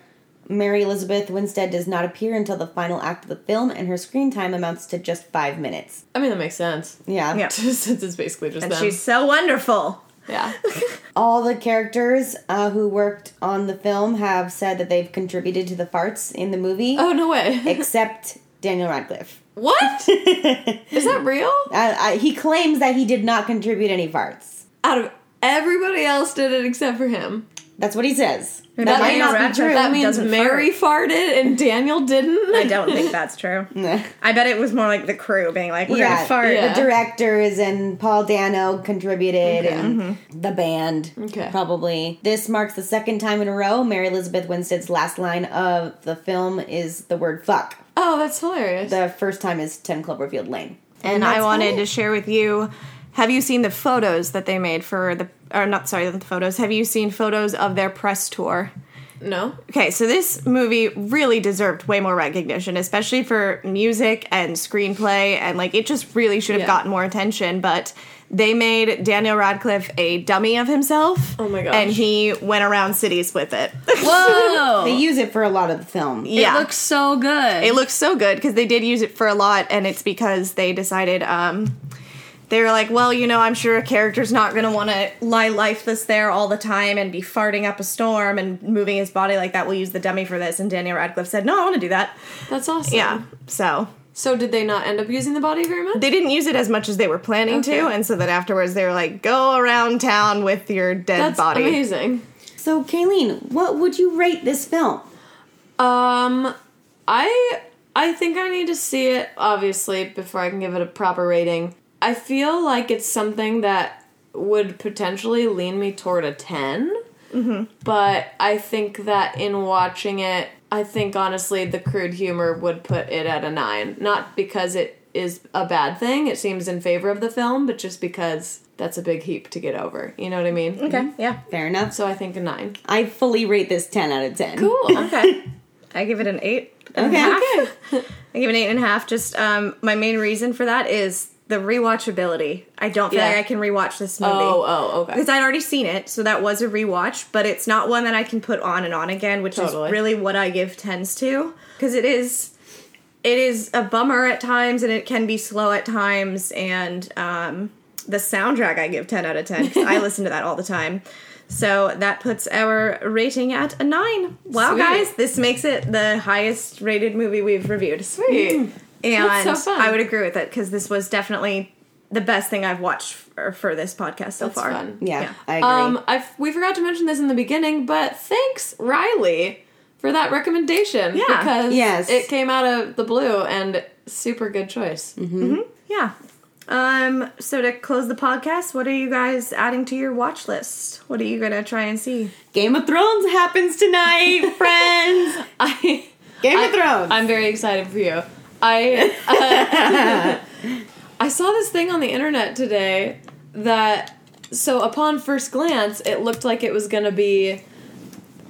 Mary Elizabeth Winstead does not appear until the final act of the film, and her screen time amounts to just five minutes. I mean, that makes sense. Yeah. Yeah. Since it's basically just And them. she's so wonderful. yeah. All the characters uh, who worked on the film have said that they've contributed to the farts in the movie, Oh, no way. except Daniel Radcliffe. what? Is that real? Uh, I, he claims that he did not contribute any farts. Out of everybody else did it except for him. That's what he says. That That might not be true. That means doesn't Mary farted and Daniel didn't. I don't think that's true. Nah. I bet it was more like the crew being like, "We're Yeah, gonna fart." yeah. The directors and Paul Dano contributed, Okay. and mm-hmm. the band Okay. probably. This marks the second time in a row Mary Elizabeth Winstead's last line of the film is the word "fuck." Oh, that's hilarious. The first time is Ten Cloverfield Lane. And that's I wanted about to share with you. Have you seen the photos that they made for the? Or not sorry, not the photos. Have you seen photos of their press tour? no. Okay, so this movie really deserved way more recognition, especially for music and screenplay, and like it just really should have Yeah. gotten more attention. But they made Daniel Radcliffe a dummy of himself. Oh my gosh. And he went around cities with it. Whoa. They use it for a lot of the film. yeah. It looks so good. It looks so good because they did use it for a lot, and it's because they decided um, they were like, well, you know, I'm sure a character's not going to want to lie lifeless there all the time and be farting up a storm and moving his body like that. We'll use the dummy for this. And Daniel Radcliffe said, no, I want to do that. That's awesome. Yeah. So So did they not end up using the body very much? they didn't use it as much as they were planning to, and so that afterwards they were like, go around town with your dead body. That's body. amazing. So, Kayleen, what would you rate this film? Um, I I think I need to see it obviously before I can give it a proper rating. I feel like it's something that would potentially lean me toward a 10 Mm-hmm. but I think that in watching it, I think honestly the crude humor would put it at a nine. Not because it is a bad thing; it seems in favor of the film, but just because that's a big heap to get over. You know what I mean? Okay, yeah. Fair enough. So I think a nine. I fully rate this 10 out of 10. Cool. Okay. I give it an eight. Okay. Okay. I give it an eight and a half. Just um, my main reason for that is the rewatchability. I don't feel Yeah. like I can rewatch this movie. Oh, oh, okay. Because I'd already seen it, so that was a rewatch, but it's not one that I can put on and on again, which Totally. is really what I give tens to. Because it is it is a bummer at times and it can be slow at times and um, the soundtrack I give 10 out of 10 'cause I listen to that all the time. So that puts our rating at a 9. Wow, Sweet. guys, this makes it the highest rated movie we've reviewed. Sweet. And so. I would agree with it because this was definitely the best thing I've watched for, for this podcast so That's far. fun. Yeah, Yeah. I agree. Um, I we forgot to mention this in the beginning, but thanks Riley for that recommendation. Yeah. because Yes. it came out of the blue and super good choice. Yeah. Um, so to close the podcast, what are you guys adding to your watch list? What are you gonna try and see? Game of Thrones happens tonight, friends. I Game I- of Thrones. I'm very excited for you. I uh, I saw this thing on the internet today that so upon first glance it looked like it was gonna be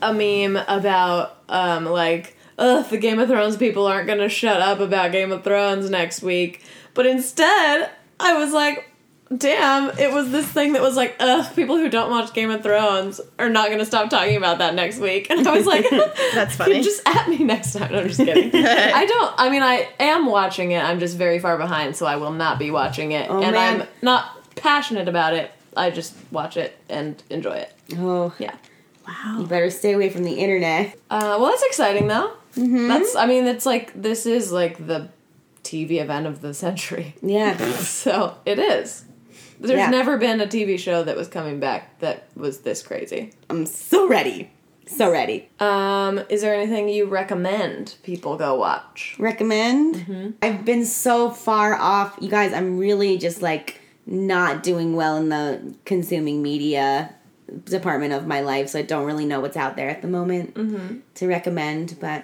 a meme about um like ugh the Game of Thrones people aren't gonna shut up about Game of Thrones next week, but instead I was like. Damn, it was this thing that was like, ugh, people who don't watch Game of Thrones are not gonna stop talking about that next week. And I was like, That's funny. just at me next time. No, I'm just kidding. I don't. I mean, I am watching it. I'm just very far behind, so I will not be watching it. Oh, and man. I'm not passionate about it. I just watch it and enjoy it. oh, Yeah. Wow. You better stay away from the internet. Uh, well, that's exciting though. Mm-hmm. That's. I mean, it's like this is like the TV event of the century. Yeah. So it is. There's Yeah. never been a TV show that was coming back that was this crazy. I'm so ready. So ready. Um, is there anything you recommend people go watch? Recommend. Mm-hmm. I've been so far off. You guys, I'm really just like not doing well in the consuming media department of my life, so I don't really know what's out there at the moment Mm-hmm. to recommend. But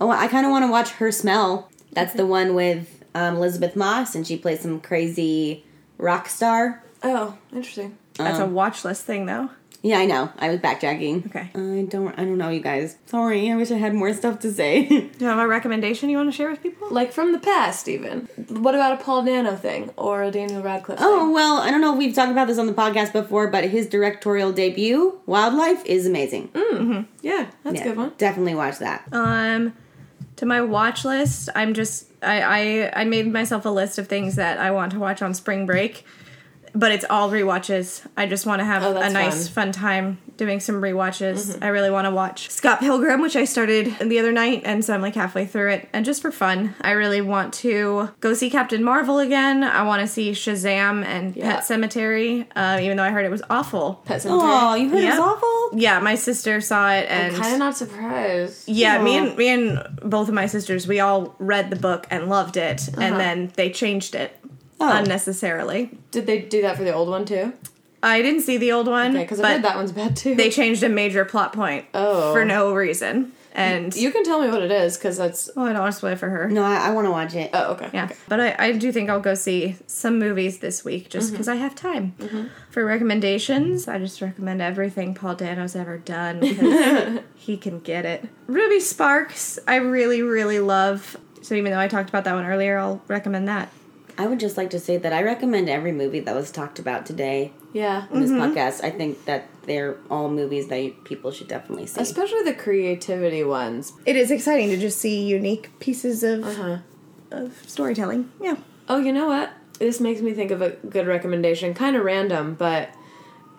oh, I kind of want to watch Her Smell. That's the one with um, Elisabeth Moss, and she plays some crazy rock star. Oh, interesting. That's Um, a watch list thing, though. Yeah, I know. I was backtracking. Okay. I don't. I don't know, you guys. Sorry. I wish I had more stuff to say. Do you have a recommendation you want to share with people? Like from the past, even. What about a Paul Dano thing or a Daniel Radcliffe thing? oh well, I don't know if we've talked about this on the podcast before, but his directorial debut, Wildlife, is amazing. yeah, that's Yeah, a good one. Definitely watch that. Um, to my watch list, I'm just I, I I made myself a list of things that I want to watch on spring break, but it's all rewatches. I just want to have Oh, a nice fun. fun. time doing some rewatches. I really want to watch Scott Pilgrim, which I started the other night, and so I'm like halfway through it. And just for fun, I really want to go see Captain Marvel again. I want to see Shazam and Yeah. Pet Sematary, uh, even though I heard it was awful. Pet Sematary. Oh, you heard it was awful? Yeah, my sister saw it, and Kind of not surprised. yeah, me and me and both of my sisters, we all read the book and loved it, Uh-huh. and then they changed it Oh. unnecessarily. Did they do that for the old one too? I didn't see the old one, Okay, because I heard that one's bad too. they changed a major plot point Oh. for no reason, and you can tell me what it is because that's. well, I don't want to spoil it for her. No, I, I want to watch it. Oh, okay. Yeah, but I, I do think I'll go see some movies this week just Mm-hmm. because I have time. For recommendations, I just recommend everything Paul Dano's ever done because he can get it. Ruby Sparks, I really, really love. So even though I talked about that one earlier, I'll recommend that. I would just like to say that I recommend every movie that was talked about today Yeah. in this Mm-hmm. podcast. I think that they're all movies that people should definitely see. Especially the creativity ones. It is exciting to just see unique pieces of, Uh-huh. of storytelling. Yeah. Oh, you know what? This makes me think of a good recommendation. Kind of random, but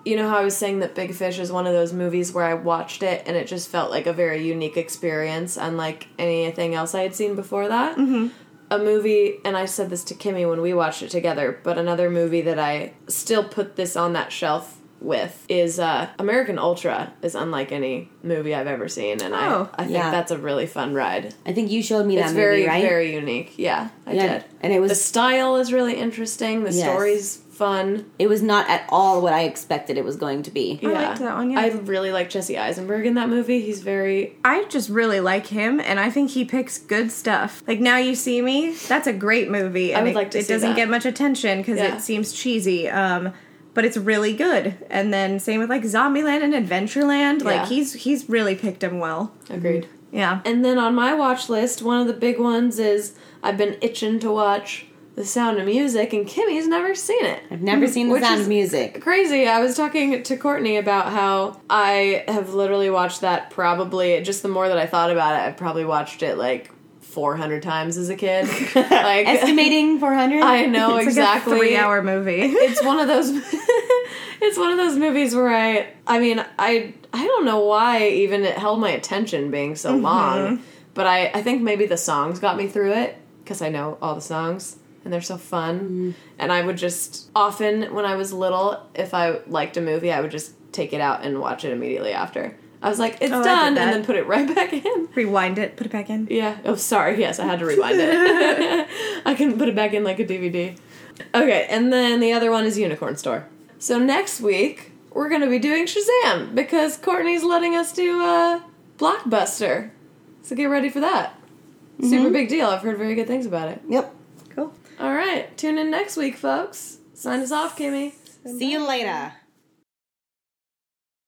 you know how I was saying that Big Fish is one of those movies where I watched it and it just felt like a very unique experience, unlike anything else I had seen before that. Mm-hmm. A movie, and I said this to Kimmy when we watched it together, but another movie that I still put this on that shelf with is uh, American Ultra is unlike any movie I've ever seen, and Oh, I I think yeah. that's a really fun ride. I think you showed me It's that very movie, right? very unique. Yeah, I Yeah, did. and it was- the style is really interesting. The Yes. story's fun. It was not at all what I expected it was going to be. I liked that one, yeah. I really like Jesse Eisenberg in that movie. He's very I just really like him, and I think he picks good stuff. Like Now You See Me, that's a great movie. And would it, like to it see doesn't that. get much attention because Yeah. it seems cheesy, um, but it's really good. And then same with like Zombieland and Adventureland. Yeah. Like he's he's really picked them well. agreed. Yeah. And then on my watch list, one of the big ones is I've been itching to watch The Sound of Music, and Kimmy's never seen it. I've never hmm. seen The Sound of Music. Crazy. I was talking to Courtney about how I have literally watched that probably just the more that I thought about it, I've probably watched it like 400 times as a kid. like Estimating 400? I know It's exactly. like a three-hour movie. it's one of those it's one of those movies where i i mean i i don't know why even it held my attention being so mm-hmm. long but i i think maybe the songs got me through it because i know all the songs and they're so fun and i would just often when i was little if i liked a movie i would just take it out and watch it immediately after i was like it's Oh, done and then put it right back in Rewind it, put it back in. yeah. Oh, sorry. Yes, I had to rewind it. I can put it back in like a DVD. Okay, and then the other one is Unicorn Store. So next week we're gonna be doing Shazam because Courtney's letting us do uh, Blockbuster. So get ready for that. Super big deal. I've heard very good things about it. Yep. All right, tune in next week, folks. Sign us off, Kimmy. See you later.